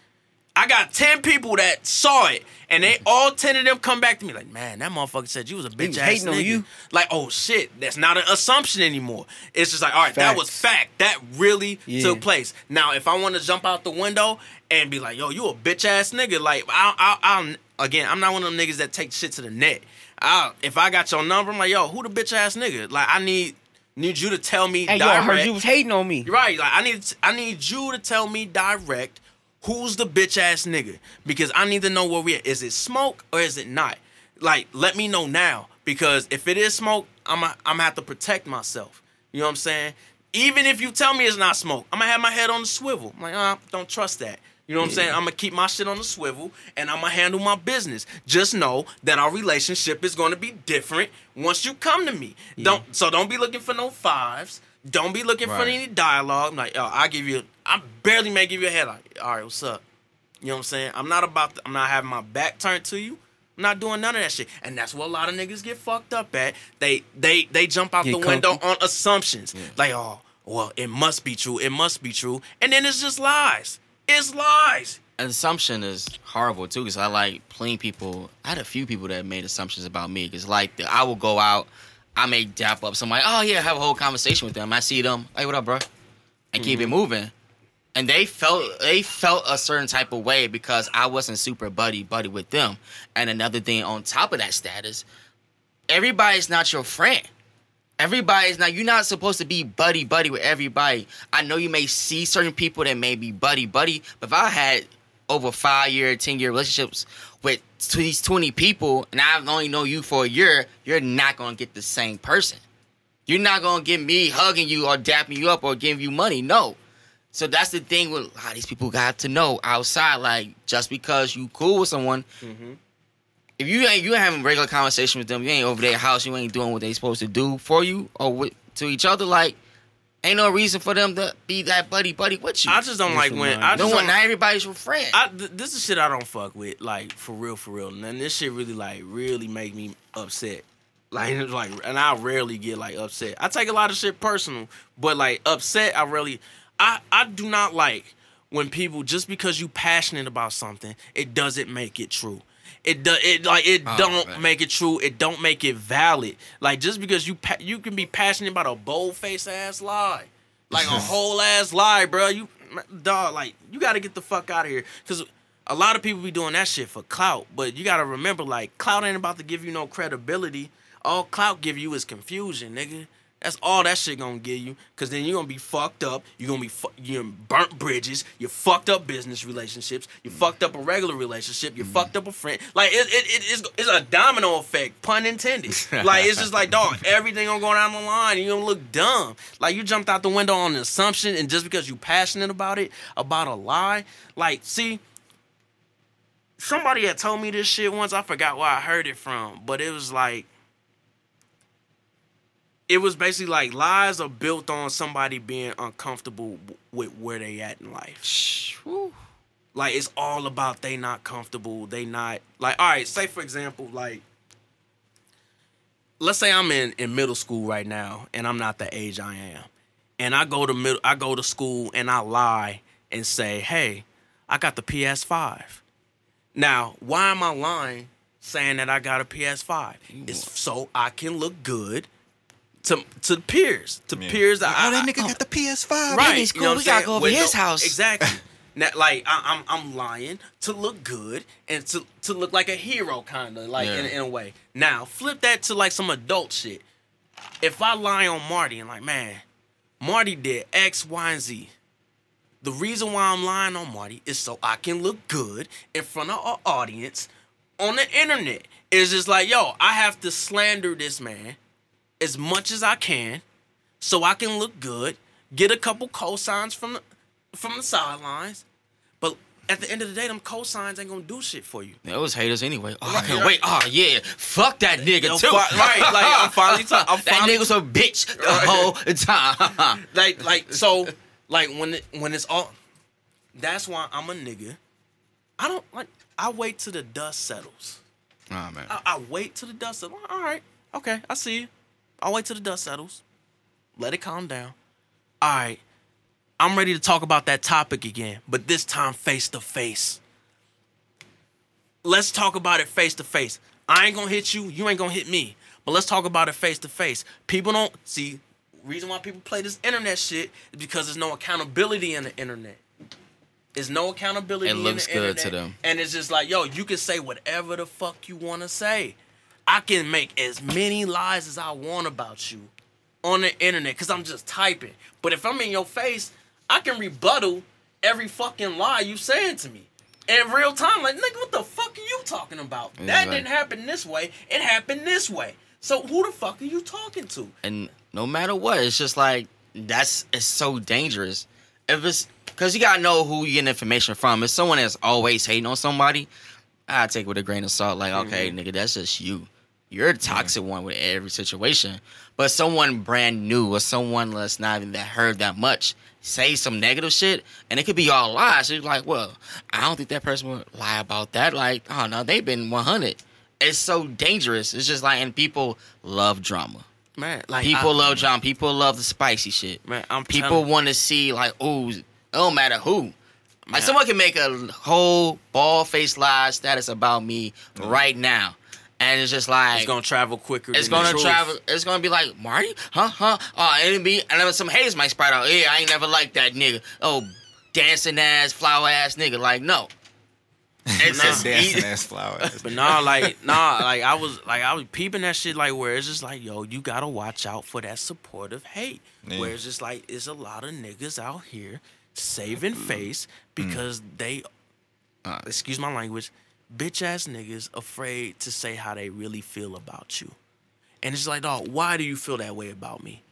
I got ten people that saw it, and they all ten of them come back to me like, man, that motherfucker said you was a bitch was ass hating nigga. on you. Like, oh shit, that's not an assumption anymore. It's just like, all right, that was fact. That really Yeah. took place. Now, if I want to jump out the window and be like, yo, you a bitch ass nigga, like, I, I, I, again, I'm not one of them niggas that take shit to the net. I, if I got your number, I'm like, yo, who the bitch ass nigga? Like, I need need you to tell me Hey, yo, I heard you was hating on me. Right. Like, I need I need you to tell me direct who's the bitch ass nigga because I need to know where we at. Is it smoke or is it not? Like, let me know now because if it is smoke, I'm i I'm gonna have to protect myself. You know what I'm saying? Even if you tell me it's not smoke, I'm gonna have my head on the swivel. I'm like, uh, don't trust that. You know what I'm saying? I'm gonna keep my shit on the swivel and I'm gonna handle my business. Just know that our relationship is gonna be different once you come to me. Don't so don't be looking for no fives. Don't be looking for any dialogue. I'm like, yo, I give you. I barely may give you a headline. All right, what's up? You know what I'm saying? I'm not about. To, I'm not having my back turned to you. I'm not doing none of that shit. And that's what a lot of niggas get fucked up at. They they they jump out Get the window on assumptions. Like, oh, well, it must be true. It must be true. And then it's just lies. It's lies. assumption is horrible too because I like plenty people. I had a few people that made assumptions about me because like the, I will go out, I may dap up somebody. Oh yeah, have a whole conversation with them. I see them. Hey, what up, bro? And keep it mm-hmm. moving. And they felt they felt a certain type of way because I wasn't super buddy buddy with them. And another thing on top of that status, everybody's not your friend. Everybody's not. You're not supposed to be buddy buddy with everybody. I know you may see certain people that may be buddy buddy, but if I had over five year, ten year relationships with these twenty people, and I've only know you for a year, you're not gonna get the same person. You're not gonna get me hugging you or dapping you up or giving you money. No. So that's the thing with a lot of these people got to know outside. Like just because you cool with someone, mm-hmm. if you ain't you ain't having regular conversation with them, you ain't over their house, you ain't doing what they supposed to do for you or with, to each other. Like, ain't no reason for them to be that buddy buddy with you. I just don't like when. I no just one, don't, want. not everybody's your friend. I, th- this is shit I don't fuck with, like for real, for real. And this shit really, like, really make me upset. Like, it's like, and I rarely get like upset. I take a lot of shit personal, but like upset, I really, I, I do not like when people just because you passionate about something, it doesn't make it true. It does it like it Oh, don't man. make it true. It don't make it valid. Like just because you pa- you can be passionate about a bold face ass lie, like a whole ass lie, bro. You dog, like you got to get the fuck out of here because a lot of people be doing that shit for clout. But you got to remember, like clout ain't about to give you no credibility. All clout give you is confusion, nigga. That's all that shit gonna give you. Cause then you're gonna be fucked up. You're gonna be fu- you burnt bridges. You fucked up business relationships. You mm. fucked up a regular relationship. You fucked up a friend. Like it, it, it it's, it's a domino effect, pun intended. like it's just like dog, everything gonna go down the line. And you gonna look dumb. Like you jumped out the window on an assumption, and just because you passionate about it, about a lie. Like see, somebody had told me this shit once. I forgot where I heard it from, but it was like it was basically like lies are built on somebody being uncomfortable with where they at in life. Like it's all about they not comfortable. They not like all right. Say for example, like let's say I'm in in middle school right now, and I'm not the age I am, and I go to middle, I go to school and I lie and say, hey, I got the PS5. Now, why am I lying saying that I got a PS5? It's so I can look good to to peers, to Yeah. peers that oh, I, that I- nigga got the PS5. right. Baby's you know what We I'm gotta saying? go over With his house. Exactly. Now, like I, I'm I'm lying to look good and to to look like a hero, kind of like in, Yeah. in a way. Now flip that to like some adult shit. If I lie on Marty and like, man, Marty did X, Y, and Z. The reason why I'm lying on Marty is so I can look good in front of our audience on the internet. It's just like, yo, I have to slander this man as much as I can so I can look good, get a couple cosigns from the from the sidelines. But at the end of the day, them cosigns ain't gonna do shit for you. It was haters anyway. Oh, I can't wait. Oh yeah, fuck that nigga Yo, too. fi- right, like, I'm finally ta- I'm that finally- nigga's a bitch the whole time. Like like so like when it, when it's all that's why I'm a nigga. I don't like I wait till the dust settles. oh man. I, I wait till the dust settles. All right, okay, I see you. I'll wait till the dust settles. Let it calm down. All right, I'm ready to talk about that topic again, but this time face to face. Let's talk about it face to face. I ain't gonna hit you, you ain't gonna hit me, but let's talk about it face to face. People don't see. Reason why people play this internet shit is because there's no accountability in the internet. There's no accountability. It in looks the good to them. And it's just like, yo, you can say whatever the fuck you want to say. I can make as many lies as I want about you on the internet because I'm just typing. But if I'm in your face, I can rebuttal every fucking lie you saying to me. In real time, like, nigga, what the fuck are you talking about? That didn't happen this way. It happened this way. So who the fuck are you talking to? and no matter what, it's just like that's it's so dangerous. If it's because you gotta know who you get information from. If someone that's always hating on somebody, I take it with a grain of salt. Like, okay, Mm-hmm. nigga, that's just you. You're the toxic one with every situation. But someone brand new or someone that's not even that heard that much say some negative shit, and it could be all lies. You're like, well, I don't think that person would lie about that. Like, oh no, they've been 100. It's so dangerous. It's just like, and people love drama. man, like People I, love drama. People love the spicy shit. man. I'm People want to see like, oh, it don't matter who. Man. Like someone can make a whole ball face lie status about me mm. right now, and it's just like It's gonna travel quicker. it's than gonna truth. travel. It's gonna be like Marty, huh, huh? Oh, and it be and then some haters might sprout out. Yeah, I ain't never liked that nigga. Oh, dancing ass, flower ass nigga. Like no, it's Nah. just Dancing easy. ass flowers. But nah, like nah, like I was like I was peeping that shit like where it's just like yo, you gotta watch out for that supportive hate. Yeah. Where it's just like it's a lot of niggas out here saving face because they, uh, excuse my language, bitch ass niggas afraid to say how they really feel about you, and it's like, dog, why do you feel that way about me?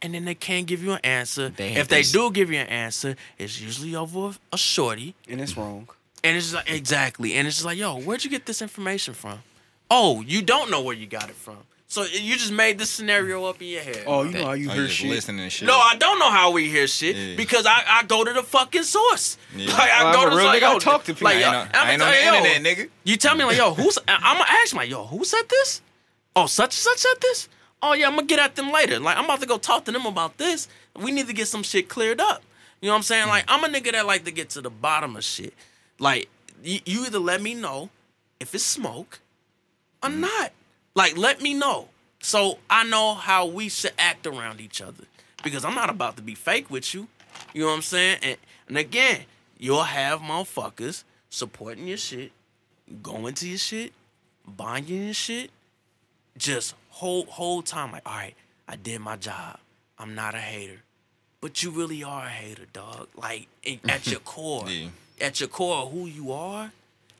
And then they can't give you an answer. They- if they they- do give you an answer, it's usually over a shorty. and it's wrong. And it's just like exactly, and it's just like, yo, where'd you get this information from? Oh, you don't know where you got it from. So you just made this scenario up in your head. Oh, you know how you Oh, hear you shit. listening and shit. no, I don't know how we hear shit Yeah. because I, I go to the fucking source. Yeah. Like I Well, go I'm to real like, nigga, I yo, talk to people. Like, I yo, ain't, on, I'ma I ain't on the you, yo, internet, nigga. You tell me like, yo, who's? I'm gonna ask my yo, who said this? Oh, such and such said this. Oh yeah, I'm gonna get at them later. Like I'm about to go talk to them about this. We need to get some shit cleared up. You know what I'm saying? Like I'm a nigga that like to get to the bottom of shit. Like you, you either let me know if it's smoke or mm. not. Like let me know so I know how we should act around each other because I'm not about to be fake with you. You know what I'm saying? And, and again, you'll have motherfuckers supporting your shit, going to your shit, buying your shit, just whole whole time like, all right, I did my job. I'm not a hater. But you really are a hater, dog. Like at your core. Yeah. At your core who you are,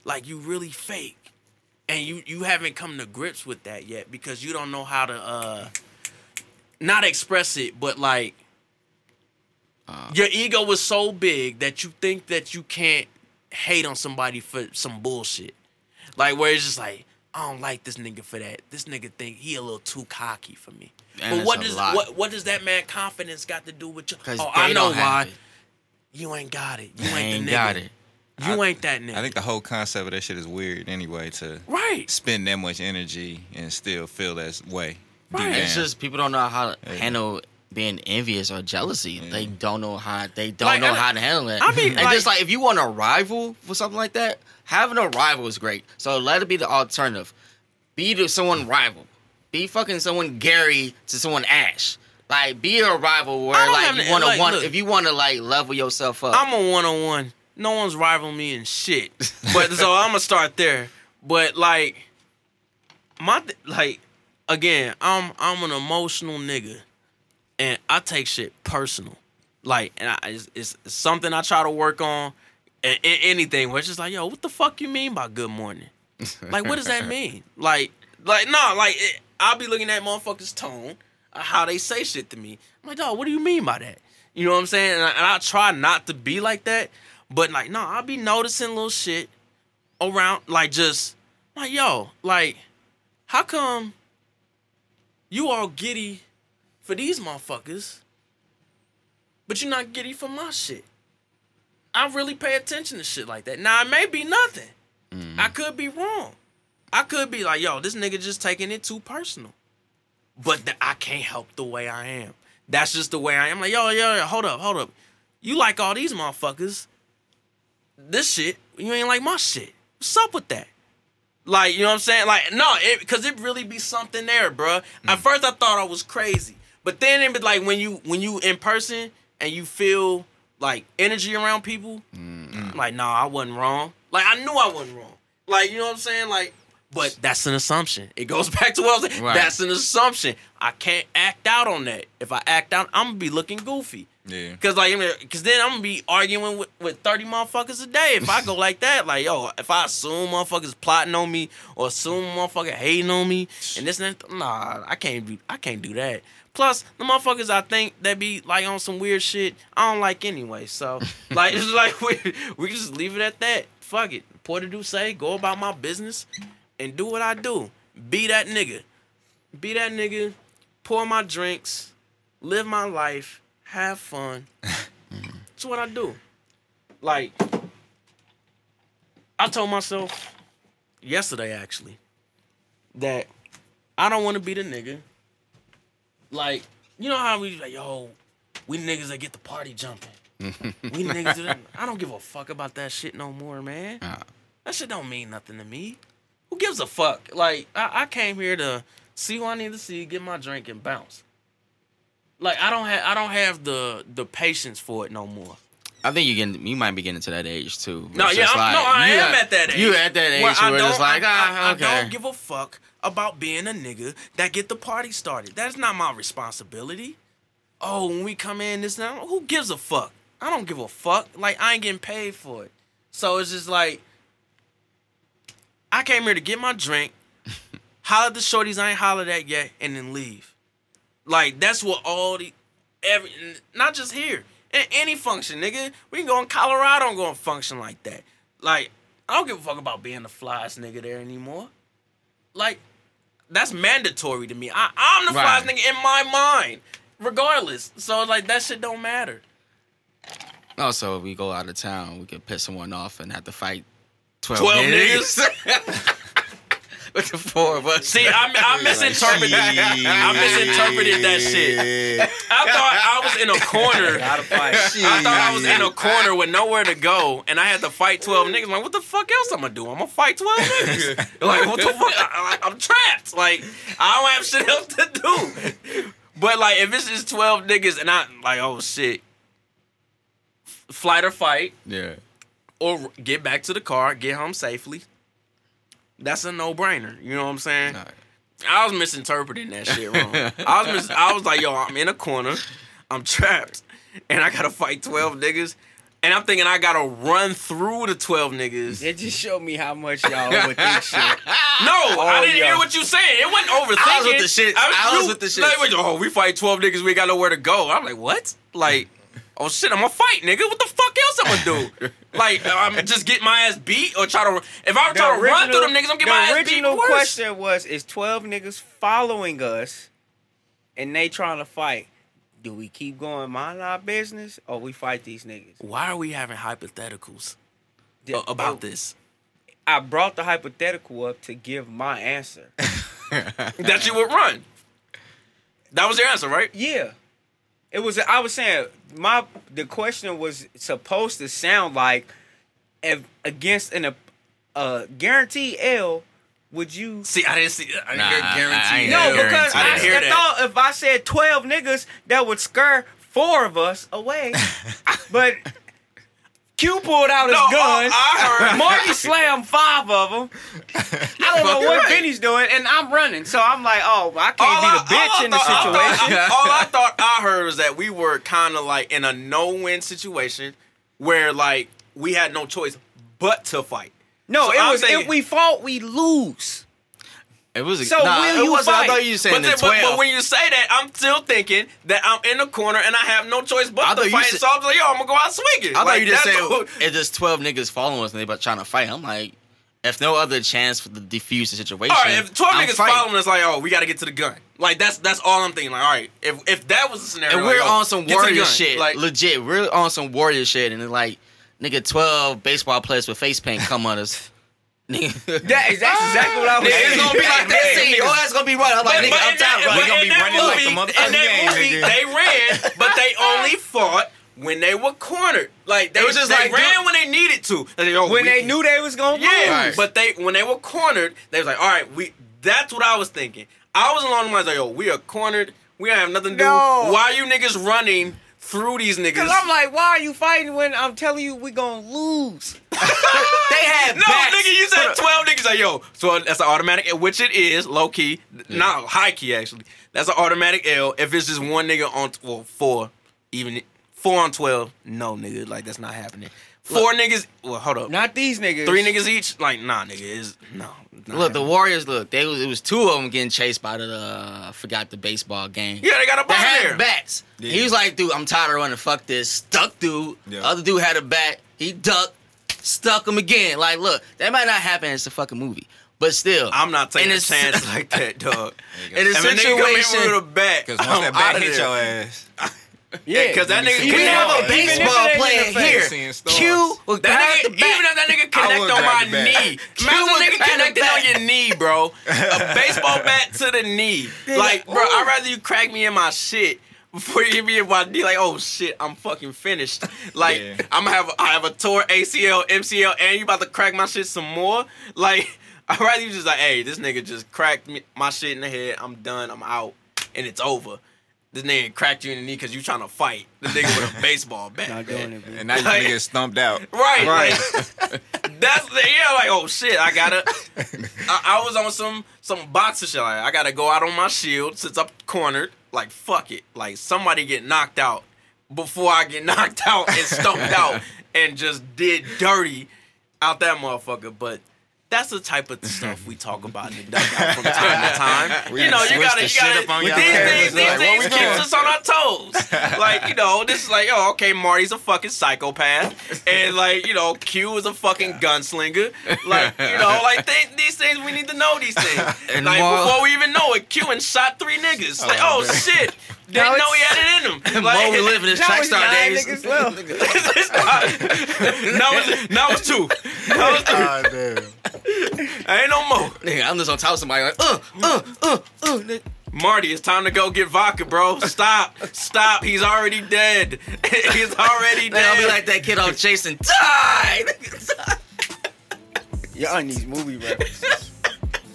like you really fake. And you you haven't come to grips with that yet because you don't know how to uh not express it, but like your ego is so big that you think that you can't hate on somebody for some bullshit. Like where it's just like, I don't like this nigga for that. This nigga think he a little too cocky for me. But what does what what does that man confidence got to do with you? Oh, I know why. You ain't got it. You ain't, ain't the nigga. got it. You ain't that nigga. I think the whole concept of that shit is weird anyway to right. spend that much energy and still feel that way. deep Right. It's just people don't know how to Yeah. handle being envious or jealousy. Yeah. They don't know how they don't Like, know I- how to handle it. I mean, and like- just like if you want a rival for something like that, having a rival is great. So let it be the alternative. Be to someone rival. Be fucking someone Gary to someone Ash. Like be a rival where like you want to like, want look. if you want to like level yourself up. I'm a one on one. No one's rivaling me in shit. But so I'm gonna start there. But like my th- like again, I'm I'm an emotional nigga, and I take shit personal. Like, and I, it's, it's something I try to work on. And, anything where it's just like, yo, what the fuck you mean by good morning? Like, what does that mean? Like, like no, like it, I'll be looking at motherfuckers' tone, uh, how they say shit to me. I'm like, dog, what do you mean by that? You know what I'm saying? And I, and I try not to be like that, but like, no, I'll be noticing little shit around, like just like, yo, like, how come you all giddy for these motherfuckers, but you're not giddy for my shit? I really pay attention to shit like that. Now it may be nothing. Mm-hmm. I could be wrong. I could be like, yo, this nigga just taking it too personal. But th- I can't help the way I am. That's just the way I am. Like, yo, yo, yo, hold up, hold up. You like all these motherfuckers. This shit, you ain't like my shit. What's up with that? Like, you know what I'm saying? Like, no, it because it really be something there, bruh. At mm. first I thought I was crazy. But then it be like when you when you in person and you feel like energy around people, I'm like, nah, I wasn't wrong. Like I knew I wasn't wrong. Like, you know what I'm saying? Like, but that's an assumption. It goes back to what I was saying. Right. That's an assumption. I can't act out on that. If I act out, I'm gonna be looking goofy. Yeah. Cause like, I mean, cause then I'm gonna be arguing with, with thirty motherfuckers a day if I go like that. Like, yo, if I assume motherfuckers plotting on me or assume motherfucker hating on me and this and that, nah, I can't be, I can't do that. Plus, the motherfuckers I think that be like on some weird shit, I don't like anyway. So, like, it's like we we can just leave it at that. Fuck it. Porter do say, go about my business and do what I do. Be that nigga. be that nigga, pour my drinks, live my life, have fun. Mm-hmm. That's what I do. Like, I told myself yesterday actually that I don't want to be the nigga. Like, you know how we like, yo, we niggas that get the party jumping. we niggas that I don't give a fuck about that shit no more, man. Nah. That shit don't mean nothing to me. Who gives a fuck? Like, I, I came here to see what I need to see, get my drink, and bounce. Like, I don't have I don't have the the patience for it no more. I think you getting you might be getting to that age too. No, It's yeah, I'm, no, I am at- at that age. You at that age where where, I it's don't- like I, ah I, okay. I don't give a fuck about being a nigga that get the party started. That's not my responsibility. Oh, when we come in this now, who gives a fuck? I don't give a fuck. Like I ain't getting paid for it. So it's just like I came here to get my drink, holler at the shorties I ain't hollered at yet, and then leave. Like that's what all the every not just here. In any function, nigga. We can go in Colorado and go and function like that. Like, I don't give a fuck about being the flyest nigga there anymore. Like, that's mandatory to me. I, I'm the Right. flyest nigga in my mind, regardless. So like that shit don't matter. Also, if we go out of town, we could piss someone off and have to fight twelve, 12 niggas. With the four of us. See, I, I misinterpreted. I misinterpreted that shit. I thought I was in a corner. I thought I was in a corner with nowhere to go, and I had to fight twelve niggas. Like, what the fuck else I'm gonna do? I'm gonna fight twelve niggas. like, what the fuck? I, I, I'm trapped. Like, I don't have shit else to do. But like, if it's just twelve niggas, and I like, oh shit, flight or fight, yeah. or get back to the car, get home safely. That's a no brainer. You know what I'm saying? Nah. I was misinterpreting that shit wrong. I was mis- I was like, yo, I'm in a corner, I'm trapped, and I gotta fight twelve niggas, and I'm thinking I gotta run through the twelve niggas. It just showed me how much y'all overthink shit. No, I oh, didn't yeah. hear what you saying. It wasn't overthinking. I was with the shit. I was with the shit. Like, oh, we fight twelve niggas. We got nowhere to go. I'm like, what? Like, oh shit, I'm gonna fight, nigga. What the fuck else I'm gonna do? like, I'm just get my ass beat or try to. If I The try to run through them niggas, I'm get my ass beat The original worse. question was: Is twelve niggas following us, and they trying to fight? Do we keep going mind our business, or we fight these niggas? Why are we having hypotheticals The- about it- this? I brought the hypothetical up to give my answer. that you would run. That was your answer, right? Yeah. It was I was saying my the question was supposed to sound like if against an uh, a guaranteed L would you See, I didn't see. I didn't Nah, hear I- I guarantee. No, Yeah, because. I, I I thought if I said 12 niggas that would scare four of us away. but Q pulled out his No, uh, gun. I, I heard. Marty slammed five of them. I don't know what right. Benny's doing, and I'm running. So I'm like, oh, I can't All be I- the bitch in the thought- I situation. thought- all I thought I heard was that we were kind of like in a no-win situation where like we had no choice but to fight. No, So it I'm was if we fought, we lose. It was a, So nah, will you wasn't. fight? I thought you were saying But, the but, but when you say that, I'm still thinking that I'm in the corner and I have no choice but I to thought you fight. said- so I'm like, yo, I'm gonna go out swinging. I thought Like, you just said what- if there's twelve niggas following us and they about trying to fight. I'm like, if no other chance for the defuse the situation. All right, if twelve I'm niggas fighting. following us, like, oh, we got to get to the gun. Like that's that's all I'm thinking. Like, all right, if if that was the scenario, and we're yo, on some get to the warrior shit, Like, legit. We're on some warrior shit, and it's like, nigga, twelve baseball players with face paint come on us. Nigga, That is that's exactly what I was Nigga, saying. it's gonna be like that. Scene. Your ass gonna be right. I'm like, But- nigga, but I'm in tired. that- Right? but We gonna be that running like movie- the motherfucking in that game, movie, nigga. They ran, but they only fought when they were cornered. Like they, It was just they like, ran dude- when they needed to. They said, "Yo, when we- they knew they was gonna yeah. lose. But they when they were cornered, they was like, all right, we. That's what I was thinking. I was along the lines like, yo, we are cornered. We don't have nothing to do. No. Why are you niggas running through these niggas? Cause I'm like, why are you fighting when I'm telling you we gonna lose? they had No, bats. nigga, you said 12 niggas. Like, yo, so that's an automatic, which it is, low key. Not high key, actually. That's an automatic L. If it's just one nigga on, well, four, even four on 12, no, nigga. Like, that's not happening. Four niggas, well, hold up. Not these niggas. Three niggas each? Like, nah, nigga. Is no. not Look, the. Warriors. Look, they was it was two of them getting chased by the uh, I forgot the baseball game. Yeah, they got a bat bomb had there. bats. Yeah. He was like, dude, I'm tired of running. Fuck this. Stuck dude. Yeah. Other dude had a bat. He ducked. Stuck him again. Like, look, that might not happen. It's a fucking movie. But still, I'm not taking In a a chance si- like that, dog. in a If a nigga come situation, in with a bat, Because once that I'm bat outta hit there. your ass, Yeah, because that nigga we Even have a even if it baseball ain't in player here. Q will That nigga, the bat. even if that nigga connect on my knee, imagine would a nigga grab connected on your knee, bro. A baseball bat to the knee. Like, bro, I'd rather you crack me in my shit before you hit me in my knee. Like, oh shit, I'm fucking finished. Like, Yeah. I'm gonna have I have a tore ACL, MCL, and you about to crack my shit some more. Like, I'd rather you just like, hey, this nigga just cracked me, my shit in the head. I'm done. I'm out, and it's over. This nigga cracked you in the knee because you trying to fight the nigga with a baseball bat. Not doing it, bro. and now you gonna get stumped out. Right, Right. that's the yeah. Like, oh shit, I gotta. I, I was on some some boxer shit. Like, I gotta go out on my shield since I'm cornered. Like, fuck it. Like, somebody get knocked out before I get knocked out and stumped out and just did dirty out that motherfucker. But. That's the type of stuff we talk about in the dugout from time to time. You know, you gotta, the you shit gotta. up on these things, these like, things keeps doing? us on our toes. like, you know, this is like, oh, okay, Marty's a fucking psychopath, and like, you know, Q is a fucking gunslinger. Like, you know, like th- these things we need to know these things. And like Mo- before we even know it, Q and shot three niggas. Oh, like, Oh, oh, man. shit, didn't Now know he had it in him. Like, Mo living his Now track it's star days. niggas left. now it's now it's two. Now it's two. Ah, God damn. Ain't no more. Nigga, I'm just on top of somebody like, uh, uh, uh, uh. nigga. Marty, it's time to go get vodka, bro. Stop. Stop. He's already dead. He's already Then I'll be dead. like that kid off Jason. Die. Y'all in these movie references.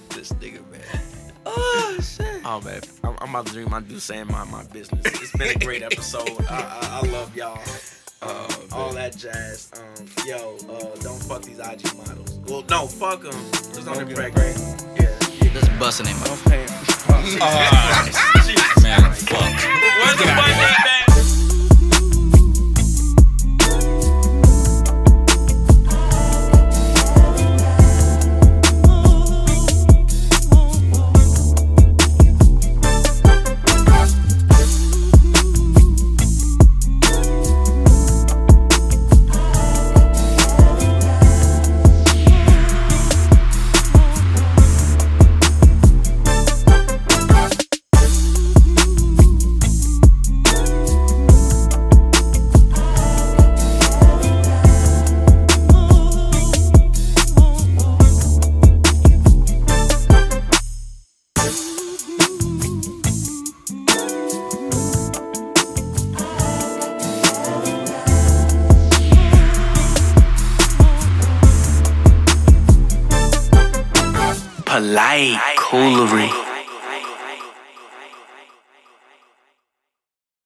this nigga, man. Oh, shit. Oh, man. I'm, I'm about to drink my do and mind my business. It's been a great episode. I, I, I love y'all. Uh, all that jazz. Um, yo, uh, don't fuck these IG models. Well, no, fuck them. Just don't Don't impregnate. Yeah. Just busting him. Don't pay. Ah, man, fuck. Where's the button at, man?